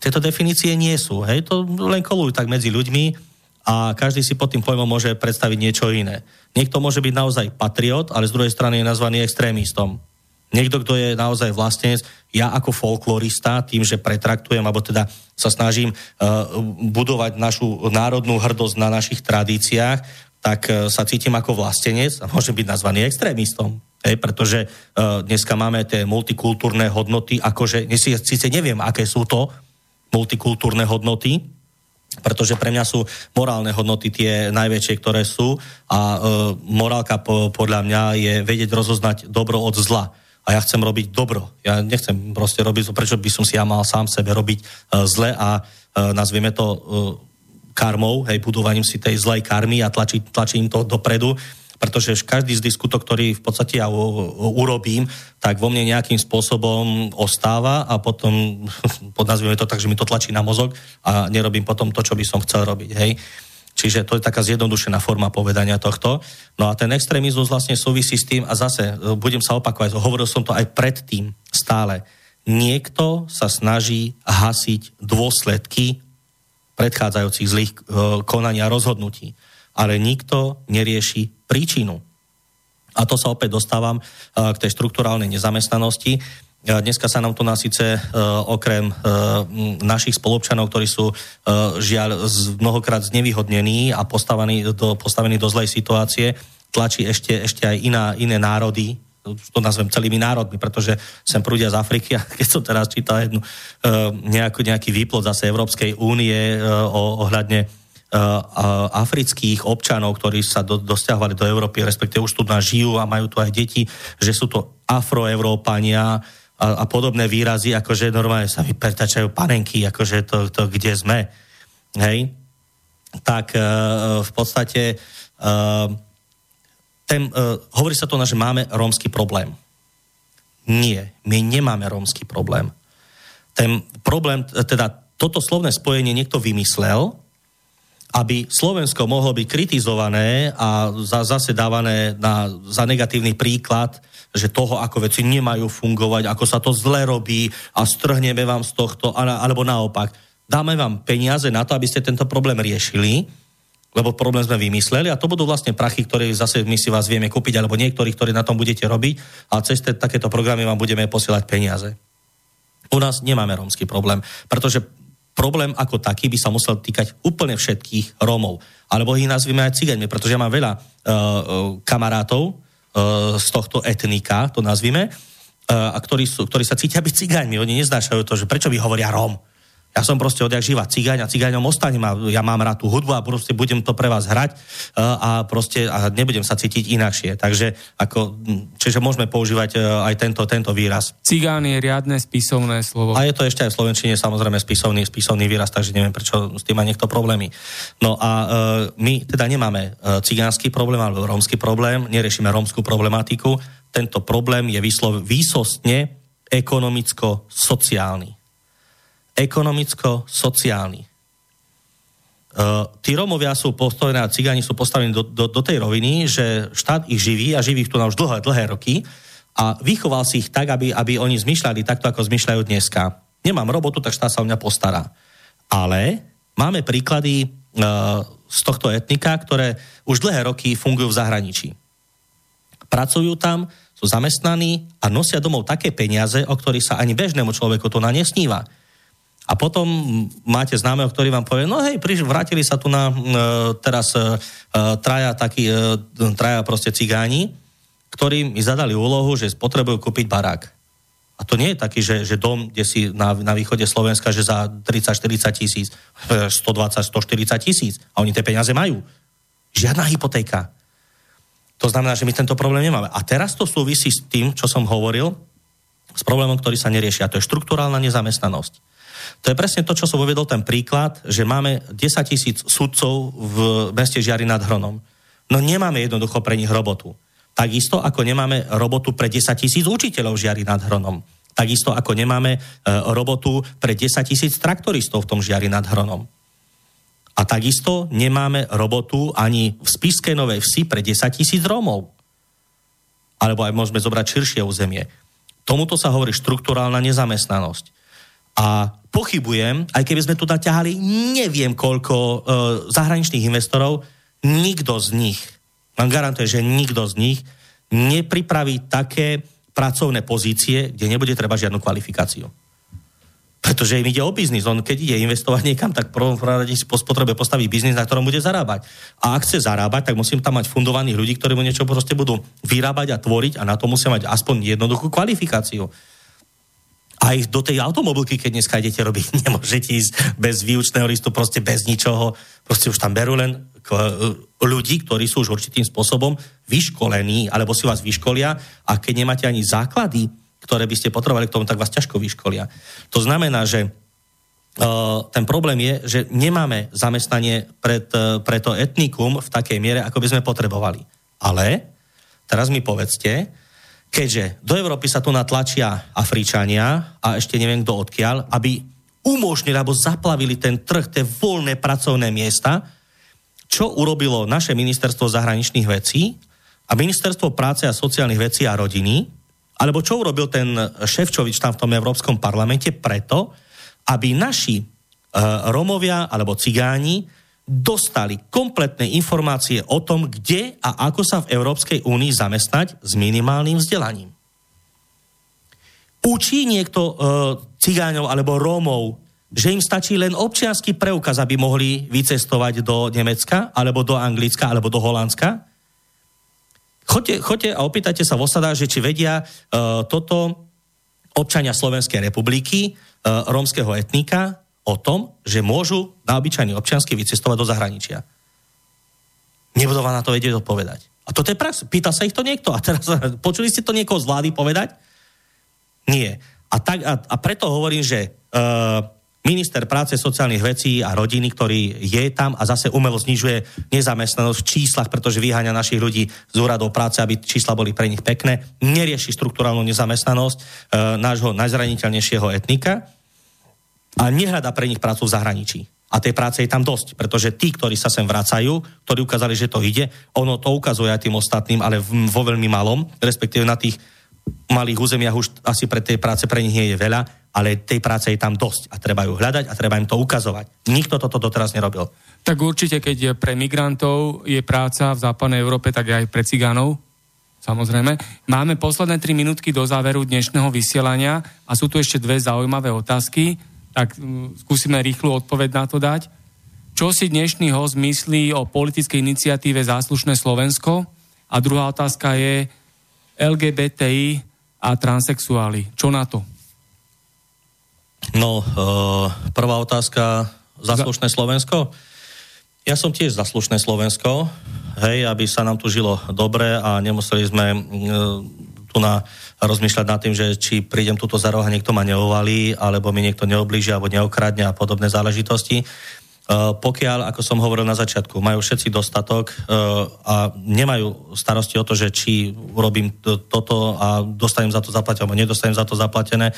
Tieto definície nie sú, hej, to len kolujú tak medzi ľuďmi a každý si pod tým pojmom môže predstaviť niečo iné. Niekto môže byť naozaj patriot, ale z druhej strany je nazvaný extrémistom. Niekto, kto je naozaj vlastenec, ja ako folklorista, tým, že pretraktujem, alebo teda sa snažím uh, budovať našu národnú hrdosť na našich tradíciách, tak uh, sa cítim ako vlastenec a môžem byť nazvaný extrémistom. Hej, pretože uh, dneska máme tie multikultúrne hodnoty, akože síce neviem, aké sú to multikultúrne hodnoty, pretože pre mňa sú morálne hodnoty tie najväčšie, ktoré sú a e, morálka po, podľa mňa je vedieť rozoznať dobro od zla a ja chcem robiť dobro. Ja nechcem proste robiť, prečo by som si ja mal sám sebe robiť uh, zle a uh, nazvieme to uh, karmou, hej, budovaním si tej zlej karmy a tlačí, tlačím to dopredu, pretože každý z diskutov, ktorý v podstate ja urobím, tak vo mne nejakým spôsobom ostáva a potom, <laughs> podnazvieme to tak, že mi to tlačí na mozog a nerobím potom to, čo by som chcel robiť, hej. Čiže to je taká zjednodušená forma povedania tohto. No a ten extrémizmus vlastne súvisí s tým, a zase e, budem sa opakovať, hovoril som to aj predtým stále. Niekto sa snaží hasiť dôsledky predchádzajúcich zlých e, konania rozhodnutí, ale nikto nerieši príčinu. A to sa opäť dostávam e, k tej štruktúrálnej nezamestnanosti. Dneska sa nám tu na síce okrem našich spolupčanov, ktorí sú žiaľ mnohokrát znevýhodnení a postavení do, postavení do zlej situácie, tlačí ešte, ešte aj iná, iné národy, to nazvem celými národmi, pretože sem prúdia z Afriky a keď som teraz čítal jednu, nejaký, nejaký výplod zase Európskej únie ohľadne afrických občanov, ktorí sa do, dosťahovali do Európy, respektíve už tu nás žijú a majú tu aj deti, že sú to afroeurópania, a, a podobné výrazy, akože normálne sa mi pretačajú panenky, akože to, to kde sme. Hej? Tak uh, v podstate uh, ten, uh, hovorí sa to, že máme rómsky problém. Nie, my nemáme rómsky problém. Ten problém, teda toto slovné spojenie niekto vymyslel, aby Slovensko mohlo byť kritizované a za, zase dávané na, za negatívny príklad že toho, ako veci nemajú fungovať, ako sa to zle robí a strhneme vám z tohto, alebo naopak. Dáme vám peniaze na to, aby ste tento problém riešili, lebo problém sme vymysleli a to budú vlastne prachy, ktoré zase my si vás vieme kúpiť, alebo niektorí, ktorí na tom budete robiť a cez te, takéto programy vám budeme posielať peniaze. U nás nemáme rómsky problém, pretože problém ako taký by sa musel týkať úplne všetkých Rómov. Alebo ich nazvime aj cigaňmi, pretože ja mám veľa uh, kamarátov, Eh, z tohto etnika, to nazvime, eh, a ktorí, sú, ktorí sa cítia byť cigáňmi. Oni neznášajú to, že prečo by hovoria Róm. Ja som proste odjak živa cigáň a cigáňom ostanem a ja mám rád tú hudbu a proste budem to pre vás hrať eh, a proste a nebudem sa cítiť inakšie. Takže ako, hm, čiže môžeme používať aj tento, tento výraz. Cigán je riadne spisovné slovo. A je to ešte aj v Slovenčine samozrejme spisovný, spisovný výraz, takže neviem, prečo s tým má niekto problémy. No a e, my teda nemáme cigánsky problém alebo rómsky problém, neriešime rómskú problematiku. Tento problém je výslov, výsostne ekonomicko-sociálny ekonomicko-sociálny. Uh, tí Rómovia sú postavené a cigáni sú postavení do, do, do tej roviny, že štát ich živí a živí ich tu na už dlhé, dlhé roky a vychoval si ich tak, aby, aby oni zmyšľali takto, ako zmyšľajú dneska. Nemám robotu, tak štát sa o mňa postará. Ale máme príklady uh, z tohto etnika, ktoré už dlhé roky fungujú v zahraničí. Pracujú tam, sú zamestnaní a nosia domov také peniaze, o ktorých sa ani bežnému človeku to na nesníva A potom máte známeho, ktorý vám povie, no hej, priš, vrátili sa tu na e, teraz e, traja, takí, e, traja proste cigáni, ktorí mi zadali úlohu, že potrebujú kúpiť barák. A to nie je taký, že, že dom, kde si na, na východe Slovenska, že za 30-40 tisíc, 120-140 tisíc a oni tie peniaze majú. Žiadna hypotéka. To znamená, že my tento problém nemáme. A teraz to súvisí s tým, čo som hovoril, s problémom, ktorý sa nerieši. A to je štruktúrálna nezamestnanosť. To je presne to, čo som uvedol ten príklad, že máme 10 tisíc sudcov v meste Žiari nad Hronom. No nemáme jednoducho pre nich robotu. Takisto ako nemáme robotu pre 10 tisíc učiteľov Žiari nad Hronom. Takisto ako nemáme e, robotu pre 10 tisíc traktoristov v tom Žiari nad Hronom. A takisto nemáme robotu ani v Spiskej Novej Vsi pre 10 tisíc Rómov. Alebo aj môžeme zobrať širšie územie. Tomuto sa hovorí štruktúrálna nezamestnanosť. A pochybujem, aj keby sme tu naťahali neviem koľko e, zahraničných investorov, nikto z nich, vám garantuje, že nikto z nich nepripraví také pracovné pozície, kde nebude treba žiadnu kvalifikáciu. Pretože im ide o biznis. On keď ide investovať niekam, tak prvom rade si potrebuje postaviť biznis, na ktorom bude zarábať. A ak chce zarábať, tak musím tam mať fundovaných ľudí, ktorí mu niečo proste budú vyrábať a tvoriť a na to musia mať aspoň jednoduchú kvalifikáciu. Aj do tej automobilky, keď dneska idete robiť, <laughs> nemôžete ísť bez výučného listu, proste bez ničoho. Proste už tam berú len ľudí, ktorí sú už určitým spôsobom vyškolení, alebo si vás vyškolia a keď nemáte ani základy, ktoré by ste potrebovali k tomu, tak vás ťažko vyškolia. To znamená, že uh, ten problém je, že nemáme zamestnanie pred, uh, pre to etnikum v takej miere, ako by sme potrebovali. Ale teraz mi povedzte, keďže do Európy sa tu natlačia Afričania a ešte neviem kto odkiaľ, aby umožnili alebo zaplavili ten trh, tie voľné pracovné miesta, čo urobilo naše ministerstvo zahraničných vecí a ministerstvo práce a sociálnych vecí a rodiny, alebo čo urobil ten Ševčovič tam v tom Európskom parlamente preto, aby naši uh, Romovia alebo Cigáni dostali kompletné informácie o tom, kde a ako sa v Európskej únii zamestnať s minimálnym vzdelaním. Učí niekto uh, cigáňov alebo Rómov, že im stačí len občianský preukaz, aby mohli vycestovať do Nemecka, alebo do Anglicka, alebo do Holandska? Choďte, choďte a opýtajte sa v osadách, že či vedia uh, toto občania Slovenskej republiky, uh, rómskeho etnika, o tom, že môžu na obyčajný občiansky vycestovať do zahraničia. Nebudú vám na to vedieť odpovedať. A toto je prax. Pýta sa ich to niekto. A teraz <laughs> počuli ste to niekoho z vlády povedať? Nie. A, tak, a, a preto hovorím, že uh, minister práce, sociálnych vecí a rodiny, ktorý je tam a zase umelo znižuje nezamestnanosť v číslach, pretože vyháňa našich ľudí z úradov práce, aby čísla boli pre nich pekné, nerieši štruktúrálnu nezamestnanosť e, nášho najzraniteľnejšieho etnika a nehľada pre nich prácu v zahraničí. A tej práce je tam dosť, pretože tí, ktorí sa sem vracajú, ktorí ukázali, že to ide, ono to ukazuje aj tým ostatným, ale vo veľmi malom, respektíve na tých malých územiach už asi pre tej práce pre nich nie je veľa, ale tej práce je tam dosť a treba ju hľadať a treba im to ukazovať. Nikto toto doteraz nerobil. Tak určite, keď pre migrantov je práca v západnej Európe, tak aj pre cigánov. Samozrejme. Máme posledné tri minútky do záveru dnešného vysielania a sú tu ešte dve zaujímavé otázky, tak mm, skúsime rýchlu odpoveď na to dať. Čo si dnešný host myslí o politickej iniciatíve Záslušné Slovensko? A druhá otázka je LGBTI a transexuáli. Čo na to? No, uh, prvá otázka, zaslušné Slovensko. Ja som tiež zaslušné Slovensko, hej, aby sa nám tu žilo dobre a nemuseli sme uh, tu na rozmýšľať nad tým, že či prídem túto za roh a niekto ma neovalí, alebo mi niekto neoblíži, alebo neokradne a podobné záležitosti. Uh, pokiaľ, ako som hovoril na začiatku, majú všetci dostatok uh, a nemajú starosti o to, že či urobím to, toto a dostanem za to zaplatené, alebo nedostanem za to zaplatené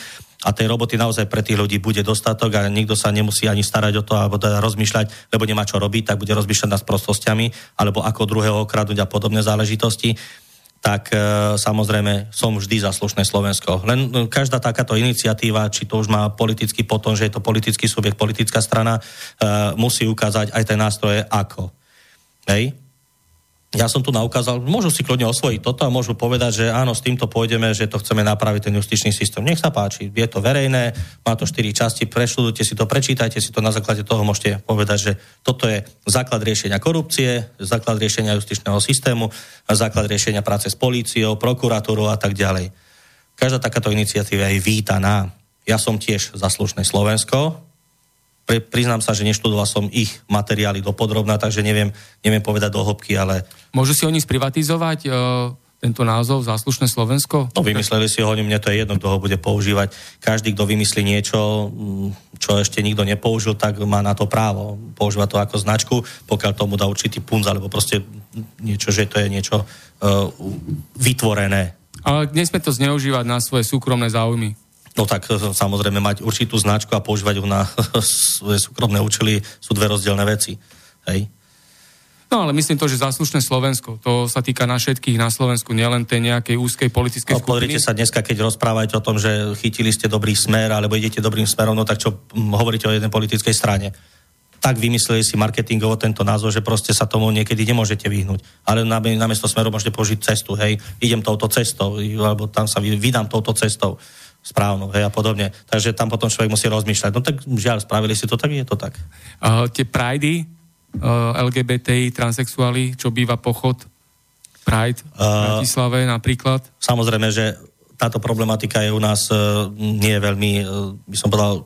a tej roboty naozaj pre tých ľudí bude dostatok a nikto sa nemusí ani starať o to alebo teda rozmýšľať, lebo nemá čo robiť, tak bude rozmýšľať nad prostostiami alebo ako druhého okradnúť a podobné záležitosti tak e, samozrejme som vždy za slušné Slovensko. Len e, každá takáto iniciatíva, či to už má politický potom, že je to politický subjekt, politická strana, e, musí ukázať aj tie nástroje ako. Hej? Ja som tu naukázal, môžu si kľudne osvojiť toto a môžu povedať, že áno, s týmto pôjdeme, že to chceme napraviť ten justičný systém. Nech sa páči, je to verejné, má to štyri časti, preštudujte si to, prečítajte si to, na základe toho môžete povedať, že toto je základ riešenia korupcie, základ riešenia justičného systému, základ riešenia práce s políciou, prokuratúrou a tak ďalej. Každá takáto iniciatíva je vítaná. Ja som tiež za slušné Slovensko, Pri, priznám sa, že neštudoval som ich materiály do podrobná, takže neviem, neviem povedať do hĺbky, ale... Môžu si oni sprivatizovať uh, tento názov Záslušné Slovensko? No vymysleli si ho, mne to je jedno, kto ho bude používať. Každý, kto vymyslí niečo, mm, čo ešte nikto nepoužil, tak má na to právo. Používa to ako značku, pokiaľ tomu dá určitý punc, alebo proste niečo, že to je niečo uh, vytvorené. Ale nesme to zneužívať na svoje súkromné záujmy. No tak e, samozrejme mať určitú značku a používať ju na <laughs> svoje súkromné účely sú dve rozdielne veci. Hej. No ale myslím to, že záslušné Slovensko, to sa týka na všetkých na Slovensku, nielen tej nejakej úzkej politickej no, skupiny. sa dneska, keď rozprávate o tom, že chytili ste dobrý smer, alebo idete dobrým smerom, no tak čo hovoríte o jednej politickej strane? Tak vymysleli si marketingovo tento názov, že proste sa tomu niekedy nemôžete vyhnúť. Ale namiesto smeru môžete použiť cestu, hej, idem touto cestou, alebo tam sa vydám touto cestou správnu, hej, a podobne. Takže tam potom človek musí rozmýšľať. No tak žiaľ, spravili si to, tak je to tak. Uh, tie pridey, uh, LGBTI, transexuáli, čo býva pochod, Pride v Bratislave napríklad? Samozrejme, že táto problematika je u nás uh, nie je veľmi, uh, by som povedal, uh,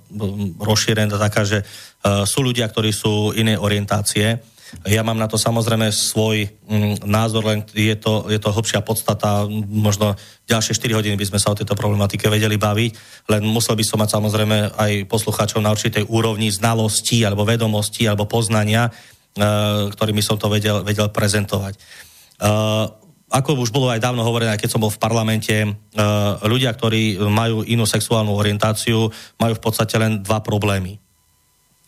rozšírená taká, že uh, sú ľudia, ktorí sú inej orientácie, ja mám na to samozrejme svoj mm, názor, len je to, je to hlbšia podstata, možno ďalšie 4 hodiny by sme sa o tejto problematike vedeli baviť, len musel by som mať samozrejme aj poslucháčov na určitej úrovni znalostí alebo vedomostí alebo poznania, uh, ktorými som to vedel, vedel prezentovať. Uh, ako už bolo aj dávno hovorené, keď som bol v parlamente, uh, ľudia, ktorí majú inú sexuálnu orientáciu, majú v podstate len dva problémy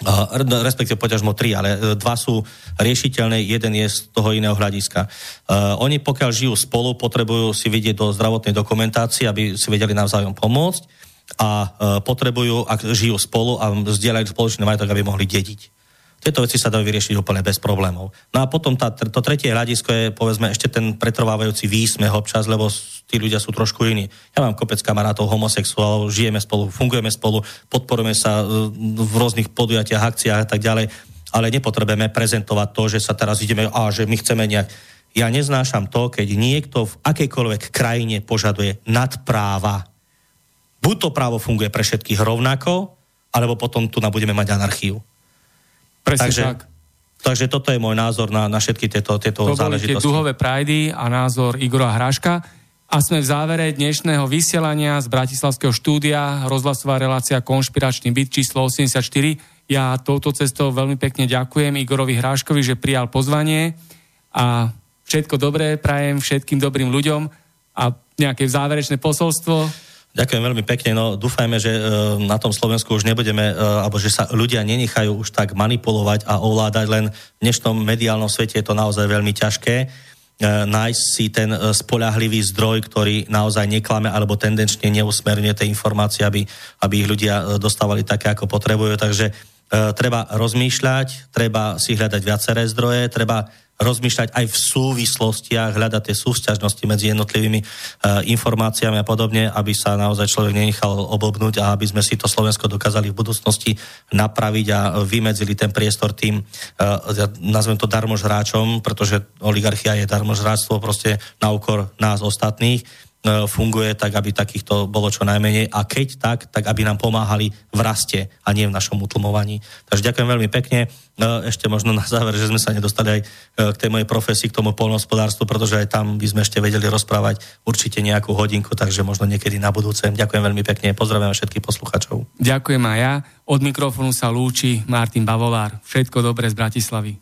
Uh, respektíve poťažmo tri, ale uh, dva sú riešiteľné, jeden je z toho iného hľadiska. Uh, oni pokiaľ žijú spolu, potrebujú si vidieť do zdravotnej dokumentácie, aby si vedeli navzájom pomôcť a uh, potrebujú, ak žijú spolu a zdieľajú spoločný majetok, aby mohli dediť. Tieto veci sa dajú vyriešiť úplne bez problémov. No a potom tá, to tretie hľadisko je, povedzme, ešte ten pretrvávajúci výsmech občas, lebo tí ľudia sú trošku iní. Ja mám kopec kamarátov, homosexuálov, žijeme spolu, fungujeme spolu, podporujeme sa e, v rôznych podujatiach, akciách a tak ďalej, ale nepotrebujeme prezentovať to, že sa teraz ideme, a že my chceme nejak... Ja neznášam to, keď niekto v akejkoľvek krajine požaduje nadpráva. Buď to právo funguje pre všetkých rovnako, alebo potom tu budeme mať anarchiu. Presne takže, tak. Takže toto je môj názor na, na všetky tieto, tieto to záležitosti. To boli tie duhové prajdy a názor Igora Hráška. A sme v závere dnešného vysielania z Bratislavského štúdia, rozhlasová relácia Konšpiračný byt číslo 84. Ja touto cestou veľmi pekne ďakujem Igorovi Hráškovi, že prijal pozvanie a všetko dobré prajem všetkým dobrým ľuďom a nejaké záverečné posolstvo. Ďakujem veľmi pekne. No, dúfajme, že e, na tom Slovensku už nebudeme, e, alebo že sa ľudia nenechajú už tak manipulovať a ovládať, len v dnešnom mediálnom svete je to naozaj veľmi ťažké nájsť si ten spolahlivý zdroj, ktorý naozaj neklame alebo tendenčne neusmerňuje tie informácie, aby, aby ich ľudia dostávali také, ako potrebujú. Takže treba rozmýšľať, treba si hľadať viaceré zdroje, treba rozmýšľať aj v súvislostiach, hľadať tie súťažnosti medzi jednotlivými uh, informáciami a podobne, aby sa naozaj človek nenechal obobnúť a aby sme si to Slovensko dokázali v budúcnosti napraviť a vymedzili ten priestor tým, uh, nazvem to darmožráčom, pretože oligarchia je darmožráctvo proste na úkor nás ostatných funguje tak, aby takýchto bolo čo najmenej a keď tak, tak aby nám pomáhali v raste a nie v našom utlmovaní. Takže ďakujem veľmi pekne. E, ešte možno na záver, že sme sa nedostali aj e, k tej mojej profesii, k tomu polnohospodárstvu, pretože aj tam by sme ešte vedeli rozprávať určite nejakú hodinku, takže možno niekedy na budúce. Ďakujem veľmi pekne, pozdravujem všetkých poslucháčov. Ďakujem aj ja. Od mikrofónu sa lúči Martin Bavolár. Všetko dobré z Bratislavy.